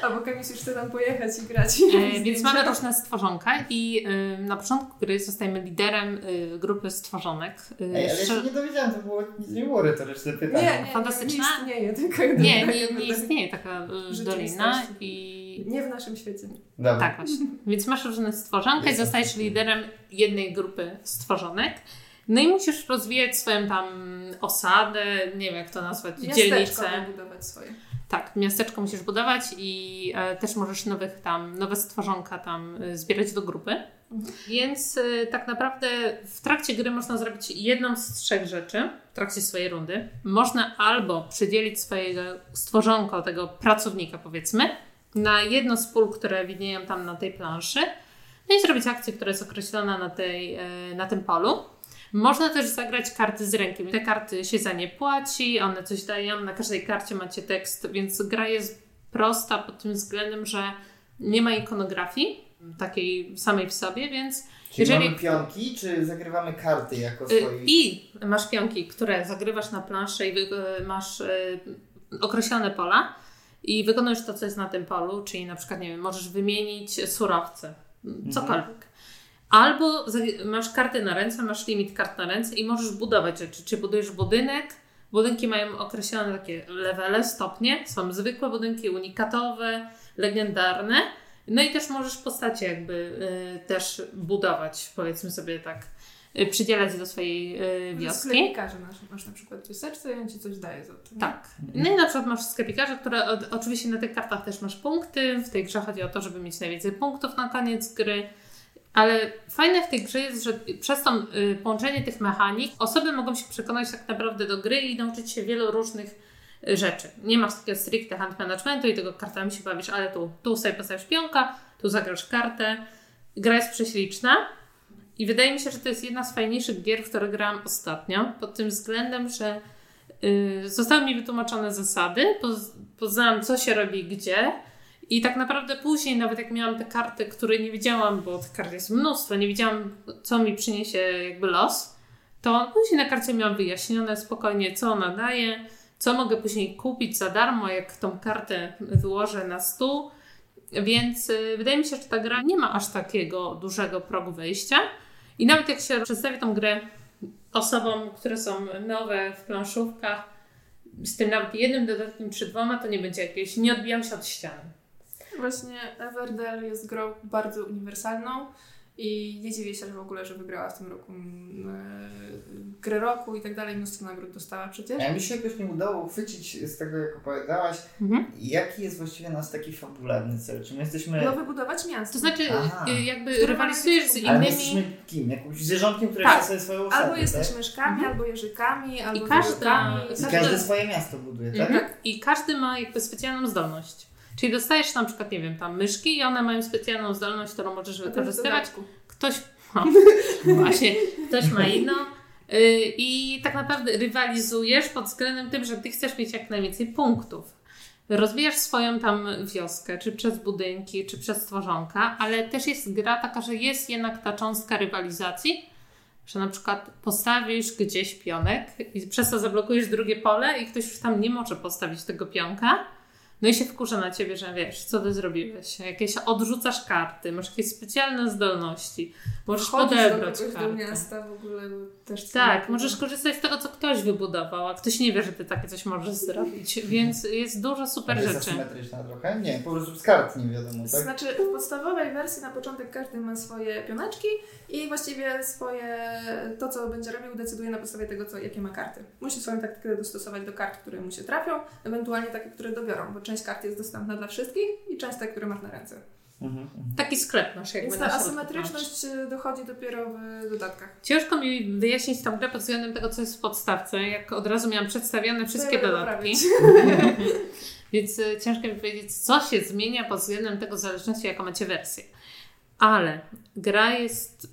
Albo Kamis już chce tam pojechać i grać. E, więc mamy różne stworzonka i y, na początku gry zostajemy liderem y, grupy stworzonek. Y, Ej, ale ja się nie dowiedziałem, to było, nie było retoryczne Nie, pytanie. nie, nie, Fantastyczna? nie istnieje taka nie, nie, nie istnieje taka y, dolina i Nie w naszym świecie. Dobra. tak właśnie. Więc masz różne stworzonka i zostajesz liderem jednej grupy stworzonek. No i musisz rozwijać swoją tam osadę, nie wiem jak to nazwać, Miasteczko dzielnicę. budować swoje. Tak, miasteczko musisz budować i e, też możesz nowych tam, nowe stworzonka tam e, zbierać do grupy. Mhm. Więc e, tak naprawdę w trakcie gry można zrobić jedną z trzech rzeczy w trakcie swojej rundy. Można albo przydzielić swojego stworzonka, tego pracownika powiedzmy, na jedno z pól, które widnieją tam na tej planszy. No i zrobić akcję, która jest określona na, tej, e, na tym polu. Można też zagrać karty z ręki. Te karty się za nie płaci, one coś dają. Na każdej karcie macie tekst, więc gra jest prosta pod tym względem, że nie ma ikonografii takiej samej w sobie, więc Czyli jeżeli- mamy pionki, czy zagrywamy karty jako Y, swoje? I masz pionki, które zagrywasz na planszę i y, masz y, określone pola i wykonujesz to, co jest na tym polu, czyli na przykład, nie wiem, możesz wymienić surowce, cokolwiek. Albo masz karty na ręce, masz limit kart na ręce i możesz budować rzeczy. Czy budujesz budynek? Budynki mają określone takie levele, stopnie. Są zwykłe budynki, unikatowe, legendarne. No i też możesz postacie jakby y, też budować, powiedzmy sobie tak, y, przydzielać do swojej y, wioski. Sklepikarze masz, masz na przykład wioseczce i on ci coś daje za to. nie? Tak. No i na przykład masz sklepikarze, które od, oczywiście na tych kartach też masz punkty. W tej grze chodzi o to, żeby mieć najwięcej punktów na koniec gry. Ale fajne w tej grze jest, że przez to y, połączenie tych mechanik osoby mogą się przekonać tak naprawdę do gry i nauczyć się wielu różnych y, rzeczy. Nie masz takiego stricte hand managementu i tego kartami się bawisz, ale tu, tu sobie postawisz pionka, tu zagrasz kartę. Gra jest prześliczna. I wydaje mi się, że to jest jedna z fajniejszych gier, w które grałam ostatnio, pod tym względem, że yy, zostały mi wytłumaczone zasady, poz, poznałam co się robi gdzie. I tak naprawdę później, nawet jak miałam te karty, które nie wiedziałam, bo tych kart jest mnóstwo, nie wiedziałam, co mi przyniesie jakby los, to później na karcie miałam wyjaśnione spokojnie, co ona daje, co mogę później kupić za darmo, jak tą kartę wyłożę na stół. Więc y, wydaje mi się, że ta gra nie ma aż takiego dużego progu wejścia. I nawet jak się przedstawi tą grę osobom, które są nowe w planszówkach, z tym nawet jednym dodatkiem czy dwoma, to nie będzie jakieś, nie odbijam się od ściany. Właśnie Everdell jest grą bardzo uniwersalną i nie dziwię się że w ogóle, że wygrała w tym roku yy, grę roku i tak dalej. Mnóstwo nagród dostała przecież. A mi się jakoś nie udało uchwycić z tego, jak opowiadałaś, Mhm. jaki jest właściwie nasz taki fabularny cel? Czy my jesteśmy... No wybudować miasto. To znaczy, Aha. y, jakby Które rywalizujesz z mają- Ale my innymi. jesteśmy kim? Jakimś zwierzątkiem, które Tak. chce sobie swoją osadę, Albo jesteś tak? myszkami, albo jeżykami, albo każda- wilkami. I każdy swoje miasto buduje, tak? Mhm. I każdy ma jakby specjalną zdolność. Czyli dostajesz na przykład, nie wiem, tam myszki i one mają specjalną zdolność, którą możesz wykorzystywać. Ktoś, właśnie, ktoś ma inną. Y, I tak naprawdę rywalizujesz pod względem tym, że ty chcesz mieć jak najwięcej punktów. Rozwijasz swoją tam wioskę, czy przez budynki, czy przez stworzonka, ale też jest gra taka, że jest jednak ta cząstka rywalizacji, że na przykład postawisz gdzieś pionek i przez to zablokujesz drugie pole i ktoś już tam nie może postawić tego pionka. No i się wkurza na ciebie, że wiesz, co ty zrobiłeś. Jakieś odrzucasz karty, masz jakieś specjalne zdolności, możesz Chodzisz do podebrać kogoś do karty. miasta w ogóle bo też Tak, możesz korzystać z tego, co ktoś wybudował, a ktoś nie wie, że ty takie coś możesz zrobić, więc jest dużo super jest rzeczy. asymetryczna trochę? Nie, po prostu z kart nie wiadomo, tak? Znaczy w podstawowej wersji na początek każdy ma swoje pioneczki i właściwie swoje to, co będzie robił, decyduje na podstawie tego, co, jakie ma karty. Musi swoją taktykę dostosować do kart, które mu się trafią, ewentualnie takie, które dobiorą, bo część kart jest dostępna dla wszystkich i część te, które masz na ręce. Mhm, mhm. Taki sklep masz jakby Więc ta asymetryczność y, dochodzi dopiero w dodatkach. Ciężko mi wyjaśnić tą grę pod względem tego, co jest w podstawce, jak od razu miałam przedstawione wszystkie ja dodatki. Więc y, ciężko mi powiedzieć, co się zmienia pod względem tego, w zależności jaką macie wersję. Ale gra jest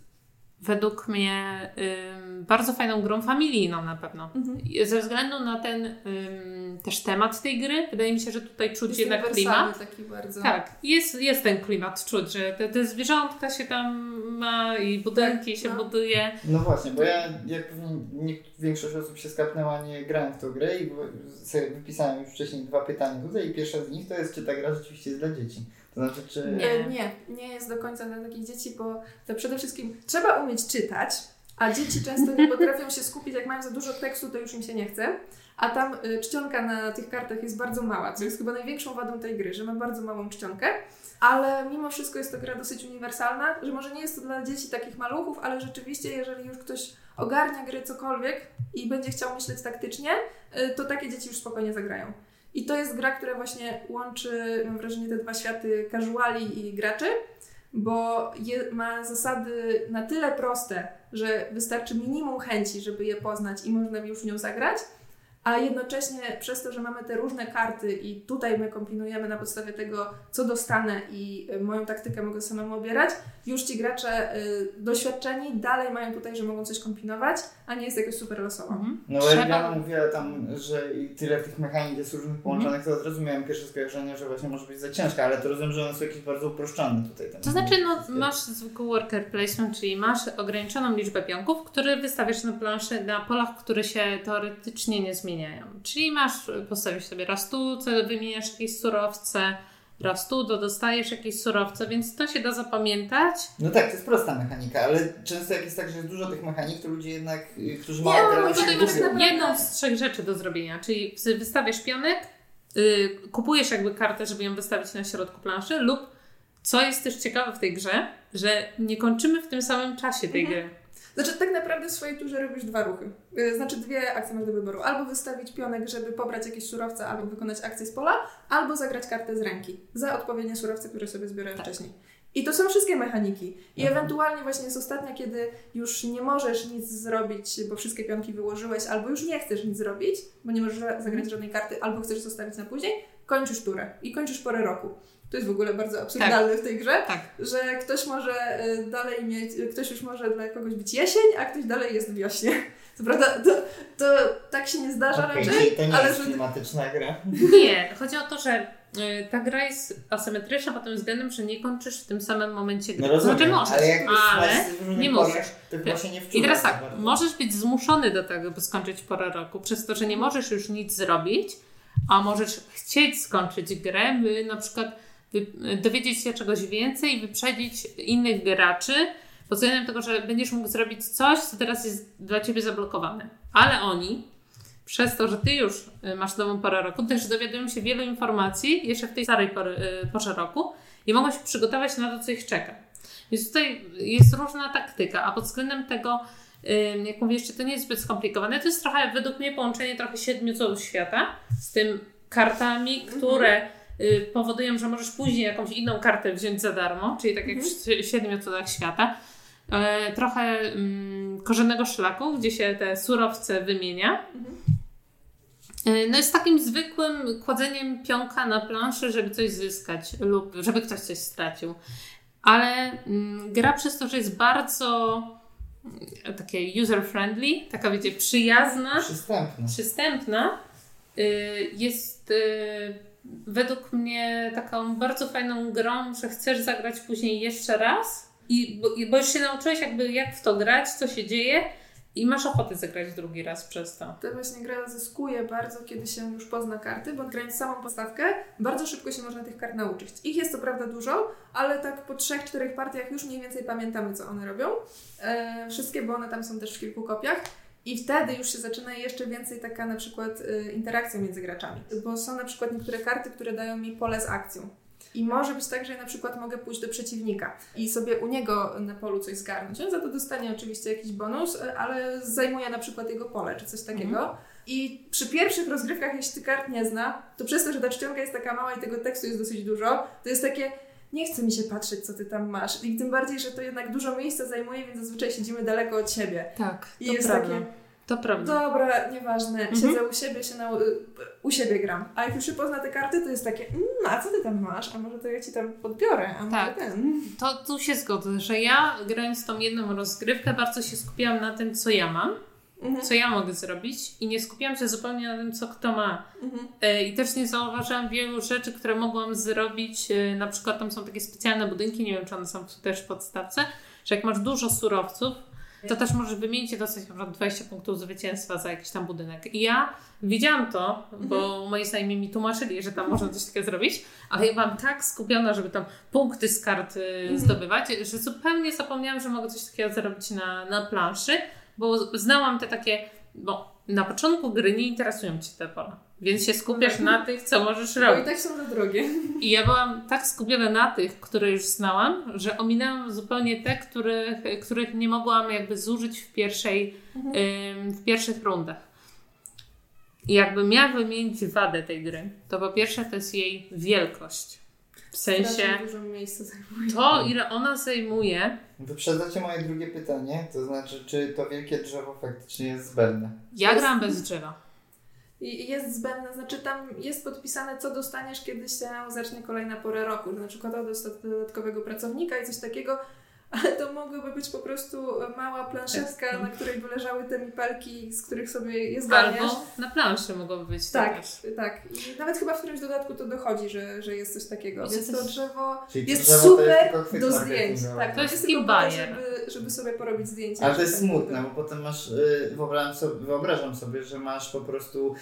według mnie ym, bardzo fajną grą familijną na pewno. Mhm. Ze względu na ten ym, też temat tej gry, wydaje mi się, że tutaj czuć Jest jednak klimat. taki bardzo. Tak, jest, jest ten klimat czuć, że te, te zwierzątka się tam ma i budynki Tak, się no. buduje. No właśnie, bo ja, jak nie, większość osób się skapnęła, nie grałem w tą grę i sobie wypisałem już wcześniej dwa pytania tutaj i pierwsze z nich to jest, czy ta gra rzeczywiście jest dla dzieci. To znaczy, czy... Nie. Nie, nie jest do końca dla takich dzieci, bo to przede wszystkim trzeba umieć czytać, a dzieci często nie potrafią się skupić, jak mają za dużo tekstu, to już im się nie chce. A tam y, czcionka na tych kartach jest bardzo mała, co jest chyba największą wadą tej gry, że ma bardzo małą czcionkę. Ale mimo wszystko jest to gra dosyć uniwersalna, że może nie jest to dla dzieci takich maluchów, ale rzeczywiście, jeżeli już ktoś ogarnia gry cokolwiek i będzie chciał myśleć taktycznie, y, to takie dzieci już spokojnie zagrają. I to jest gra, która właśnie łączy, mam wrażenie, te dwa światy casuali i graczy, bo je, ma zasady na tyle proste, że wystarczy minimum chęci, żeby je poznać i można już w nią zagrać, a jednocześnie przez to, że mamy te różne karty i tutaj my kombinujemy na podstawie tego, co dostanę i y, moją taktykę mogę samemu obierać, już ci gracze y, doświadczeni dalej mają tutaj, że mogą coś kombinować, a nie jest jakoś super losowo. Mhm. No bo Trzeba- jak Jana mówiła tam, że i tyle tych mechanik jest różnych połączonych, to od razu miałem pierwsze skojarzenie, że właśnie może być za ciężka, ale to rozumiem, że one są jakieś bardzo uproszczone tutaj. Ten To znaczy, no, masz zwykły worker placement, czyli masz ograniczoną liczbę pionków, które wystawiasz na planszy na polach, które się teoretycznie nie zmieniają. Czyli masz, postawisz sobie raz tu, co wymieniasz jakieś surowce, raz tu, to dostajesz jakieś surowce, więc to się da zapamiętać. No tak, to jest prosta mechanika, ale często jak jest tak, że jest dużo tych mechanik, to ludzie jednak, y, którzy Nie, mają no, talent, tutaj się masz jedną z trzech rzeczy do zrobienia, czyli wy- wystawiasz pionek, yy, kupujesz jakby kartę, żeby ją wystawić na środku planszy lub co jest też ciekawe w tej grze, że nie kończymy w tym samym czasie tej Mhm. gry. Znaczy, tak naprawdę w swojej turze robisz dwa ruchy. Yy, Znaczy, dwie akcje masz do wyboru. Albo wystawić pionek, żeby pobrać jakieś surowce, albo wykonać akcję z pola, albo zagrać kartę z ręki za odpowiednie surowce, które sobie zbierałeś Tak. wcześniej. I to są wszystkie mechaniki. I Mhm. ewentualnie właśnie jest ostatnia, kiedy już nie możesz nic zrobić, bo wszystkie pionki wyłożyłeś, albo już nie chcesz nic zrobić, bo nie możesz za- zagrać żadnej karty, albo chcesz zostawić na później, kończysz turę i kończysz porę roku. To jest w ogóle bardzo absurdalne w tej grze, Tak. że ktoś może y, dalej mieć, ktoś już może dla kogoś być jesień, a ktoś dalej jest w wiośnie. Co prawda to, to tak się nie zdarza Okej, raczej, to nie ale jest że klimatyczna gra. Nie, chodzi o to, że y, ta gra jest asymetryczna pod tym względem, że nie kończysz w tym samym momencie gry. No rozumiem, znaczy możesz, ale jak ale nie wczuwasz I teraz tak, bardzo. możesz być zmuszony do tego, by skończyć porę roku, przez to, że nie możesz już nic zrobić, a możesz chcieć skończyć grę, by na przykład dowiedzieć się czegoś więcej i wyprzedzić innych graczy, pod względem tego, że będziesz mógł zrobić coś, co teraz jest dla ciebie zablokowane. Ale oni, przez to, że ty już y, masz nową porę roku, też dowiadują się wielu informacji jeszcze w tej starej pory, y, porze roku i mogą się przygotować na to, co ich czeka. Więc tutaj jest różna taktyka, a pod względem tego, ym, jak mówię, jeszcze to nie jest zbyt skomplikowane, to jest trochę, według mnie, połączenie trochę siedmiu cudów świata z tym kartami, które y, powodują, że możesz później jakąś inną kartę wziąć za darmo, czyli tak jak w si- siedmiu cudach świata. E, trochę mm, korzennego szlaku, gdzie się te surowce wymienia. E, No jest takim zwykłym kładzeniem pionka na planszy, żeby coś zyskać lub żeby ktoś coś stracił. Ale mm, gra przez to, że jest bardzo mm, takie user-friendly, taka wiecie, przyjazna, Przystępne. przystępna, y, jest y, według mnie taką bardzo fajną grą, że chcesz zagrać później jeszcze raz i bo, bo już się nauczyłeś jakby jak w to grać, co się dzieje i masz ochotę zagrać drugi raz przez to. Ta właśnie gra zyskuje bardzo, kiedy się już pozna karty, bo grając samą postawkę, bardzo szybko się można tych kart nauczyć. Ich jest to prawda dużo, ale tak po trzech, czterech partiach już mniej więcej pamiętamy, co one robią. E, wszystkie, bo one tam są też w kilku kopiach. I wtedy już się zaczyna jeszcze więcej taka na przykład e, interakcja między graczami. Bo są na przykład niektóre karty, które dają mi pole z akcją. I może być tak, że ja na przykład mogę pójść do przeciwnika i sobie u niego na polu coś zgarnąć. On za to dostanie oczywiście jakiś bonus, e, ale zajmuje na przykład jego pole czy coś takiego. I przy pierwszych rozgrywkach, jeśli ty kart nie zna, to przez to, że ta czcionka jest taka mała i tego tekstu jest dosyć dużo, to jest takie, nie chce mi się patrzeć, co ty tam masz. I tym bardziej, że to jednak dużo miejsca zajmuje, więc zazwyczaj siedzimy daleko od siebie. Tak, I to jest prawda. takie, To prawda. dobra, nieważne, Mhm. siedzę u siebie, się na, u siebie gram. A jak już się pozna te karty, to jest takie, mm, a co ty tam masz? A może to ja ci tam podbiorę? A może Tak. ten? To tu się zgodzę, że ja grając tą jedną rozgrywkę bardzo się skupiałam na tym, co ja mam, Mhm. co ja mogę zrobić i nie skupiałam się zupełnie na tym, co kto ma. Mhm. E, I też nie zauważyłam wielu rzeczy, które mogłam zrobić. E, Na przykład tam są takie specjalne budynki, nie wiem czy one są też w podstawce, że jak masz dużo surowców, to też możesz wymienić i dostać na przykład 20 punktów zwycięstwa za jakiś tam budynek. I ja widziałam to, bo moi znajomi mi tłumaczyli, że tam można coś takiego zrobić, ale ja byłam tak skupiona, żeby tam punkty z kart y, zdobywać, że zupełnie zapomniałam, że mogę coś takiego zrobić na, na planszy, bo znałam te takie, bo na początku gry nie interesują Cię te pola, więc się skupiasz na tych, co możesz Bo i robić. tak są za drogie. I ja byłam tak skupiona na tych, które już znałam, że ominęłam zupełnie te, których, których nie mogłam jakby zużyć w pierwszej, ym, w pierwszych rundach. I jakby miała wymienić wadę tej gry, to po pierwsze to jest jej wielkość. W sensie dużo miejsca zajmuje. to, ile ona zajmuje, Wyprzedzacie moje drugie pytanie, to znaczy, czy to wielkie drzewo faktycznie jest zbędne? ja Jest- gram bez drzewa. I jest zbędne, znaczy tam jest podpisane, co dostaniesz, kiedy się zacznie kolejna pora roku. Na przykład dostać dodatkowego pracownika i coś takiego, ale to mogłoby być po prostu mała planszetka, na której by leżały te mipelki, z których sobie je zgarniasz. Albo na planszy mogłoby być to Tak, też. tak. I nawet chyba w którymś dodatku to dochodzi, że, że jest coś takiego. Więc to to jest- drzewo Czyli to jest drzewo to super tylko chwyt do zdjęć. Tak, To jest jest tylko po to, bajer. żeby, żeby sobie porobić zdjęcia. Ale to jest tam smutne, bo potem masz, y, wyobrażam sobie, wyobrażam sobie, że masz po prostu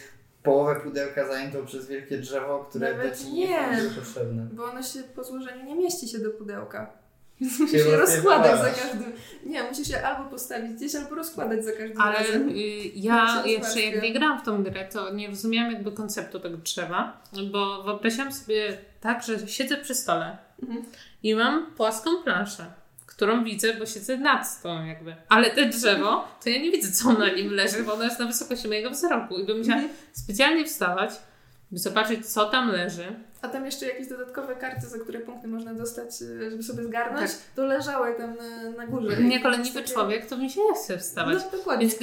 połowę pudełka zajętą przez wielkie drzewo, które Nawet do ci nie nie. jest potrzebne. Bo ono się po złożeniu nie mieści się do pudełka. Więc Się musisz je rozkładać za każdym. Nie, musisz je albo postawić gdzieś, albo rozkładać za każdym Ale razem. y, ja się jeszcze jak nie grałam w tą grę, to nie rozumiałam jakby konceptu tego drzewa, bo wyobraziłam sobie tak, że siedzę przy stole Mhm. i mam płaską planszę, którą widzę, bo siedzę nad tą jakby. Ale te drzewo, to ja nie widzę, co na nim leży, bo ono jest na wysokości mojego wzroku i bym musiała Mhm. specjalnie wstawać, by zobaczyć, co tam leży, A tam jeszcze jakieś dodatkowe karty, za które punkty można dostać, y, żeby sobie zgarnąć, Tak. to leżały tam na, na górze. Nie I koleniwy takie- człowiek, to mi się nie chce wstawać. No dokładnie. Więc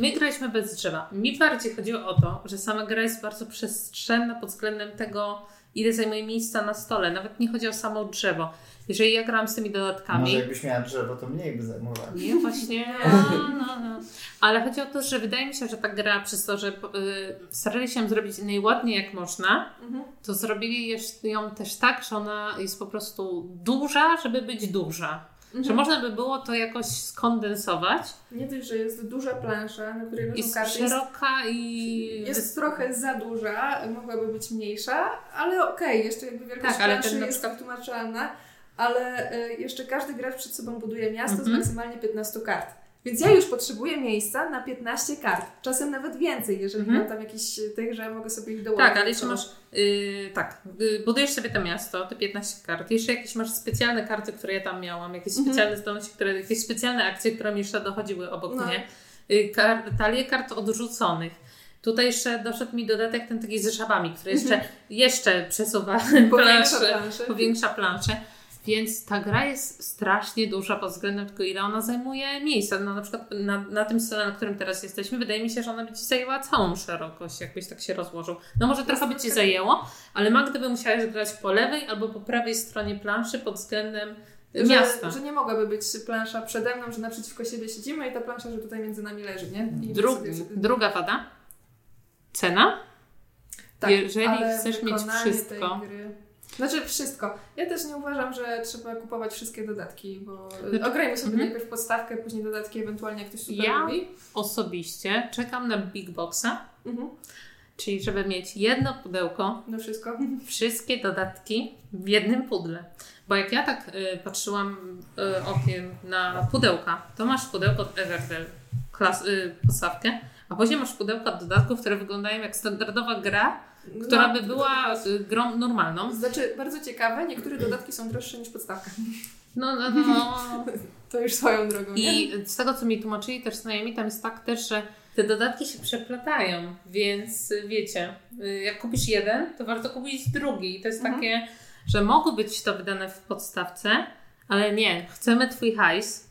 my graliśmy bez drzewa. Mi bardziej chodziło o to, że sama gra jest bardzo przestrzenna pod względem tego, ile zajmuje miejsca na stole. Nawet nie chodzi o samo drzewo. Jeżeli ja grałam z tymi dodatkami, Może jakbyś miała drzewo, to mniej by zajmowało. Nie, właśnie. No, no, no. Ale chodzi o to, że wydaje mi się, że ta gra przez to, że y, starali się ją zrobić najładniej jak można, Mhm. to zrobili ją też tak, że ona jest po prostu duża, żeby być duża. Że Mhm. można by było to jakoś skondensować. Nie dość, że jest duża plansza, na której leżą Jest karty. Jest, szeroka i... jest trochę za duża, mogłaby być mniejsza, ale okej, jeszcze jakby wielkość Tak, ale planszy ten na jest przykład- wytłumaczalna, ale y, jeszcze każdy gracz przed sobą buduje miasto Mhm. z maksymalnie 15 kart. Więc ja już potrzebuję miejsca na 15 kart. Czasem nawet więcej, jeżeli Mhm. mam tam jakiś tych, że mogę sobie ich dołożyć. Tak, ale jeszcze masz, yy, tak, yy, budujesz sobie to miasto, te 15 kart, jeszcze jakieś masz specjalne karty, które ja tam miałam, jakieś Mhm. specjalne zdolności, które, jakieś specjalne akcje, które mi jeszcze dochodziły obok No. mnie. Yy, kar, talię kart odrzuconych. Tutaj jeszcze doszedł mi dodatek ten taki z żabami, który jeszcze, jeszcze przesuwa Powiększa planszę, planszę. powiększa planszę. Więc ta gra jest strasznie duża pod względem tego, ile ona zajmuje miejsca. No, na przykład na, na tym stole, na którym teraz jesteśmy, wydaje mi się, że ona by Ci zajęła całą szerokość, jakbyś tak się rozłożył. No może trochę by Ci zajęło, ale Magdy by musiałaś grać po lewej albo po prawej stronie planszy pod względem miasta. Że, że nie mogłaby być plansza przede mną, że naprzeciwko siebie siedzimy i ta plansza, że tutaj między nami leży, nie? Dru- druga wada. Cena. jeżeli Tak, ale chcesz mieć wszystko. tej Gry... Znaczy wszystko. Ja też nie uważam, że trzeba kupować wszystkie dodatki, bo Znaczy- ograjmy sobie Mhm. najpierw podstawkę, później dodatki, ewentualnie jak ktoś super Ja- lubi. Osobiście czekam na Big Boxa, Mhm. czyli żeby mieć jedno pudełko No wszystko. wszystkie dodatki w jednym pudle. Bo jak ja tak y, patrzyłam y, okiem na pudełka, to masz pudełko od Everdell, klas, y, podstawkę, a później masz pudełka dodatków, które wyglądają jak standardowa gra, która No, by była y, grą normalną. Znaczy, bardzo ciekawe, niektóre dodatki są droższe niż podstawka. No, no, no. no. To już swoją drogą, nie? I z tego, co mi tłumaczyli też znajomi, tam jest tak też, że te dodatki się przeplatają, więc y, wiecie, y, jak kupisz jeden, to warto kupić drugi. I to jest Mhm. takie, że mogło być to wydane w podstawce, ale nie, chcemy Twój hajs,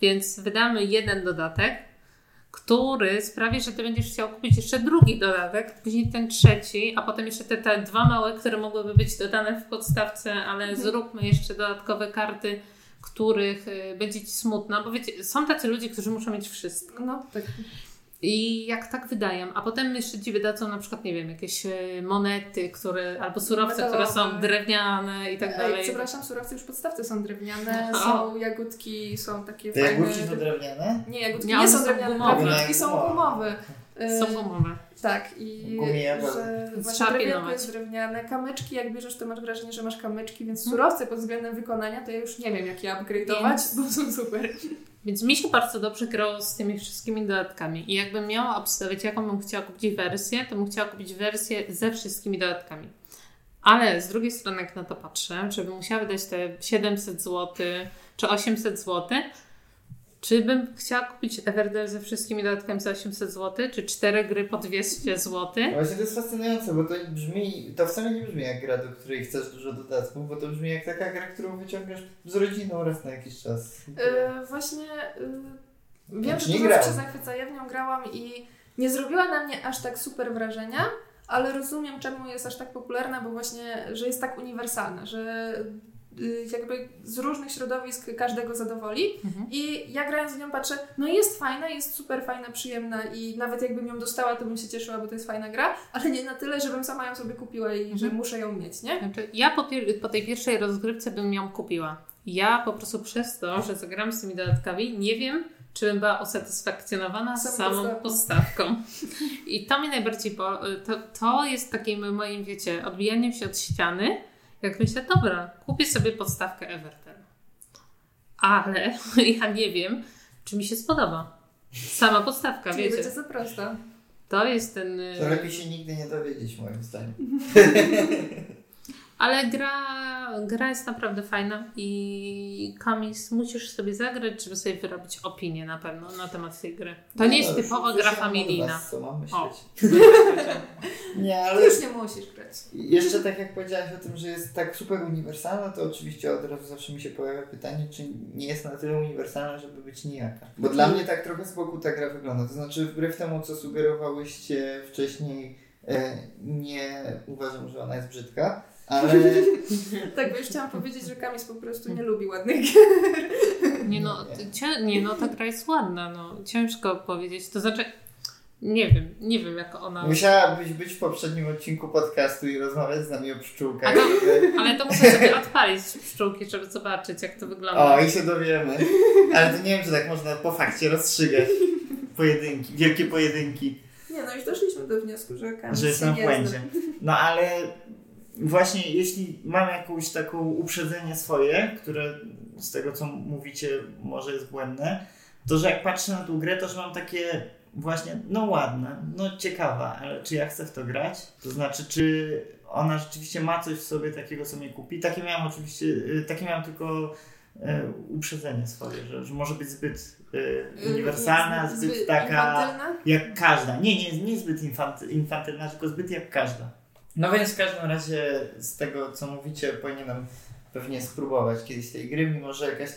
więc wydamy jeden dodatek, który sprawi, że Ty będziesz chciał kupić jeszcze drugi dodatek, później ten trzeci, a potem jeszcze te, te dwa małe, które mogłyby być dodane w podstawce, ale Mhm. zróbmy jeszcze dodatkowe karty, których y, będzie Ci smutno, bo wiecie, są tacy ludzie, którzy muszą mieć wszystko. No, tak. I jak tak wydają, a potem jeszcze Ci wydadzą na przykład, nie wiem, jakieś y, monety, które, albo surowce, które są Metalowe. drewniane i tak Ej, dalej. przepraszam, surowce już podstawce są drewniane, O. są jagódki, są takie Te fajne... jagódki są drewniane? Nie, jagódki Nie, nie, są drewniane, jagódki są Gumowe. E, Są gumowe. Tak, i Gumijagody. że właśnie jest drewniane. Kamyczki, jak bierzesz, to masz wrażenie, że masz kamyczki, więc Hmm. surowce pod względem wykonania, to ja już nie wiem, jak je upgrade'ować, Więc- bo są super. Więc mi się bardzo dobrze grało z tymi wszystkimi dodatkami. I jakbym miała obstawiać, jaką bym chciała kupić wersję, to bym chciała kupić wersję ze wszystkimi dodatkami. Ale z drugiej strony, jak na to patrzę, żebym musiała wydać te 700 zł czy 800 zł, czy bym chciała kupić Everdell ze wszystkimi dodatkami za 800 zł, czy cztery gry po 200 zł? Właśnie to jest fascynujące, bo to brzmi, to wcale nie brzmi jak gra, do której chcesz dużo dodatków, bo to brzmi jak taka gra, którą wyciągasz z rodziną raz na jakiś czas. E, właśnie e, wiem, Znaczy, że nie dużo się zachwyca. Ja w nią grałam i nie zrobiła na mnie aż tak super wrażenia, ale rozumiem, czemu jest aż tak popularna, bo właśnie, że jest tak uniwersalna, że jakby z różnych środowisk każdego zadowoli. Mhm. I ja grając w nią patrzę, no jest fajna, jest super fajna, przyjemna i nawet jakbym ją dostała, to bym się cieszyła, bo to jest fajna gra, ale nie na tyle, żebym sama ją sobie kupiła i że Mhm. muszę ją mieć, nie? Znaczy, ja po, po tej pierwszej rozgrywce bym ją kupiła. Ja po prostu przez to, że zagram z tymi dodatkami, nie wiem, czy bym była usatysfakcjonowana Samą samą podstawką. podstawką. I to mi najbardziej, po, to, to jest takim moim, wiecie, odbijaniem się od ściany, jak myślę, dobra, kupię sobie podstawkę Everton. Ale ja nie wiem, czy mi się spodoba. Sama podstawka, Czyli wiecie. będzie za prosta. To jest ten... To lepiej się nigdy nie dowiedzieć moim zdaniem. Ale gra gra jest naprawdę fajna i Kamis musisz sobie zagrać, żeby sobie wyrobić opinię na pewno na temat tej gry. To nie jest typowa gra familijna. Co mam myśleć. Nie, ale Już nie musisz grać. jeszcze tak jak powiedziałaś o tym, że jest tak super uniwersalna, to oczywiście od razu zawsze mi się pojawia pytanie, czy nie jest na tyle uniwersalna, żeby być nijaka. Bo dla mnie tak trochę z boku ta gra wygląda. To znaczy wbrew temu, co sugerowałyście wcześniej, e, nie uważam, że ona jest brzydka, ale Tak, bo już chciałam powiedzieć, że Kamis po prostu nie lubi ładnych gier. Nie no, Nie. ty- cia- nie no, ta gra jest ładna, no. Ciężko powiedzieć. To znaczy, nie wiem, nie wiem jak ona... musiałabyś być w poprzednim odcinku podcastu i rozmawiać z nami o pszczółkach. To- Ale to muszę sobie odpalić pszczółki, żeby zobaczyć jak to wygląda. O, i się dowiemy. Ale to nie wiem, czy tak można po fakcie rozstrzygać pojedynki, wielkie pojedynki. Nie, no już doszliśmy do wniosku, że Kamis że jestem w nie błędzie. No ale właśnie jeśli mam jakąś taką uprzedzenie swoje, które z tego co mówicie może jest błędne, to że jak patrzę na tą grę, to że mam takie właśnie, no ładne, no ciekawa, ale czy ja chcę w to grać? To znaczy, czy ona rzeczywiście ma coś w sobie takiego, co mnie kupi? Takie miałam oczywiście, y, takie miałam tylko y, uprzedzenie swoje, że, że może być zbyt y, uniwersalna, Zbyt- zbyt, taka infantylna? jak każda. Nie, nie, nie zbyt infanty, infantylna, tylko zbyt jak każda. No więc w każdym razie z tego, co mówicie, powinienem pewnie spróbować kiedyś tej gry, mimo że jakaś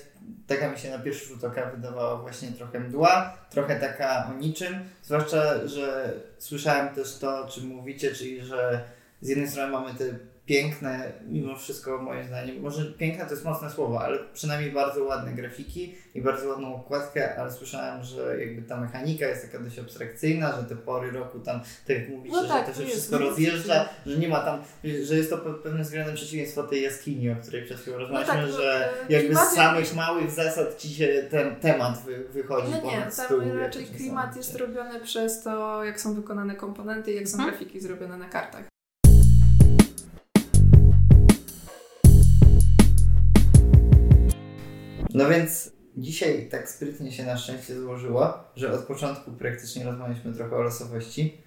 taka mi się na pierwszy rzut oka wydawała właśnie trochę mdła, trochę taka o niczym. Zwłaszcza, że słyszałem też to, o czym mówicie, czyli że z jednej strony mamy te piękne, mimo wszystko moim zdaniem, może piękne to jest mocne słowo, ale przynajmniej bardzo ładne grafiki i bardzo ładną okładkę, ale słyszałem, że jakby ta mechanika jest taka dość abstrakcyjna, że te pory roku tam, tak jak mówicie, No że tak, to to się jest, wszystko no. rozjeżdża, że nie ma tam, że jest to pe- pewnym względem przeciwieństwo tej jaskini, o której przed chwilą rozmawialiśmy, tak, no, że e, jakby z samych małych zasad ci się ten temat wy, wychodzi No nie, ponad stół. tam raczej jakiś klimat jest robiony przez to, jak są wykonane komponenty i jak są Hmm? grafiki zrobione na kartach. No więc dzisiaj tak sprytnie się na szczęście złożyło, że od początku praktycznie rozmawialiśmy trochę o losowości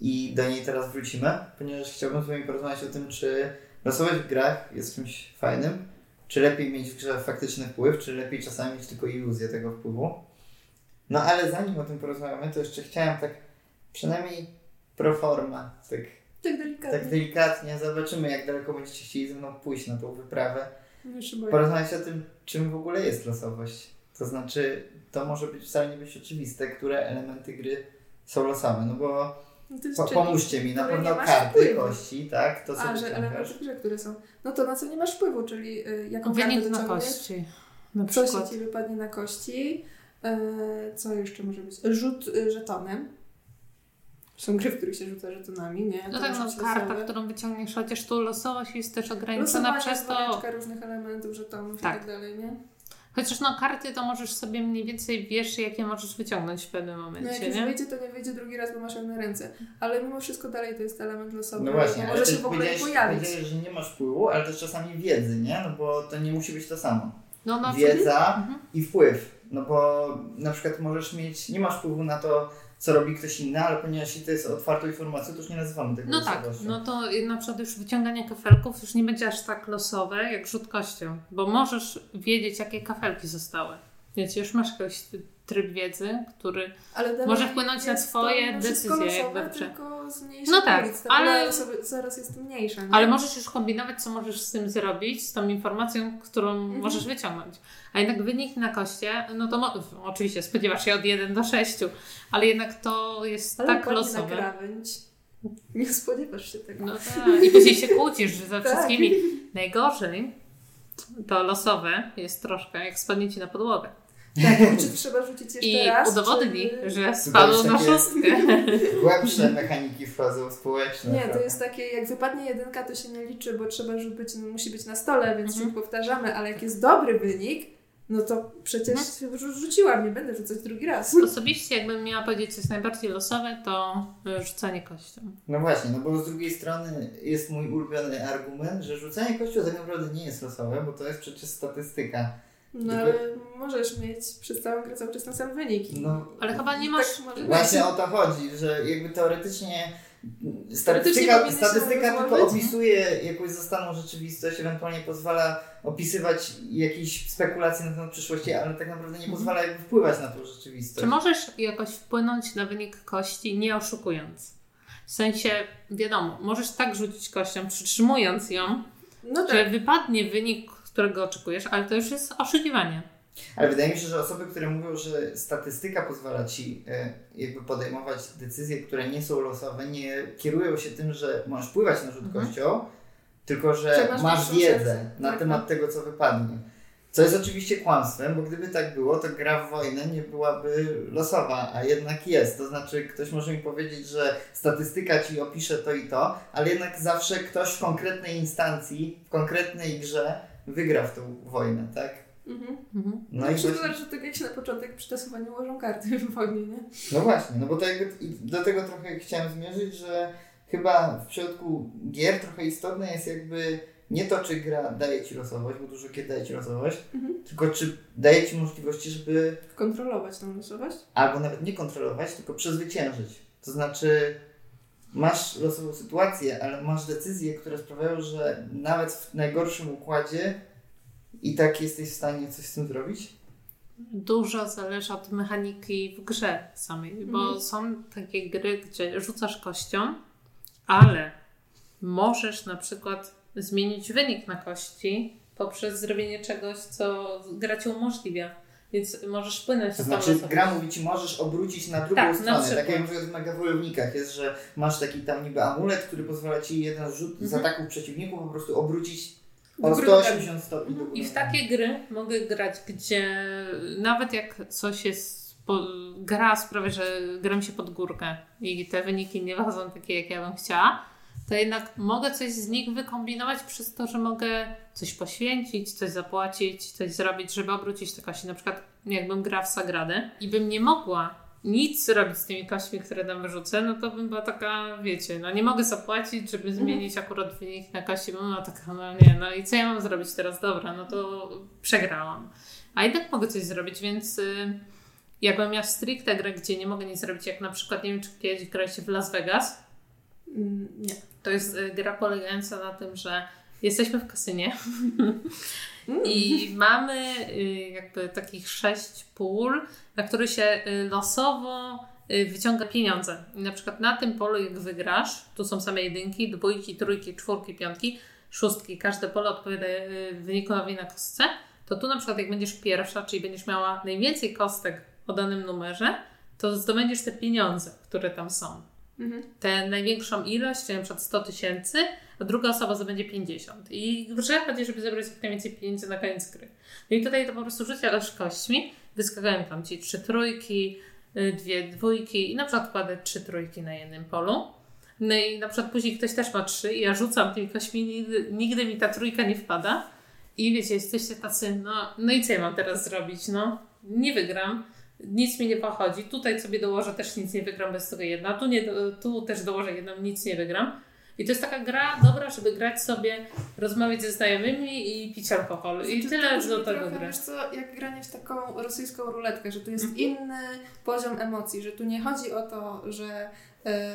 i do niej teraz wrócimy, ponieważ chciałbym z Wami porozmawiać o tym, czy losowość w grach jest czymś fajnym, czy lepiej mieć w grze faktyczny wpływ, czy lepiej czasami mieć tylko iluzję tego wpływu. No ale zanim o tym porozmawiamy, to jeszcze chciałem tak przynajmniej pro forma, tak Tak delikatnie. tak delikatnie, zobaczymy jak daleko będziecie chcieli ze mną pójść na tą wyprawę. Boję. Porozmawiać o tym, czym w ogóle jest losowość. To znaczy, to może być wcale nie być oczywiste, które elementy gry są losowe. No bo No pomóżcie mi, na pewno karty, wpływu. kości, tak? To co A, że elementy grze, które są. No to na co nie masz wpływu, czyli y, jaką Wynik kartę na kości. Na co się ci wypadnie na kości, y, co jeszcze może być? Rzut y, żetonem. Są gry, w których się rzuca żetonami, nie? No To tak, no karta, losowe. którą wyciągniesz, chociaż tu losowość jest też ograniczona Losowanie, przez to... różnych elementów, żetonów Tak. i tak dalej, nie? Chociaż no karty to możesz sobie mniej więcej wiesz, jakie możesz wyciągnąć w pewnym No jak momencie, już nie? wyjdzie, to nie wyjdzie drugi raz, bo masz ją na ręce. Ale mimo wszystko dalej to jest element losowy. No właśnie, może się w ogóle nie pojawić. że nie masz wpływu, ale też czasami wiedzy, nie? No bo to nie musi być to samo. No, no Wiedza Mhm. i wpływ. No bo na przykład możesz mieć, nie masz wpływu na to, co robi ktoś inny, ale ponieważ to jest otwartą informacją, to już nie nazywamy tego No tak, no to na przykład już wyciąganie kafelków już nie będzie aż tak losowe jak rzut kością, bo możesz wiedzieć, jakie kafelki zostały. Wiecie, już masz jakiś tryb wiedzy, który... Może wpłynąć na twoje mimo wszystko decyzje, losowe, jakby tylko z mniejszych No tak, ulic. Ale- zaraz jest mniejsza. Nie? Ale możesz już kombinować, co możesz z tym zrobić, z tą informacją, którą Mhm. możesz wyciągnąć. A jednak wynik na koście, no to mo- oczywiście spodziewasz się od 1 do 6, ale jednak to jest Ale tak wypadnie na losowe. krawędź. Nie spodziewasz się tego. No tak. I później się kłócisz ze Tak. wszystkimi. Najgorzej to losowe jest troszkę, jak spadnie ci na podłogę. Tak, czy trzeba rzucić jeszcze I raz? udowodnij, czy... że spadło na szóstkę. Głębsze mechaniki wchodzą społeczne. Nie, to jest takie, jak wypadnie jedynka, to się nie liczy, bo trzeba żeby być, no, musi być na stole, więc Mhm. się powtarzamy, ale jak jest dobry wynik, no to przecież rzu- rzuciłam, nie będę rzucać drugi raz. Osobiście, jakbym miała powiedzieć, co jest najbardziej losowe, to y, rzucanie kością. No właśnie, no bo z drugiej strony jest mój ulubiony argument, że rzucanie kościoła tak naprawdę nie jest losowe, bo to jest przecież statystyka. No ale możesz mieć przez całą grę cały czas ten sam wynik. No Ale chyba nie masz... Tak może właśnie o to chodzi, że jakby teoretycznie Statystyka, statystyka tylko opisuje jakąś zastaną rzeczywistość, ewentualnie pozwala opisywać jakieś spekulacje na temat przyszłości, ale tak naprawdę nie pozwala jakby wpływać na tą rzeczywistość. Czy możesz jakoś wpłynąć na wynik kości, nie oszukując? W sensie, wiadomo, możesz tak rzucić kością, przytrzymując ją, No że tak. wypadnie wynik, którego oczekujesz, ale to już jest oszukiwanie. Ale wydaje mi się, że osoby, które mówią, że statystyka pozwala ci e, jakby podejmować decyzje, które nie są losowe, nie kierują się tym, że możesz wpływać na rzut Mhm. kością, tylko że masz wiedzę szansę. na Tak, temat tak. tego, co wypadnie. Co jest oczywiście kłamstwem, bo gdyby tak było, to gra w wojnę nie byłaby losowa, a jednak jest. To znaczy, ktoś może mi powiedzieć, że statystyka ci opisze to i to, ale jednak zawsze ktoś w konkretnej instancji, w konkretnej grze wygra w tą wojnę, tak? Mhm. Mhm. No No i właśnie, zależy od tego, jak się na początek przy tasowaniu ułożą karty w wojnie, nie? no właśnie, no bo to jakby, i do tego trochę chciałem zmierzyć, że chyba w przypadku gier trochę istotne jest jakby nie to, czy gra daje ci losowość, bo dużo gier daje ci losowość, Mhm. tylko czy daje ci możliwości, żeby Kontrolować tą losowość. albo nawet nie kontrolować, tylko przezwyciężyć. To znaczy, masz losową sytuację, ale masz decyzje, które sprawiają, że nawet w najgorszym układzie i tak jesteś w stanie coś z tym zrobić. Dużo zależy od mechaniki w grze samej, bo Mhm. są takie gry, gdzie rzucasz kością, ale możesz na przykład zmienić wynik na kości poprzez zrobienie czegoś, co gra ci umożliwia. Więc możesz wpłynąć To na tą znaczy, gra mówi ci, możesz obrócić na drugą Tak, na stronę. przykład. Tak jak na przykład w megawojownikach jest, że masz taki tam niby amulet, który pozwala ci jeden rzut z Mhm. ataków przeciwników po prostu obrócić o góry 180 stopni. I w takie gry mogę grać, gdzie nawet jak coś jest. Po, gra sprawia, że gram się pod górkę i te wyniki nie wychodzą takie, jak ja bym chciała, to jednak mogę coś z nich wykombinować przez to, że mogę coś poświęcić, coś zapłacić, coś zrobić, żeby obrócić te kości. Na przykład, jakbym grała w Sagradę i bym nie mogła nic zrobić z tymi kośćmi, które tam wyrzucę, no to bym była taka, wiecie, no nie mogę zapłacić, żeby zmienić akurat wynik na kości, bym była taka, no nie, no i co ja mam zrobić teraz? Dobra, no to przegrałam. A jednak mogę coś zrobić, więc y, jakbym miała stricte grę, gdzie nie mogę nic zrobić, jak na przykład, nie wiem, czy kiedyś graliście w Las Vegas, Mm, Nie. To jest y, gra polegająca na tym, że jesteśmy w kasynie Mm. i mamy y, jakby takich sześć pól, na których się y, losowo wyciąga pieniądze. I na przykład na tym polu, jak wygrasz, tu są same jedynki, dwójki, trójki, czwórki, piątki, szóstki, każde pole odpowiada wynikowi na kostce, to tu na przykład jak będziesz pierwsza, czyli będziesz miała najwięcej kostek o danym numerze, to zdobędziesz te pieniądze, które tam są Mhm. tę największą ilość, czyli na przykład 100 tysięcy, a druga osoba zdobędzie 50. I grze chodzi, żeby zebrać jak najwięcej pieniędzy na koniec gry. No i tutaj to po prostu rzucasz kośćmi, wyskakują tam ci trzy trójki, y, dwie dwójki i na przykład kładę trzy trójki na jednym polu. No i na przykład później ktoś też ma trzy i ja rzucam tymi kośćmi, nigdy, nigdy mi ta trójka nie wpada. I wiecie, jesteście tacy, no, no i co ja mam teraz zrobić? No, nie wygram nic mi nie pochodzi. Tutaj sobie dołożę, też nic nie wygram bez tego jedna. Tu, nie, tu też dołożę jedną, nic nie wygram. I to jest taka gra dobra, żeby grać sobie, rozmawiać ze znajomymi i pić alkohol. I Znaczy, tyle do tego trochę. Wiesz co, jak granie w taką rosyjską ruletkę, że tu jest Mhm. inny poziom emocji, że tu nie chodzi o to, że e,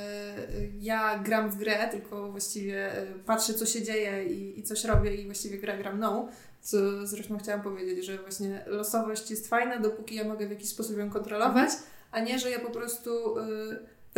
ja gram w grę, tylko właściwie e, patrzę, co się dzieje i, i coś robię i właściwie gra gram mną. Co zresztą chciałam powiedzieć, że właśnie losowość jest fajna, dopóki ja mogę w jakiś sposób ją kontrolować, a nie, że ja po prostu e,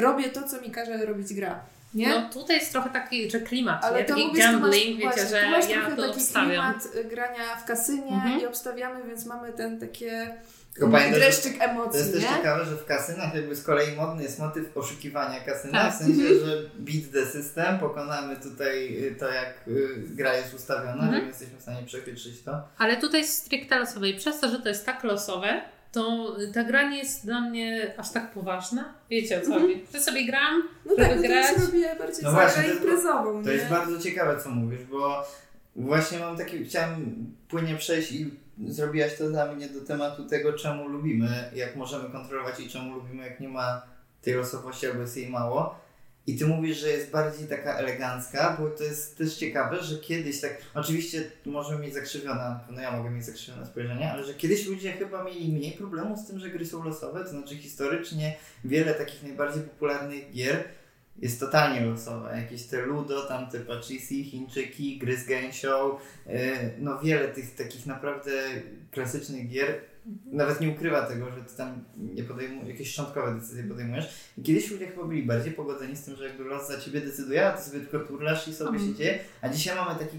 robię to, co mi każe robić gra. Nie? No tutaj jest trochę taki, że klimat, Ale nie? taki mówisz, tu masz, gambling, wiecie, że masz ja to taki obstawiam. klimat y, grania w kasynie Mhm. i obstawiamy, więc mamy ten takie Tylko pamiętaj, że dreszczyk To emocji, jest też nie? ciekawe, że w kasynach jakby z kolei modny jest motyw oszukiwania kasyna, Tak. w sensie, że beat the system, pokonamy tutaj y, to jak y, gra jest ustawiona, Mhm. że my jesteśmy w stanie przechytrzyć to. Ale tutaj jest stricte losowe i przez to, że to jest tak losowe, to ta gra nie jest dla mnie aż tak poważna. Wiecie o co Mhm. chodzi. Że sobie gram, No żeby tak, no to grać. już robię bardziej No no właśnie, to jest- imprezową, To nie? jest bardzo ciekawe, co mówisz, bo właśnie mam taki, chciałem płynnie przejść i zrobiłaś to dla mnie do tematu tego, czemu lubimy, jak możemy kontrolować i czemu lubimy, jak nie ma tej losowości albo jest jej mało. I ty mówisz, że jest bardziej taka elegancka, bo to jest też ciekawe, że kiedyś tak, oczywiście możemy mieć zakrzywione, no ja mogę mieć zakrzywione spojrzenie, ale że kiedyś ludzie chyba mieli mniej problemów z tym, że gry są losowe, to znaczy historycznie wiele takich najbardziej popularnych gier jest totalnie losowa. Jakieś te Ludo, tam te Pachisi, Chińczyki, gry z gęsią, yy, no wiele tych takich naprawdę klasycznych gier nawet nie ukrywa tego, że ty tam nie podejmujesz, jakieś szczątkowe decyzje podejmujesz. I kiedyś ludzie chyba byli bardziej pogodzeni z tym, że jakby los za ciebie decyduje, a ty sobie tylko turlasz i sobie Mhm. się dzieje. A dzisiaj mamy taki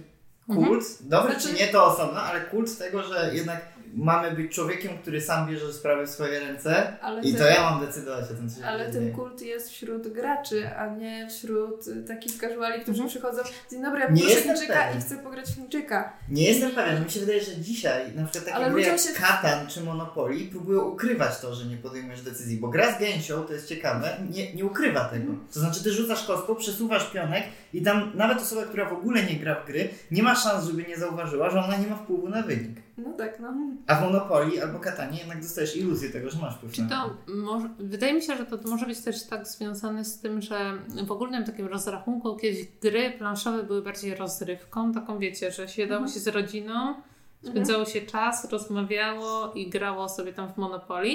Mhm. kult, dobry Znaczy- czy nie to osobno, ale kult tego, że jednak mamy być człowiekiem, który sam bierze sprawy w swoje ręce Ale i ten, to ja mam decydować o tym, co się ale dzieje. ten kult jest wśród graczy, a nie wśród y, takich casuali, którzy Mhm. przychodzą Dzień dobry, ja proszę Chińczyka pewien. i chcę pograć w Chińczyka. Nie jestem pewien, mi się wydaje, że dzisiaj na przykład takie Ale gry jak się- Katan czy Monopoly próbują ukrywać to, że nie podejmujesz decyzji, bo gra z gęsią, to jest ciekawe, nie, nie ukrywa tego. To znaczy ty rzucasz kostką, przesuwasz pionek i tam nawet osoba, która w ogóle nie gra w gry, nie ma szans, żeby nie zauważyła, że ona nie ma wpływu na wynik. No tak, no. A w Monopoly albo Katanie jednak dostajesz iluzję tego, że masz wpływ Czy to może, wydaje mi się, że to może być też tak związane z tym, że w ogólnym takim rozrachunku kiedyś gry planszowe były bardziej rozrywką, taką wiecie, że siedało się z rodziną, spędzało się czas, rozmawiało i grało sobie tam w Monopoly.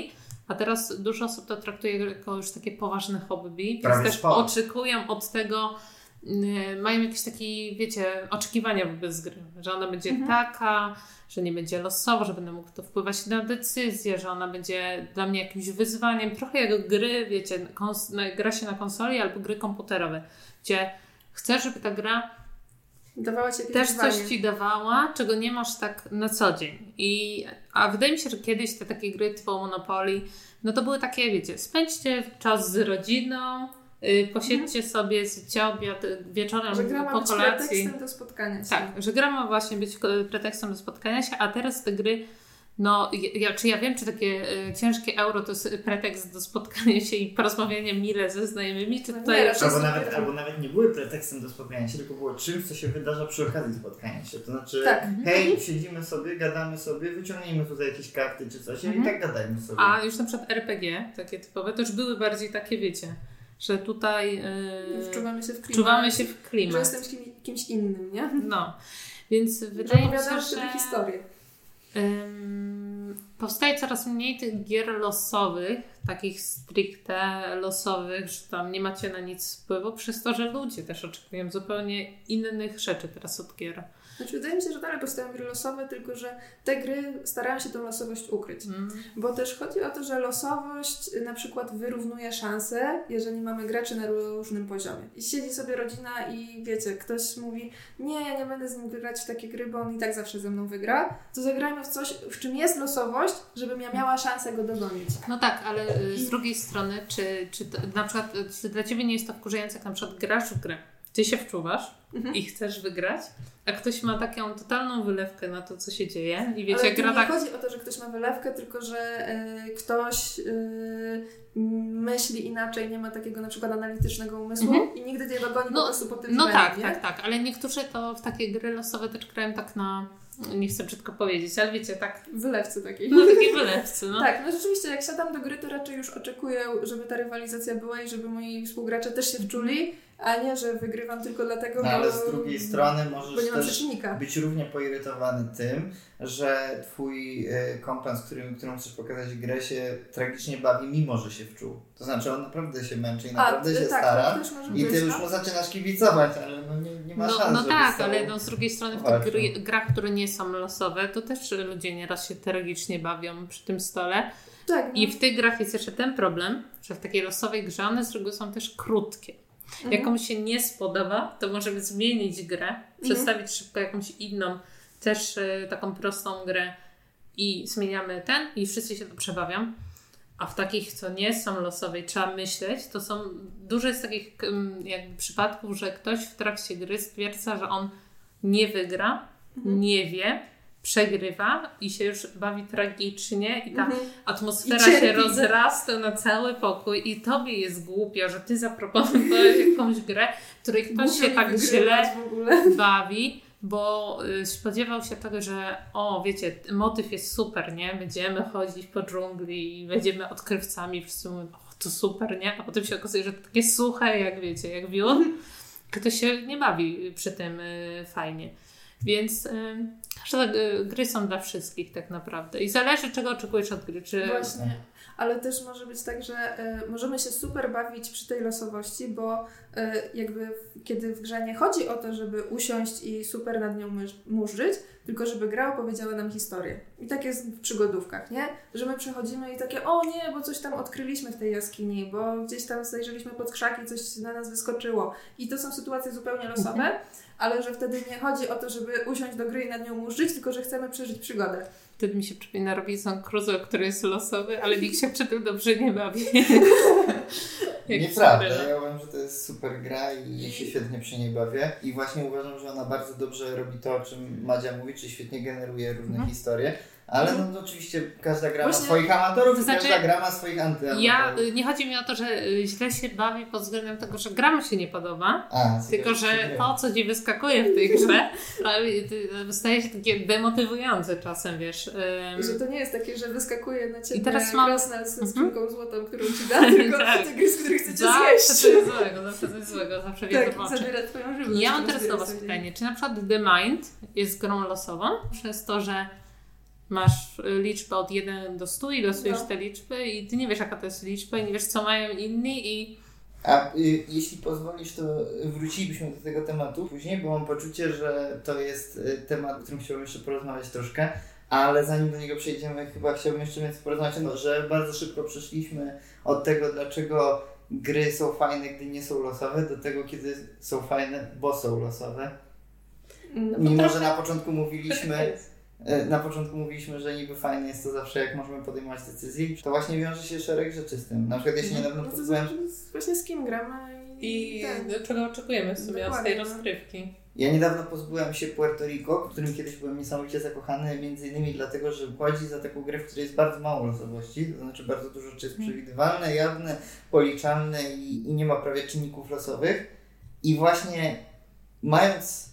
A teraz dużo osób to traktuje jako już takie poważne hobby, więc Prawie też sport. oczekują od tego, y, mają jakieś takie, wiecie, oczekiwania wobec gry, że ona będzie Mhm. taka, że nie będzie losowa, że będę mógł to wpływać na decyzję, że ona będzie dla mnie jakimś wyzwaniem. Trochę jak gry, wiecie, na- gra się na konsoli albo gry komputerowe, gdzie chcesz, żeby ta gra Dawała ci też wyzwanie. coś ci dawała, czego nie masz tak na co dzień. I, a wydaje mi się, że kiedyś te takie gry typu Monopoly, no to były takie, wiecie, spędźcie czas z rodziną, y, posiedźcie sobie, zjedźcie obiad y, wieczorem Że gra ma po być kolacji. pretekstem do spotkania się. Tak, że gra ma właśnie być ko- pretekstem do spotkania się, a teraz te gry, no ja, czy ja wiem, czy takie y, ciężkie euro to jest pretekst do spotkania się i porozmawiania mile ze znajomymi, czy No tutaj... nie, raczej Albo nawet, albo nawet nie były pretekstem do spotkania się, tylko było czymś, co się wydarza przy okazji spotkania się. To znaczy, Tak. hej, siedzimy sobie, gadamy sobie, wyciągnijmy tutaj jakieś karty czy coś Mhm. i tak gadajmy sobie. A już na przykład RPG, takie typowe, to już były bardziej takie, wiecie, że tutaj yy, Wczuwamy się w klimat. wczuwamy się w Że klimat. jestem z kim, kimś innym, nie? No, więc Że wydaje mi się, że historię. ym, powstaje coraz mniej tych gier losowych, takich stricte losowych, że tam nie macie na nic wpływu, przez to, że ludzie też oczekują zupełnie innych rzeczy teraz od gier. Znaczy, wydaje mi się, że dalej powstają gry losowe, tylko że te gry starają się tą losowość ukryć. Mm. Bo też chodzi o to, że losowość y, na przykład wyrównuje szanse, jeżeli mamy graczy na różnym poziomie. I siedzi sobie rodzina i wiecie, ktoś mówi, nie, ja nie będę z nim grać w takie gry, bo on i tak zawsze ze mną wygra, to zagrajmy w coś, w czym jest losowość, żebym ja miała szansę go dogonić. No tak, ale y, z drugiej strony, czy, czy to, na przykład y, czy dla Ciebie nie jest to wkurzające, jak na przykład grasz w grę, Ty się wczuwasz Mhm. i chcesz wygrać, a ktoś ma taką totalną wylewkę na to, co się dzieje i wiecie, Ale gra nie tak... chodzi o to, że ktoś ma wylewkę, tylko że y, ktoś y, myśli inaczej, nie ma takiego na przykład analitycznego umysłu Mhm. i nigdy nie dogoni No, po prostu po tym No tak, nie? tak, tak, ale niektórzy to w takie gry losowe też grają tak na... Nie chcę brzydko powiedzieć, ale wiecie, tak... Wylewcy takiej. No takie wylewcy, no. Tak, no rzeczywiście, jak siadam do gry, to raczej już oczekuję, żeby ta rywalizacja była i żeby moi współgracze też się wczuli, a nie, że wygrywam tylko dlatego, No, bo, ale z drugiej strony bo możesz też być równie poirytowany tym, że twój y, kompan, z którym, którym chcesz pokazać grę, się tragicznie bawi, mimo że się wczuł. To znaczy on naprawdę się męczy i naprawdę ty- się tak, stara. I być, ty już no. mu zaczynasz kibicować, ale no nie, nie ma No, szans, no żeby tak, ale no, z drugiej strony w tych gry, grach, które nie są losowe, to też ludzie nieraz się tragicznie bawią przy tym stole. Tak, no. I w tych grach jest jeszcze ten problem, że w takiej losowej grze one z reguły są też krótkie. Mhm. Jak komuś się nie spodoba, to możemy zmienić grę, przedstawić szybko jakąś inną, też y, taką prostą grę i zmieniamy ten i wszyscy się to przebawią. A w takich, co nie są losowe i trzeba myśleć, to są dużo jest takich jakby przypadków, że ktoś w trakcie gry stwierdza, że on nie wygra, Mhm. nie wie, przegrywa i się już bawi tragicznie i ta Mhm. atmosfera I się rozrasta na cały pokój i tobie jest głupio, że ty zaproponowałeś jakąś grę, której ktoś się tak źle bawi, bo y, spodziewał się tego, że o, wiecie, motyw jest super, nie? Będziemy chodzić po dżungli i będziemy odkrywcami, wszyscy mówią, o, to super, nie? A potem się okazuje, że to takie suche, jak wiecie, jak wiór. Ktoś się nie bawi przy tym y, fajnie. Więc, y, y, gry są dla wszystkich tak naprawdę. I zależy, czego oczekujesz od gry. Czy... Właśnie. Ale też może być tak, że y, możemy się super bawić przy tej losowości, bo y, jakby kiedy w grze nie chodzi o to, żeby usiąść i super nad nią murzyć, tylko żeby gra opowiedziała nam historię. I tak jest w przygodówkach, nie? Że my przechodzimy i takie, o nie, bo coś tam odkryliśmy w tej jaskini, bo gdzieś tam zajrzeliśmy pod krzaki, coś na nas wyskoczyło. I to są sytuacje zupełnie losowe, ale że wtedy nie chodzi o to, żeby usiąść do gry i nad nią murzyć, tylko że chcemy przeżyć przygodę. Wtedy mi się przypomina Robinson Crusoe, który jest losowy, ale nikt się przy tym dobrze nie bawi. Nieprawda, ja uważam, że to jest super gra i ja się świetnie przy niej bawię. I właśnie uważam, że ona bardzo dobrze robi to, o czym Madzia mówi, czyli świetnie generuje różne Mhm. historie. Ale no to oczywiście każda gra ma Właśnie- swoich amatorów to i znaczy, każda gra ma swoich antyamatorów. Ja, y, nie chodzi mi o to, że y, źle się bawi pod względem tego, że gra mi się nie podoba, A, tylko że to, co ci wyskakuje w tej grze, y, staje się takie demotywujące czasem, wiesz. ym, Że to nie jest takie, że wyskakuje na ciebie I teraz mam- krasnal Mhm. skrzynką złotą, którą ci da, tylko Tak. te gry, z których chcecie Zawsze zjeść. coś złego, zawsze coś złego, zawsze wiedzę w Tak, oczy. zabiera twoją żywność. Ja mam teraz do Was sobie. pytanie. Czy na przykład The Mind jest grą losową? Przez to, że masz y, liczbę od 1 do 100 i losujesz No. te liczby i Ty nie wiesz jaka to jest liczba i nie wiesz co mają inni i A y, jeśli pozwolisz, to wrócilibyśmy do tego tematu później, bo mam poczucie, że to jest y, temat, o którym chciałbym jeszcze porozmawiać troszkę. Ale zanim do niego przejdziemy, chyba chciałbym jeszcze więcej porozmawiać, no, że bardzo szybko przeszliśmy od tego, dlaczego gry są fajne, gdy nie są losowe, do tego, kiedy są fajne, bo są losowe. No, Mimo, trochę- że na początku mówiliśmy, na początku mówiliśmy, że niby fajne jest to zawsze, jak możemy podejmować decyzje, to właśnie wiąże się szereg rzeczy z tym. Na przykład ja się niedawno no to pozbyłem zależy z- właśnie z kim gramy i, I ten. czego oczekujemy w sumie od tej Dokładnie, no. rozgrywki. Ja niedawno pozbyłem się Puerto Rico, w którym kiedyś byłem niesamowicie zakochany, między innymi dlatego, że chodzi za taką grę, w której jest bardzo mało losowości, to znaczy bardzo dużo rzeczy jest przewidywalne, jawne, policzalne i, i nie ma prawie czynników losowych. I właśnie mając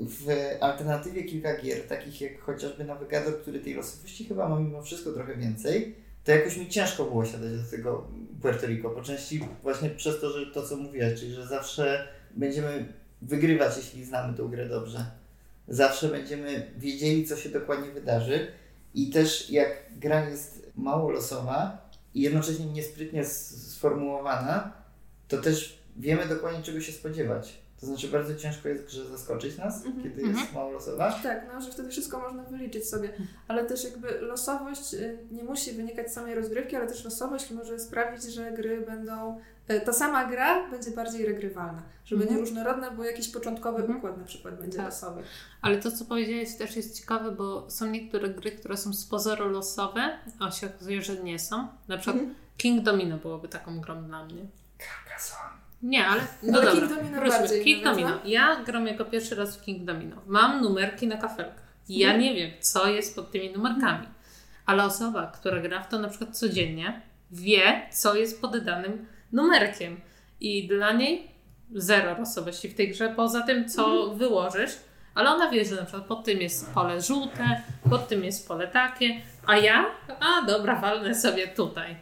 w alternatywie kilka gier, takich jak chociażby Navigator, który tej losowości chyba ma mimo wszystko trochę więcej, to jakoś mi ciężko było siadać do tego Puerto Rico. Po części właśnie przez to, że to co mówiłaś, czyli że zawsze będziemy wygrywać, jeśli znamy tą grę dobrze. Zawsze będziemy wiedzieli, co się dokładnie wydarzy. I też jak gra jest mało losowa i jednocześnie niesprytnie sformułowana, to też wiemy dokładnie, czego się spodziewać. To znaczy bardzo ciężko jest grze zaskoczyć nas, Mhm. kiedy Mhm. jest mało losowa. Tak, no, że wtedy wszystko można wyliczyć sobie. Ale też jakby losowość y, nie musi wynikać z samej rozgrywki, ale też losowość może sprawić, że gry będą. y, Ta sama gra będzie bardziej regrywalna, że Mhm. będzie różnorodna, bo jakiś początkowy Mhm. układ na przykład będzie Tak. losowy. Ale to, co powiedziałeś, też jest ciekawe, bo są niektóre gry, które są z pozoru losowe, a się okazuje, że nie są. Na przykład Mhm. King Domino byłoby taką grą dla mnie. Carcassonne. Nie, ale no Ale dobra, King Domino wróćmy. bardziej King Domino. no? Ja gram jako pierwszy raz w King Domino. Mam numerki na kafelkach. Ja Mhm. nie wiem, co jest pod tymi numerkami. Ale osoba, która gra w to na przykład codziennie, wie, co jest pod danym numerkiem. I dla niej zero losowości w tej grze, poza tym, co Mhm. wyłożysz. Ale ona wie, że na przykład pod tym jest pole żółte, pod tym jest pole takie, a ja, a dobra, walnę sobie tutaj.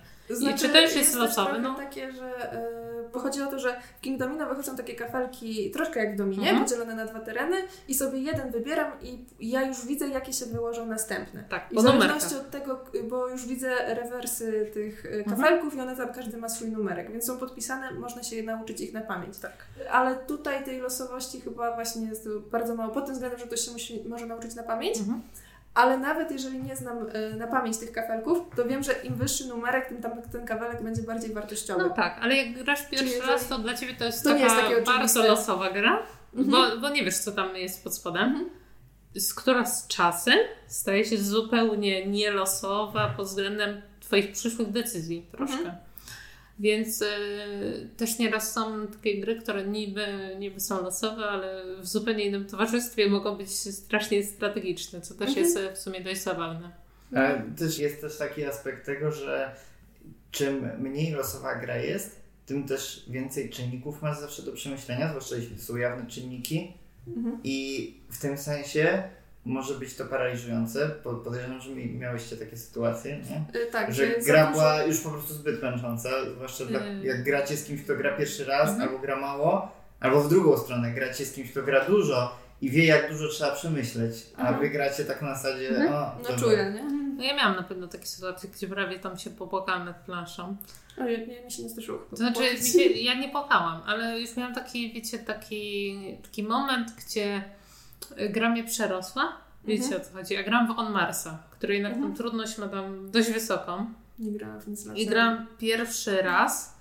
czy to już jest też losowe? No. takie, że y, bo chodzi o to, że w King Domino wychodzą takie kafelki troszkę jak w Dominie, Mhm. podzielone na dwa tereny i sobie jeden wybieram i ja już widzę, jakie się wyłożą następne. Tak, I w zależności od tego, bo już widzę rewersy tych y, Mhm. kafelków i one tam każdy ma swój numerek, więc są podpisane, można się nauczyć ich na pamięć. Tak. Ale tutaj tej losowości chyba właśnie jest bardzo mało, pod tym względem, że ktoś się musi, może nauczyć na pamięć. Mhm. Ale nawet jeżeli nie znam y, na pamięć tych kafelków, to wiem, że im wyższy numerek, tym tam ten kafelek będzie bardziej wartościowy. No tak, ale jak grasz pierwszy jeżeli- raz, to dla Ciebie to jest To taka jest takie bardzo losowa gra, Mhm. bo, bo nie wiesz, co tam jest pod spodem. Z która z czasem staje się zupełnie nielosowa pod względem Twoich przyszłych decyzji troszkę. Mhm. Więc y, też nieraz są takie gry, które niby, niby są losowe, ale w zupełnie innym towarzystwie mogą być strasznie strategiczne, co też Mhm. jest w sumie dość zabawne. Ale też jest też taki aspekt tego, że czym mniej losowa gra jest, tym też więcej czynników masz zawsze do przemyślenia, zwłaszcza jeśli to są jawne czynniki. Mhm. I w tym sensie może być to paraliżujące. Po- Podejrzewam, że mi- miałyście takie sytuacje, nie? Y, tak, że gra dużo- była już po prostu zbyt męcząca, zwłaszcza dla, Mm. jak gracie z kimś, kto gra pierwszy raz, Mhm. albo gra mało, albo w drugą stronę gracie z kimś, kto gra dużo i wie, jak dużo trzeba przemyśleć, a Mhm. wy gracie tak na zasadzie, Mhm. o, No dobra. czuję, nie? No ja miałam na pewno takie sytuacje, gdzie prawie tam się popłakałam nad planszą. Ale ja, ja mi się nie zdarzyło. To znaczy, ja nie płakałam, ale już miałam taki, wiecie, taki, taki moment, gdzie gra mnie przerosła. Wiecie Mhm. o co chodzi. Ja gram w On Marsa, który jednak Mhm. trudność ma tam dość wysoką. Nie grałam w nic I gram pierwszy raz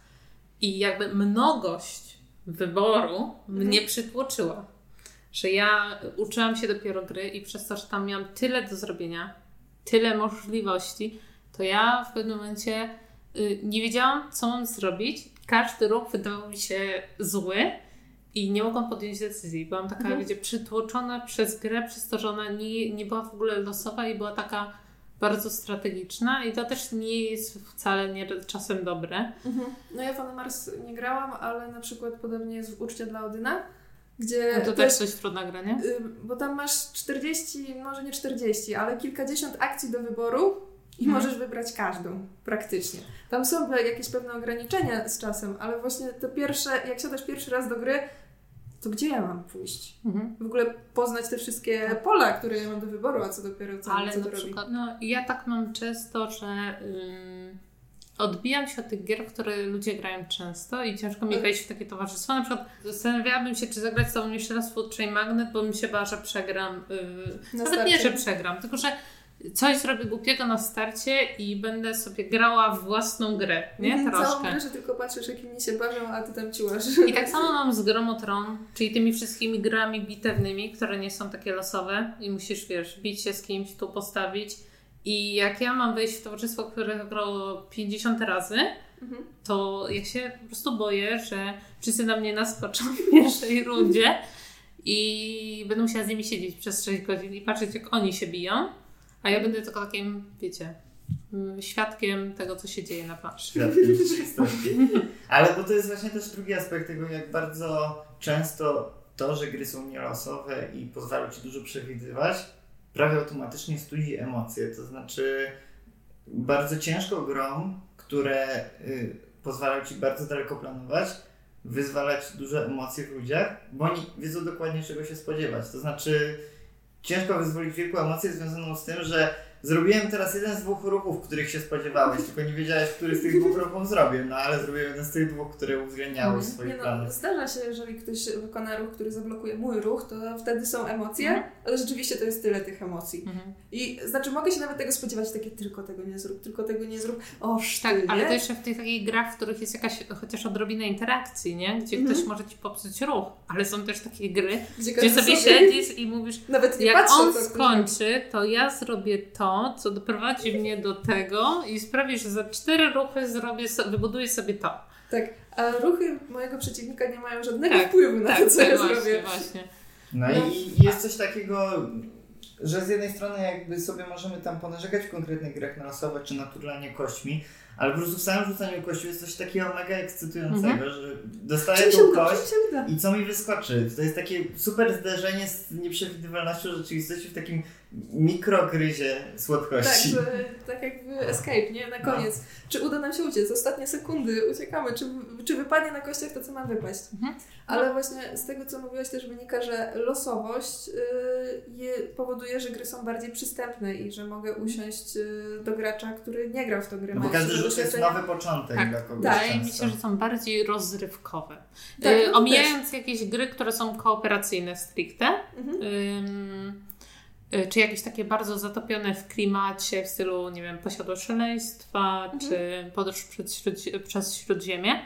i jakby mnogość wyboru mnie przytłoczyła. Że ja uczyłam się dopiero gry i przez to, że tam miałam tyle do zrobienia, tyle możliwości, to ja w pewnym momencie y, nie wiedziałam, co mam zrobić. Każdy ruch wydawał mi się zły i nie mogłam podjąć decyzji. Byłam taka, Mhm. wiecie, przytłoczona przez grę, przez to, że ona nie, nie była w ogóle losowa i była taka bardzo strategiczna i to też nie jest wcale nie, czasem dobre. Mhm. No ja w Anna Mars nie grałam, ale na przykład podobnie jest w Uczcie dla Odyna, gdzie No to też, coś trudna gra, nie? bo tam masz 40, może nie 40, ale kilkadziesiąt akcji do wyboru i Mhm. możesz wybrać każdą, praktycznie. Tam są jakieś pewne ograniczenia z czasem, ale właśnie to pierwsze, jak siadasz pierwszy raz do gry, to gdzie ja mam pójść? Mhm. W ogóle poznać te wszystkie pola, które ja mam do wyboru, a co dopiero co, Ale co na to robi. przykład, no ja tak mam często, że ym, odbijam się od tych gier, w które ludzie grają często i ciężko mi wejść w takie towarzystwo. Na przykład zastanawiałabym się, czy zagrać z tobą jeszcze raz Chain Magnet, bo bym się bała, że przegram. Yy, Na nawet nie, że przegram, tylko że coś zrobię głupiego na starcie i będę sobie grała w własną grę, nie? Mhm, Całą Troszkę. grę, że tylko patrzysz, jak inni się bawią, a ty tam ciłasz. I tak samo mam z Grą o Tron, czyli tymi wszystkimi grami bitewnymi, które nie są takie losowe i musisz, wiesz, bić się z kimś, tu postawić. I jak ja mam wejść w towarzystwo, które grało 50 razy, Mhm. to ja się po prostu boję, że wszyscy na mnie naskoczą w pierwszej rundzie i będę musiała z nimi siedzieć przez 6 godzin i patrzeć, jak oni się biją, a ja będę tylko takim, wiecie, mm, świadkiem tego, co się dzieje na planszy. Świadkiem rzeczywistości. Ale bo to jest właśnie też drugi aspekt tego, jak bardzo często to, że gry są nielosowe i pozwalają ci dużo przewidywać, prawie automatycznie studzi emocje. To znaczy, bardzo ciężko grom, które y, pozwalają ci bardzo daleko planować, wyzwalać duże emocje w ludziach, bo oni wiedzą dokładnie czego się spodziewać. To znaczy, ciężko wyzwolić wielką emocję związaną z tym, że zrobiłem teraz jeden z dwóch ruchów, których się spodziewałeś, tylko nie wiedziałeś, który z tych dwóch ruchów zrobię, no ale zrobiłem jeden z tych dwóch, które uwzględniały w swoich Nie no, planach. zdarza się, jeżeli ktoś wykona ruch, który zablokuje mój ruch, to wtedy są emocje, Mhm. ale rzeczywiście to jest tyle tych emocji. Mhm. I znaczy mogę się nawet tego spodziewać, takie tylko tego nie zrób, tylko tego nie zrób. O, Tak, sztyl, ale nie? to jeszcze w tych takich grach, w których jest jakaś chociaż odrobina interakcji, nie? Gdzie Mhm. ktoś może ci popsuć ruch, ale są też takie gry, Gdzie, gdzie każdy sobie siedzisz i mówisz, Nawet nie jak patrzę, on skończy, to ja zrobię to, co doprowadzi mnie do tego i sprawi, że za cztery ruchy zrobię, wybuduję sobie to. Tak, a ruchy mojego przeciwnika nie mają żadnego Tak, wpływu na to, co ja właśnie, zrobię. właśnie. No No. i jest coś takiego, że z jednej strony jakby sobie możemy tam ponarzekać w konkretnych grach na losowe czy na turlanie kośćmi, ale po prostu w samym rzucaniu kości jest coś takiego mega ekscytującego, Mhm. że dostaję tą kość i co mi wyskoczy. To jest takie super zderzenie z nieprzewidywalnością rzeczywistości w takim mikrogryzie Tak, słodkości. że, tak jakby escape, nie? Na No. koniec. Czy uda nam się uciec? Ostatnie sekundy, uciekamy. Czy, czy wypadnie na kościach to, co ma wypaść? Mhm. Ale właśnie z tego, co mówiłaś, też wynika, że losowość y, je, powoduje, że gry są bardziej przystępne i że mogę usiąść y, do gracza, który nie grał w tą grę. No bo każdy rzut jest nowy początek Tak, dla kogoś Wydaje mi często. się, że są bardziej rozrywkowe. Tak, Y, no to omijając jakieś gry, które są kooperacyjne stricte, Mhm. Y, czy jakieś takie bardzo zatopione w klimacie w stylu, nie wiem, posiadło szaleństwa, Mhm. czy podróż przez, śródzi- przez Śródziemie,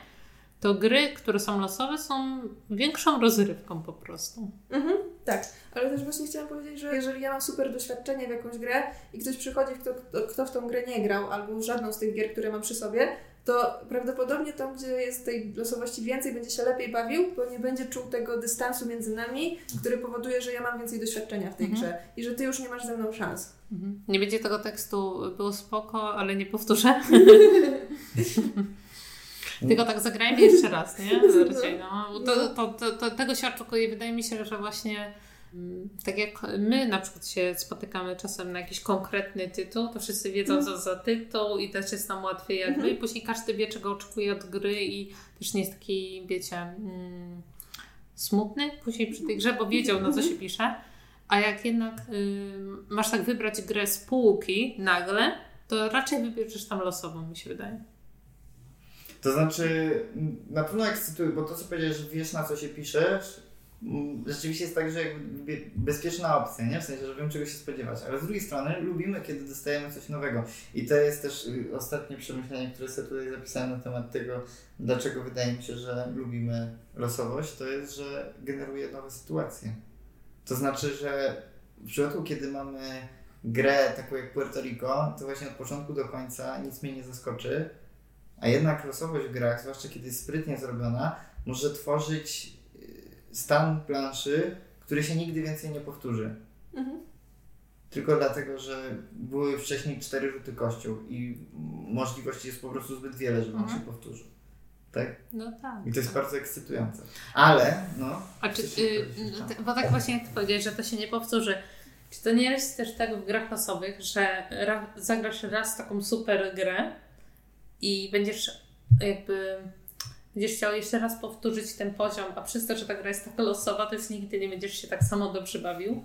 to gry, które są losowe, są większą rozrywką po prostu. Mhm, tak, ale też właśnie chciałam powiedzieć, że jeżeli ja mam super doświadczenie w jakąś grę i ktoś przychodzi, kto, kto, w tą grę nie grał, albo żadną z tych gier, które mam przy sobie, to prawdopodobnie tam, gdzie jest tej losowości więcej, będzie się lepiej bawił, bo nie będzie czuł tego dystansu między nami, który powoduje, że ja mam więcej doświadczenia w tej Mhm. grze i że ty już nie masz ze mną szans. Mhm. Nie będzie tego tekstu, było spoko, ale nie powtórzę. Tylko tak zagrajmy jeszcze raz, nie? No. Bo To, to, to, to, tego się oczekuje. Wydaje mi się, że właśnie tak jak my na przykład się spotykamy czasem na jakiś konkretny tytuł, to wszyscy wiedzą co za tytuł i też jest nam łatwiej jakby. Mhm. I później każdy wie czego oczekuje od gry i też nie jest taki, wiecie... Mm, smutny później przy tej grze, bo wiedział na co się pisze. A jak jednak y, masz tak wybrać grę z półki nagle, to raczej wybierzesz tam losową, mi się wydaje. To znaczy, na pewno ekscytuje, bo to co powiedziałeś, że wiesz na co się piszesz, rzeczywiście jest tak, że jakby bezpieczna opcja, nie? W sensie, że wiem czego się spodziewać, ale z drugiej strony lubimy, kiedy dostajemy coś nowego. I to jest też y, ostatnie przemyślenie, które sobie tutaj zapisałem na temat tego, dlaczego wydaje mi się, że lubimy losowość, to jest, że generuje nowe sytuacje. To znaczy, że w przypadku, kiedy mamy grę taką jak Puerto Rico, to właśnie od początku do końca nic mnie nie zaskoczy, a jednak losowość w grach, zwłaszcza kiedy jest sprytnie zrobiona, może tworzyć stan planszy, który się nigdy więcej nie powtórzy. Mhm. Tylko dlatego, że były wcześniej cztery rzuty kością i możliwości jest po prostu zbyt wiele, żeby on Mhm. się powtórzył. Tak? No tak. I to jest bardzo ekscytujące. Ale, no. A czy, y, powiedzieć, no, tak. bo tak właśnie jak ty powiedziałeś, że to się nie powtórzy. Czy to nie jest też tak w grach losowych, że ra, zagrasz raz taką super grę i będziesz jakby będziesz chciał jeszcze raz powtórzyć ten poziom, a przez to, że ta gra jest taka losowa, to już nigdy nie będziesz się tak samo dobrze bawił.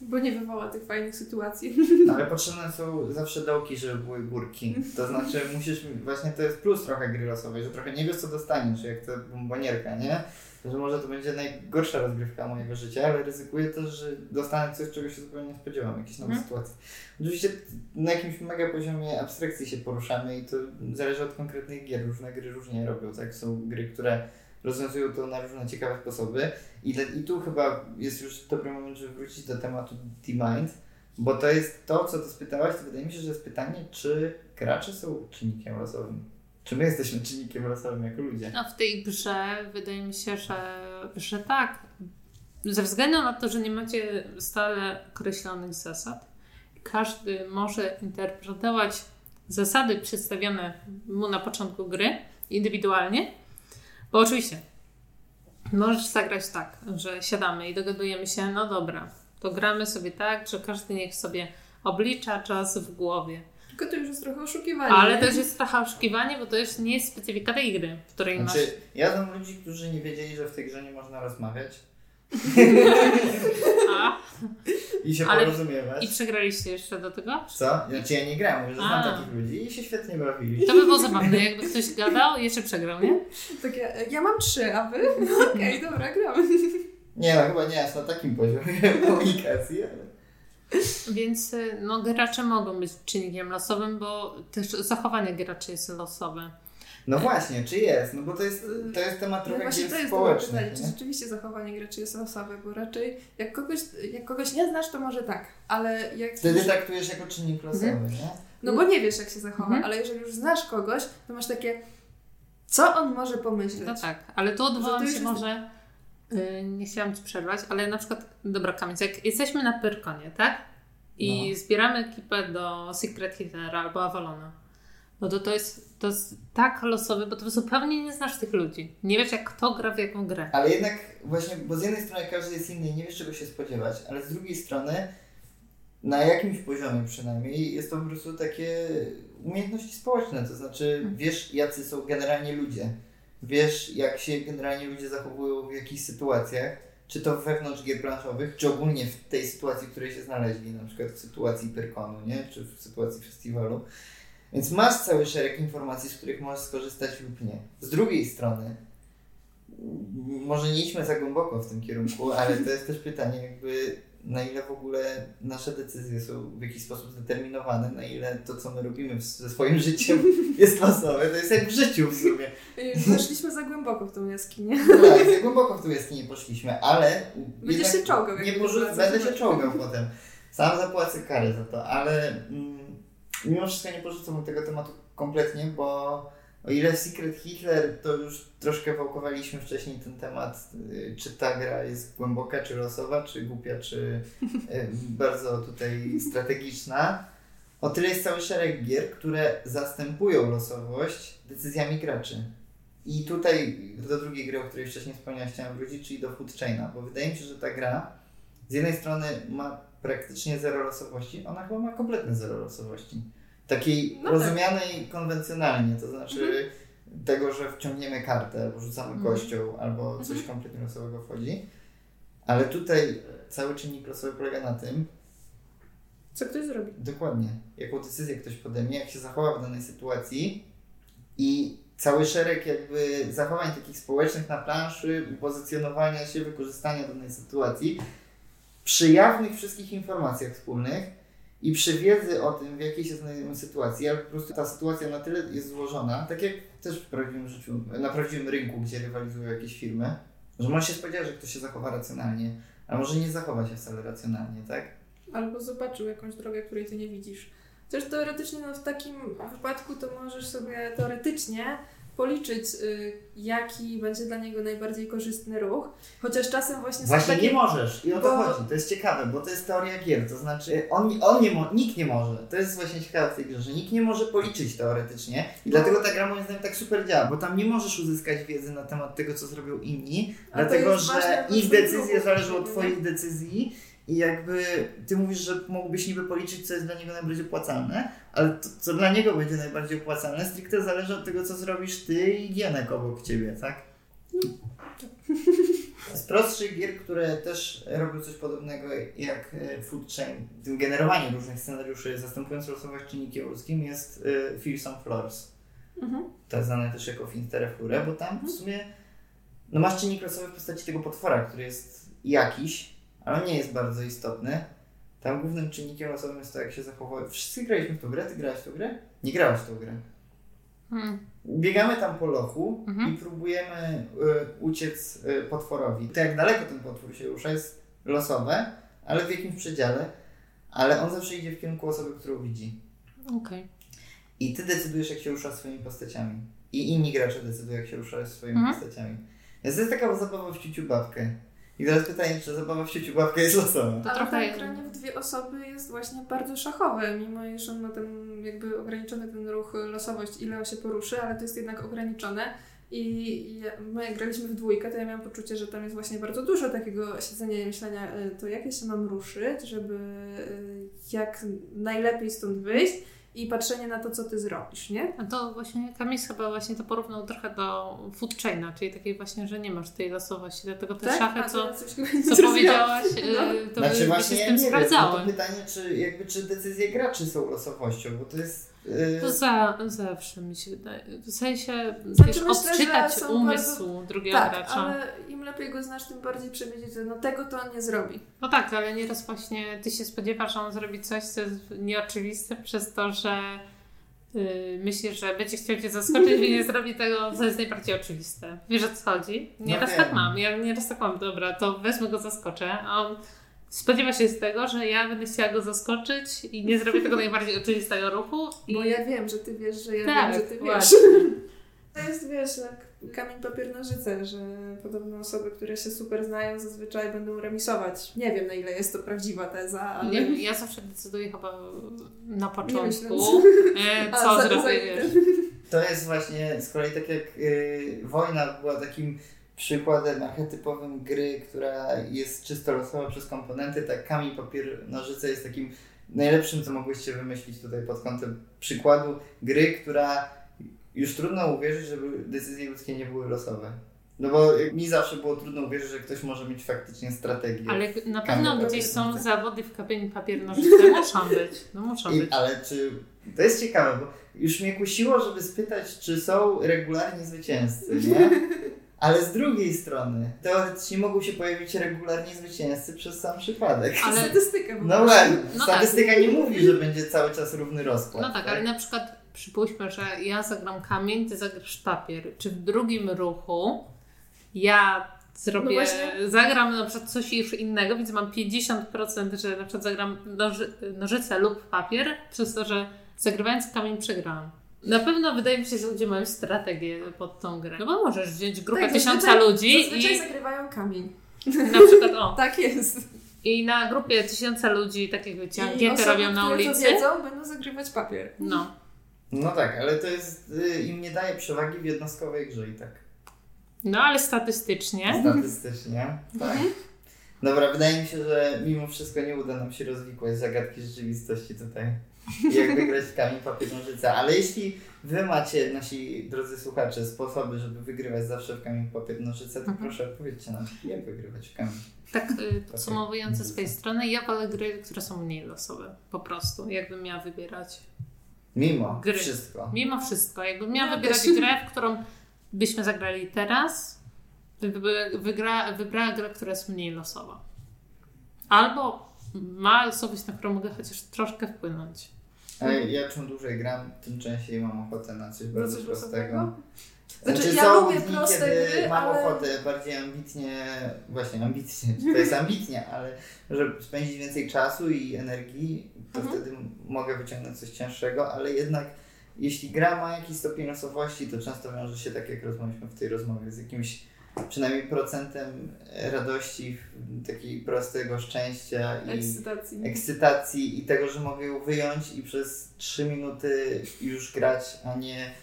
Bo nie wywoła tych fajnych sytuacji. Ale potrzebne są zawsze dołki, żeby były górki. To znaczy musisz, właśnie to jest plus trochę gry losowej, że trochę nie wiesz co dostaniesz, jak to bombonierka, nie? Że może to będzie najgorsza rozgrywka mojego życia, ale ryzykuję też, że dostanę coś, czego się zupełnie nie spodziewam, jakieś nowe Mhm. sytuacje. Oczywiście na jakimś mega poziomie abstrakcji się poruszamy i to zależy od konkretnych gier. Różne gry różnie robią, tak? Są gry, które rozwiązują to na różne ciekawe sposoby i, i tu chyba jest już dobry moment, żeby wrócić do tematu D-Mind, bo to jest to, co ty spytałaś, to wydaje mi się, że jest pytanie, czy gracze są czynnikiem losowym. Czy my jesteśmy czynnikiem losowym jako ludzie? A w tej grze wydaje mi się, że, że tak. Ze względu na to, że nie macie stale określonych zasad, każdy może interpretować zasady przedstawione mu na początku gry indywidualnie, bo oczywiście możesz zagrać tak, że siadamy i dogadujemy się, no dobra, to gramy sobie tak, że każdy niech sobie oblicza czas w głowie. Tylko to już jest trochę oszukiwanie. Ale nie? też jest trochę oszukiwanie, bo to już nie jest specyfika tej gry, w której masz Znaczy, ja znam ludzi, którzy nie wiedzieli, że w tej grze nie można rozmawiać A i się Ale- porozumiewać. i przegraliście jeszcze do tego? Co? Znaczy ja nie grałem, mówię, że znam A. takich ludzi i się świetnie bawili. To by było zabawne, jakby ktoś gadał i jeszcze przegrał, nie? Takie, e, ja mam trzy, a wy? No Okej, dobra, gramy. Nie, no chyba nie aż na takim poziomie komunikacji, ale... Więc y, no, gracze mogą być czynnikiem losowym, bo też zachowanie graczy jest losowe. No właśnie, czy jest? No bo to jest, to jest temat No trochę właśnie gier to jest dobre pytanie, czy rzeczywiście zachowanie graczy jest losowe, bo raczej jak kogoś, jak kogoś nie znasz, to może tak, ale jak... Wtedy traktujesz jako czynnik losowy, nie? No bo nie wiesz, jak się zachowa, Mhm. ale jeżeli już znasz kogoś, to masz takie, co on może pomyśleć? No tak, ale odwołam to już się może, nie chciałam Ci przerwać, ale na przykład, dobra Kamil, jak jesteśmy na Pyrkonie, tak? I No. zbieramy ekipę do Secret Hitlera albo Avalona. No to to jest, to jest tak losowe, bo to zupełnie nie znasz tych ludzi. Nie wiesz, jak kto gra w jaką grę. Ale jednak właśnie, bo z jednej strony każdy jest inny i nie wiesz czego się spodziewać, ale z drugiej strony na jakimś poziomie przynajmniej jest to po prostu takie umiejętności społeczne, to znaczy wiesz jacy są generalnie ludzie, wiesz jak się generalnie ludzie zachowują w jakichś sytuacjach, czy to wewnątrz gier planszowych, czy ogólnie w tej sytuacji, w której się znaleźli, na przykład w sytuacji Pyrkonu, nie? czy w sytuacji festiwalu. Więc masz cały szereg informacji, z których możesz skorzystać lub nie. Z drugiej strony, może nie idźmy za głęboko w tym kierunku, ale to jest też pytanie, jakby na ile w ogóle nasze decyzje są w jakiś sposób zdeterminowane, na ile to, co my robimy ze swoim życiem jest losowe. To jest jak w życiu w sumie. Y, Weszliśmy za głęboko w tą jaskinię. Tak, za głęboko w tą jaskinię poszliśmy, ale Będziesz się czołgał, Nie porzu- będę się czołgał potem. Sam zapłacę karę za to, ale mm, mimo wszystko nie porzucam tego tematu kompletnie, bo o ile Secret Hitler to już troszkę wałkowaliśmy wcześniej ten temat, y, czy ta gra jest głęboka, czy losowa, czy głupia, czy y, bardzo tutaj strategiczna. O tyle jest cały szereg gier, które zastępują losowość decyzjami graczy. I tutaj do drugiej gry, o której wcześniej wspomniałem, chciałem wrócić, czyli do Food Chaina, bo wydaje mi się, że ta gra z jednej strony ma praktycznie zero losowości, ona chyba ma kompletnie zero losowości. Takiej No tak. rozumianej konwencjonalnie, to znaczy tego, że wciągniemy kartę, albo rzucamy Mhm. kością, albo coś Mhm. kompletnie losowego wchodzi. Ale tutaj cały czynnik losowy polega na tym, Co ktoś zrobi. Dokładnie. Jaką decyzję ktoś podejmie, jak się zachowa w danej sytuacji i cały szereg jakby zachowań takich społecznych na planszy, pozycjonowania się, wykorzystania danej sytuacji przy jawnych wszystkich informacjach wspólnych i przy wiedzy o tym, w jakiej się znajdujemy sytuacji, ale po prostu ta sytuacja na tyle jest złożona, tak jak też w prawdziwym życiu, na prawdziwym rynku, gdzie rywalizują jakieś firmy, że może się spodziewać, że ktoś się zachowa racjonalnie, a może nie zachowa się wcale racjonalnie, tak? Albo zobaczył jakąś drogę, której ty nie widzisz. Też teoretycznie, no w takim wypadku to możesz sobie teoretycznie policzyć, y, jaki będzie dla niego najbardziej korzystny ruch. Chociaż czasem właśnie, Właśnie takie... nie możesz i o to bo- chodzi. To jest ciekawe, bo to jest teoria gier. To znaczy, on, on nie mo- nikt nie może. To jest właśnie ciekawe w tej grze, że nikt nie może policzyć teoretycznie i No. dlatego ta gra moim zdaniem tak super działa, bo tam nie możesz uzyskać wiedzy na temat tego, co zrobią inni, A dlatego że ich decyzje zależą od twoich decyzji i jakby ty mówisz, że mógłbyś niby policzyć, co jest dla niego najbardziej opłacalne, ale to, co dla niego będzie najbardziej opłacalne, stricte zależy od tego, co zrobisz ty i Gienek obok ciebie, tak? Z prostszych gier, które też robią coś podobnego jak e, Food Chain, generowaniu różnych scenariuszy, zastępując losowość czynnikiem ludzkim, jest e, Fearsome Floors. Mhm. To jest znane też jako Finterre Flure, bo tam w sumie no masz czynnik losowy w postaci tego potwora, który jest jakiś, ale nie jest bardzo istotny. Tam głównym czynnikiem losowym jest to, jak się zachowa. Wszyscy graliśmy w tą grę, ty grałeś w tą grę? Nie grałeś w tą grę. Hmm. Biegamy tam po lochu Mhm. i próbujemy y, uciec y, potworowi. To jak daleko ten potwór się rusza jest losowe, ale w jakimś przedziale, ale on zawsze idzie w kierunku osoby, którą widzi. Okej. I ty decydujesz, jak się rusza swoimi postaciami. I inni gracze decydują, jak się rusza swoimi Mhm. postaciami. Więc to jest taka zabawa w ciuciu babkę. I teraz pytanie, czy zabawa w ciuciu babkę jest losowa? To Ale trochę- to granie w dwie osoby jest właśnie bardzo szachowe, mimo iż on ma ten jakby ograniczony ten ruch, losowość, ile on się poruszy, ale to jest jednak ograniczone. I ja- my jak graliśmy w dwójkę, to ja miałam poczucie, że tam jest właśnie bardzo dużo takiego siedzenia i myślenia, y, to jak ja się mam ruszyć, żeby y, jak najlepiej stąd wyjść i patrzenie na to, co ty zrobisz, nie? A to właśnie Kamil chyba właśnie to porównał trochę do food chaina, czyli takiej właśnie, że nie masz tej losowości, dlatego te szachy, A, co, co powiedziałaś, No. y, to znaczy by, by się z ja tym nie wiem, no to pytanie, czy, jakby, czy decyzje graczy są losowością, bo to jest... To za, zawsze mi się wydaje. W sensie, Znaczy, wiesz, myślę, odczytać umysł drugiego Tak, gracza. ale im lepiej go znasz, tym bardziej przewidzieć, że no tego to on nie zrobi. No tak, ale nieraz właśnie ty się spodziewasz, że on zrobi coś, co jest nieoczywiste przez to, że yy, myślisz, że będzie chciał cię zaskoczyć i nie zrobi tego, co jest najbardziej oczywiste. Wiesz o co chodzi? Nieraz No tak mam. Ja nieraz tak mam, dobra, to wezmę go, zaskoczę, a on spodziewa się z tego, że ja będę chciała go zaskoczyć i nie zrobię tego najbardziej oczywistego ruchu. I... Bo ja wiem, że ty wiesz, że ja Tak, wiem, że ty wiesz. właśnie. To jest, wiesz, jak kamień, papier, nożyce, że podobno osoby, które się super znają, zazwyczaj będą remisować. Nie wiem, na ile jest to prawdziwa teza, ale... Nie, wiem, ja zawsze decyduję chyba na początku, e, co zrobię. To jest właśnie z kolei tak jak yy, wojna była takim przykładem archetypowym gry, która jest czysto losowa przez komponenty, tak kamień, papier, nożyce jest takim najlepszym, co mogłyście wymyślić tutaj pod kątem przykładu gry, która już trudno uwierzyć, żeby decyzje ludzkie nie były losowe. No bo mi zawsze było trudno uwierzyć, że ktoś może mieć faktycznie strategię. Ale na Kamień, pewno papier, gdzieś są nożyce. zawody w kamień, papier, nożyce. Muszą być. No muszą I, być. ale czy. To jest ciekawe, bo już mnie kusiło, żeby spytać, czy są regularni zwycięzcy, nie? Ale z drugiej strony, teoretycznie mogą się pojawić regularni zwycięzcy przez sam przypadek. Ale- Statystykę po No właśnie, No tak. statystyka nie mówi, że będzie cały czas równy rozkład. No tak, ale na przykład przypuśćmy, że ja zagram kamień, ty zagrasz papier. Czy w drugim ruchu ja zrobię, No właśnie. zagram na przykład coś już innego, więc mam 50%, że na przykład zagram noży, nożyce lub papier, przez to, że zagrywając kamień przegrałam. Na pewno wydaje mi się, że ludzie mają strategię pod tą grę. No bo możesz wziąć grupę Tak, tysiąca zazwyczaj- ludzi Zazwyczaj i zagrywają kamień. na przykład o, Tak jest. i na grupie tysiąca ludzi, tak jak wiecie, ankiety robią na ulicy. wiedzą, będą zagrywać papier. No. No tak, ale to jest. y, im nie daje przewagi w jednostkowej grze i tak. no, ale statystycznie Statystycznie. Tak. Dobra, wydaje mi się, że mimo wszystko nie uda nam się rozwikłać zagadki rzeczywistości tutaj. Jak wygrać w kamień papier nożyce. Ale jeśli wy macie, nasi drodzy słuchacze, sposoby, żeby wygrywać zawsze w kamień papier nożyce, to Mhm. proszę odpowiedzcie nam, jak wygrywać w kamień. Tak y, podsumowując ze swojej strony, ja wolę gry, które są mniej losowe. Po prostu, jakbym miała wybierać. Mimo Gry. wszystko. Mimo wszystko, jakbym miała Ja wybierać też. grę, w którą byśmy zagrali teraz, wy- wy- wygra, wybrała grę, która jest mniej losowa. Albo ma losowość, na którą mogę chociaż troszkę wpłynąć. A ja czym dłużej gram, tym częściej mam ochotę na coś bardzo coś prostego. Znaczy, Znaczy, ja lubię dni, proste kiedy gry, mam ale- ochotę bardziej ambitnie, właśnie ambitnie, to jest ambitnie, ale żeby spędzić więcej czasu i energii, to Mhm. wtedy mogę wyciągnąć coś cięższego, ale jednak jeśli gra ma jakiś stopień losowości, to często wiąże się, tak jak rozmawialiśmy w tej rozmowie, z jakimś przynajmniej procentem radości, takiego prostego szczęścia i Ekscytacji. ekscytacji i tego, że mogę ją wyjąć i przez 3 minuty już grać, a nie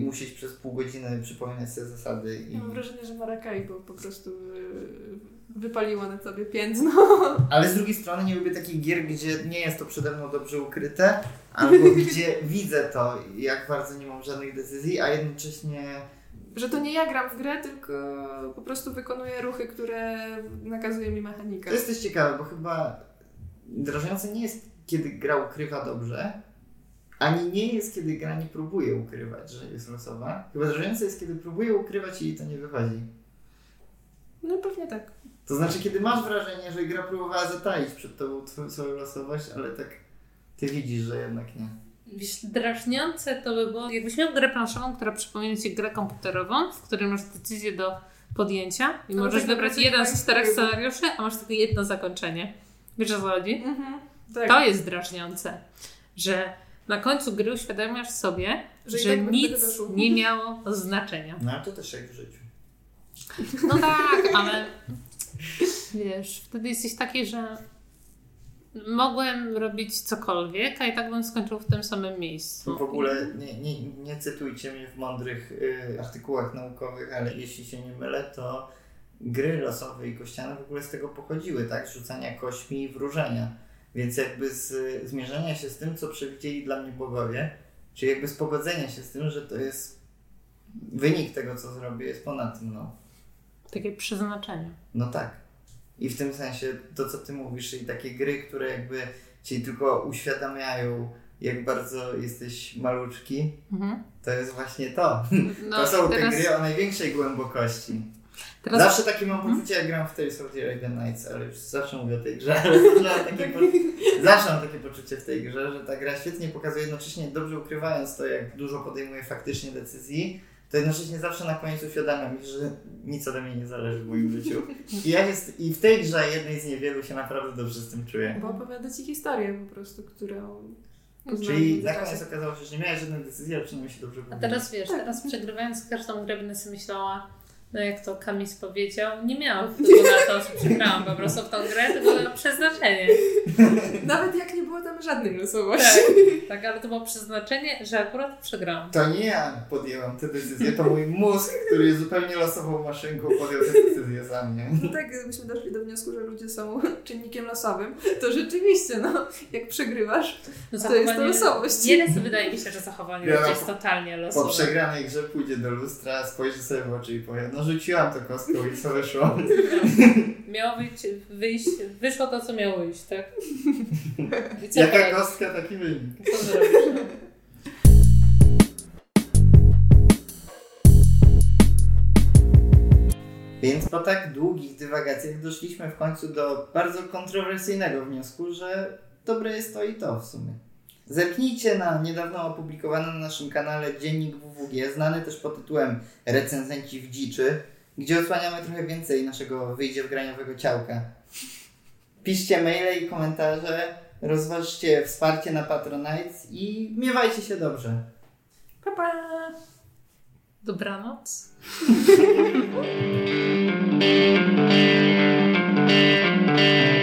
musieć przez pół godziny przypominać sobie zasady. I... Mam wrażenie, że Maracaibo po prostu y, wypaliło na tobie piętno. Ale z drugiej strony nie lubię takich gier, gdzie nie jest to przede mną dobrze ukryte, albo gdzie widzę to, jak bardzo nie mam żadnych decyzji, a jednocześnie Że to nie ja gram w grę, tylko po prostu wykonuję ruchy, które nakazuje mi mechanika. to jest też ciekawe, bo chyba drażniące nie jest, kiedy gra ukrywa dobrze, ani nie jest, kiedy gra nie próbuje ukrywać, że jest losowa. Chyba drażniące jest, kiedy próbuje ukrywać i jej to nie wychodzi. No pewnie tak. To znaczy, kiedy masz wrażenie, że gra próbowała zataić przed tobą twoją, swoją losowość, ale tak ty widzisz, że jednak nie. Wiesz, drażniące to by było, jakbyś miał grę planszową, która przypomina Ci grę komputerową, w której masz decyzję do podjęcia i No możesz tak wybrać jeden z czterech scenariuszy, a masz tylko jedno zakończenie. Wiesz o co chodzi? Mhm. Tak. To jest drażniące, że na końcu gry uświadamiasz sobie, Że że, tak nic nie miało znaczenia. No ale to też jak w życiu. No tak, ale wiesz, wtedy jesteś taki, że mogłem robić cokolwiek, a i tak bym skończył w tym samym miejscu. W ogóle nie, nie, nie cytujcie mnie w mądrych y, artykułach naukowych, ale jeśli się nie mylę, to gry losowe i kościane w ogóle z tego pochodziły, tak? Rzucania kośmi i wróżenia. Więc jakby z zmierzenia się z tym, co przewidzieli dla mnie bogowie, czyli jakby z pogodzenia się z tym, że to jest wynik tego, co zrobię, jest ponad mną. Takie przeznaczenie. No tak. I w tym sensie to, co ty mówisz, czyli takie gry, które jakby ci tylko uświadamiają, jak bardzo jesteś maluczki, Mhm. to jest właśnie to. No, to są teraz, te gry o największej głębokości. teraz Zawsze takie mam poczucie, jak gram w Tales of the Arabian Nights, ale już zawsze mówię o tej grze, ale takie po... zawsze mam takie poczucie w tej grze, że ta gra świetnie pokazuje, jednocześnie dobrze ukrywając to, jak dużo podejmuje faktycznie decyzji, to jednocześnie zawsze na koniec uświadamia mi, że nic ode mnie nie zależy w moim życiu. I, ja jest, I w tej grze, jednej z niewielu, się naprawdę dobrze z tym czuję. Bo opowiada ci historię po prostu, którą poznałeś Czyli na koniec okazało się, że nie miałeś żadnej decyzji, ale przynajmniej się dobrze A teraz wiesz, teraz przegrywając każdą grę będę sobie myślała, no jak to Kamis powiedział, nie miałam wpływu na to, że przegrałam po prostu w tą grę, tylko na przeznaczenie. Nawet jak nie było tam żadnej losowości. Tak, tak, ale to było przeznaczenie, że akurat przegrałam. To nie ja podjęłam tę decyzję, to mój mózg, który jest zupełnie losową maszynką, podjął tę decyzję za mnie. No tak, gdybyśmy doszli do wniosku, że ludzie są czynnikiem losowym, to rzeczywiście, no, jak przegrywasz, No, To jest to losowość. Nieraz wydaje mi się, że zachowanie Ja no, jest totalnie Po losowe. przegranej grze pójdzie do lustra, spojrzy sobie w oczy i powie, no rzuciłam to kostką i co wyszło. Miało wyjść, wyjść, wyszło to, co miało wyjść, tak? Jaka teraz? kostka, taki wynik. Co zrobisz? Więc po tak długich dywagacjach doszliśmy w końcu do bardzo kontrowersyjnego wniosku, że dobre jest to i to w sumie. Zerknijcie na niedawno opublikowany na naszym kanale dziennik WWG, znany też pod tytułem Recenzenci w dziczy, gdzie odsłaniamy trochę więcej naszego wyjdzie w graniowego ciałka. Piszcie maile i komentarze, rozważcie wsparcie na Patronite i miewajcie się dobrze. pa pa! Dobranoc.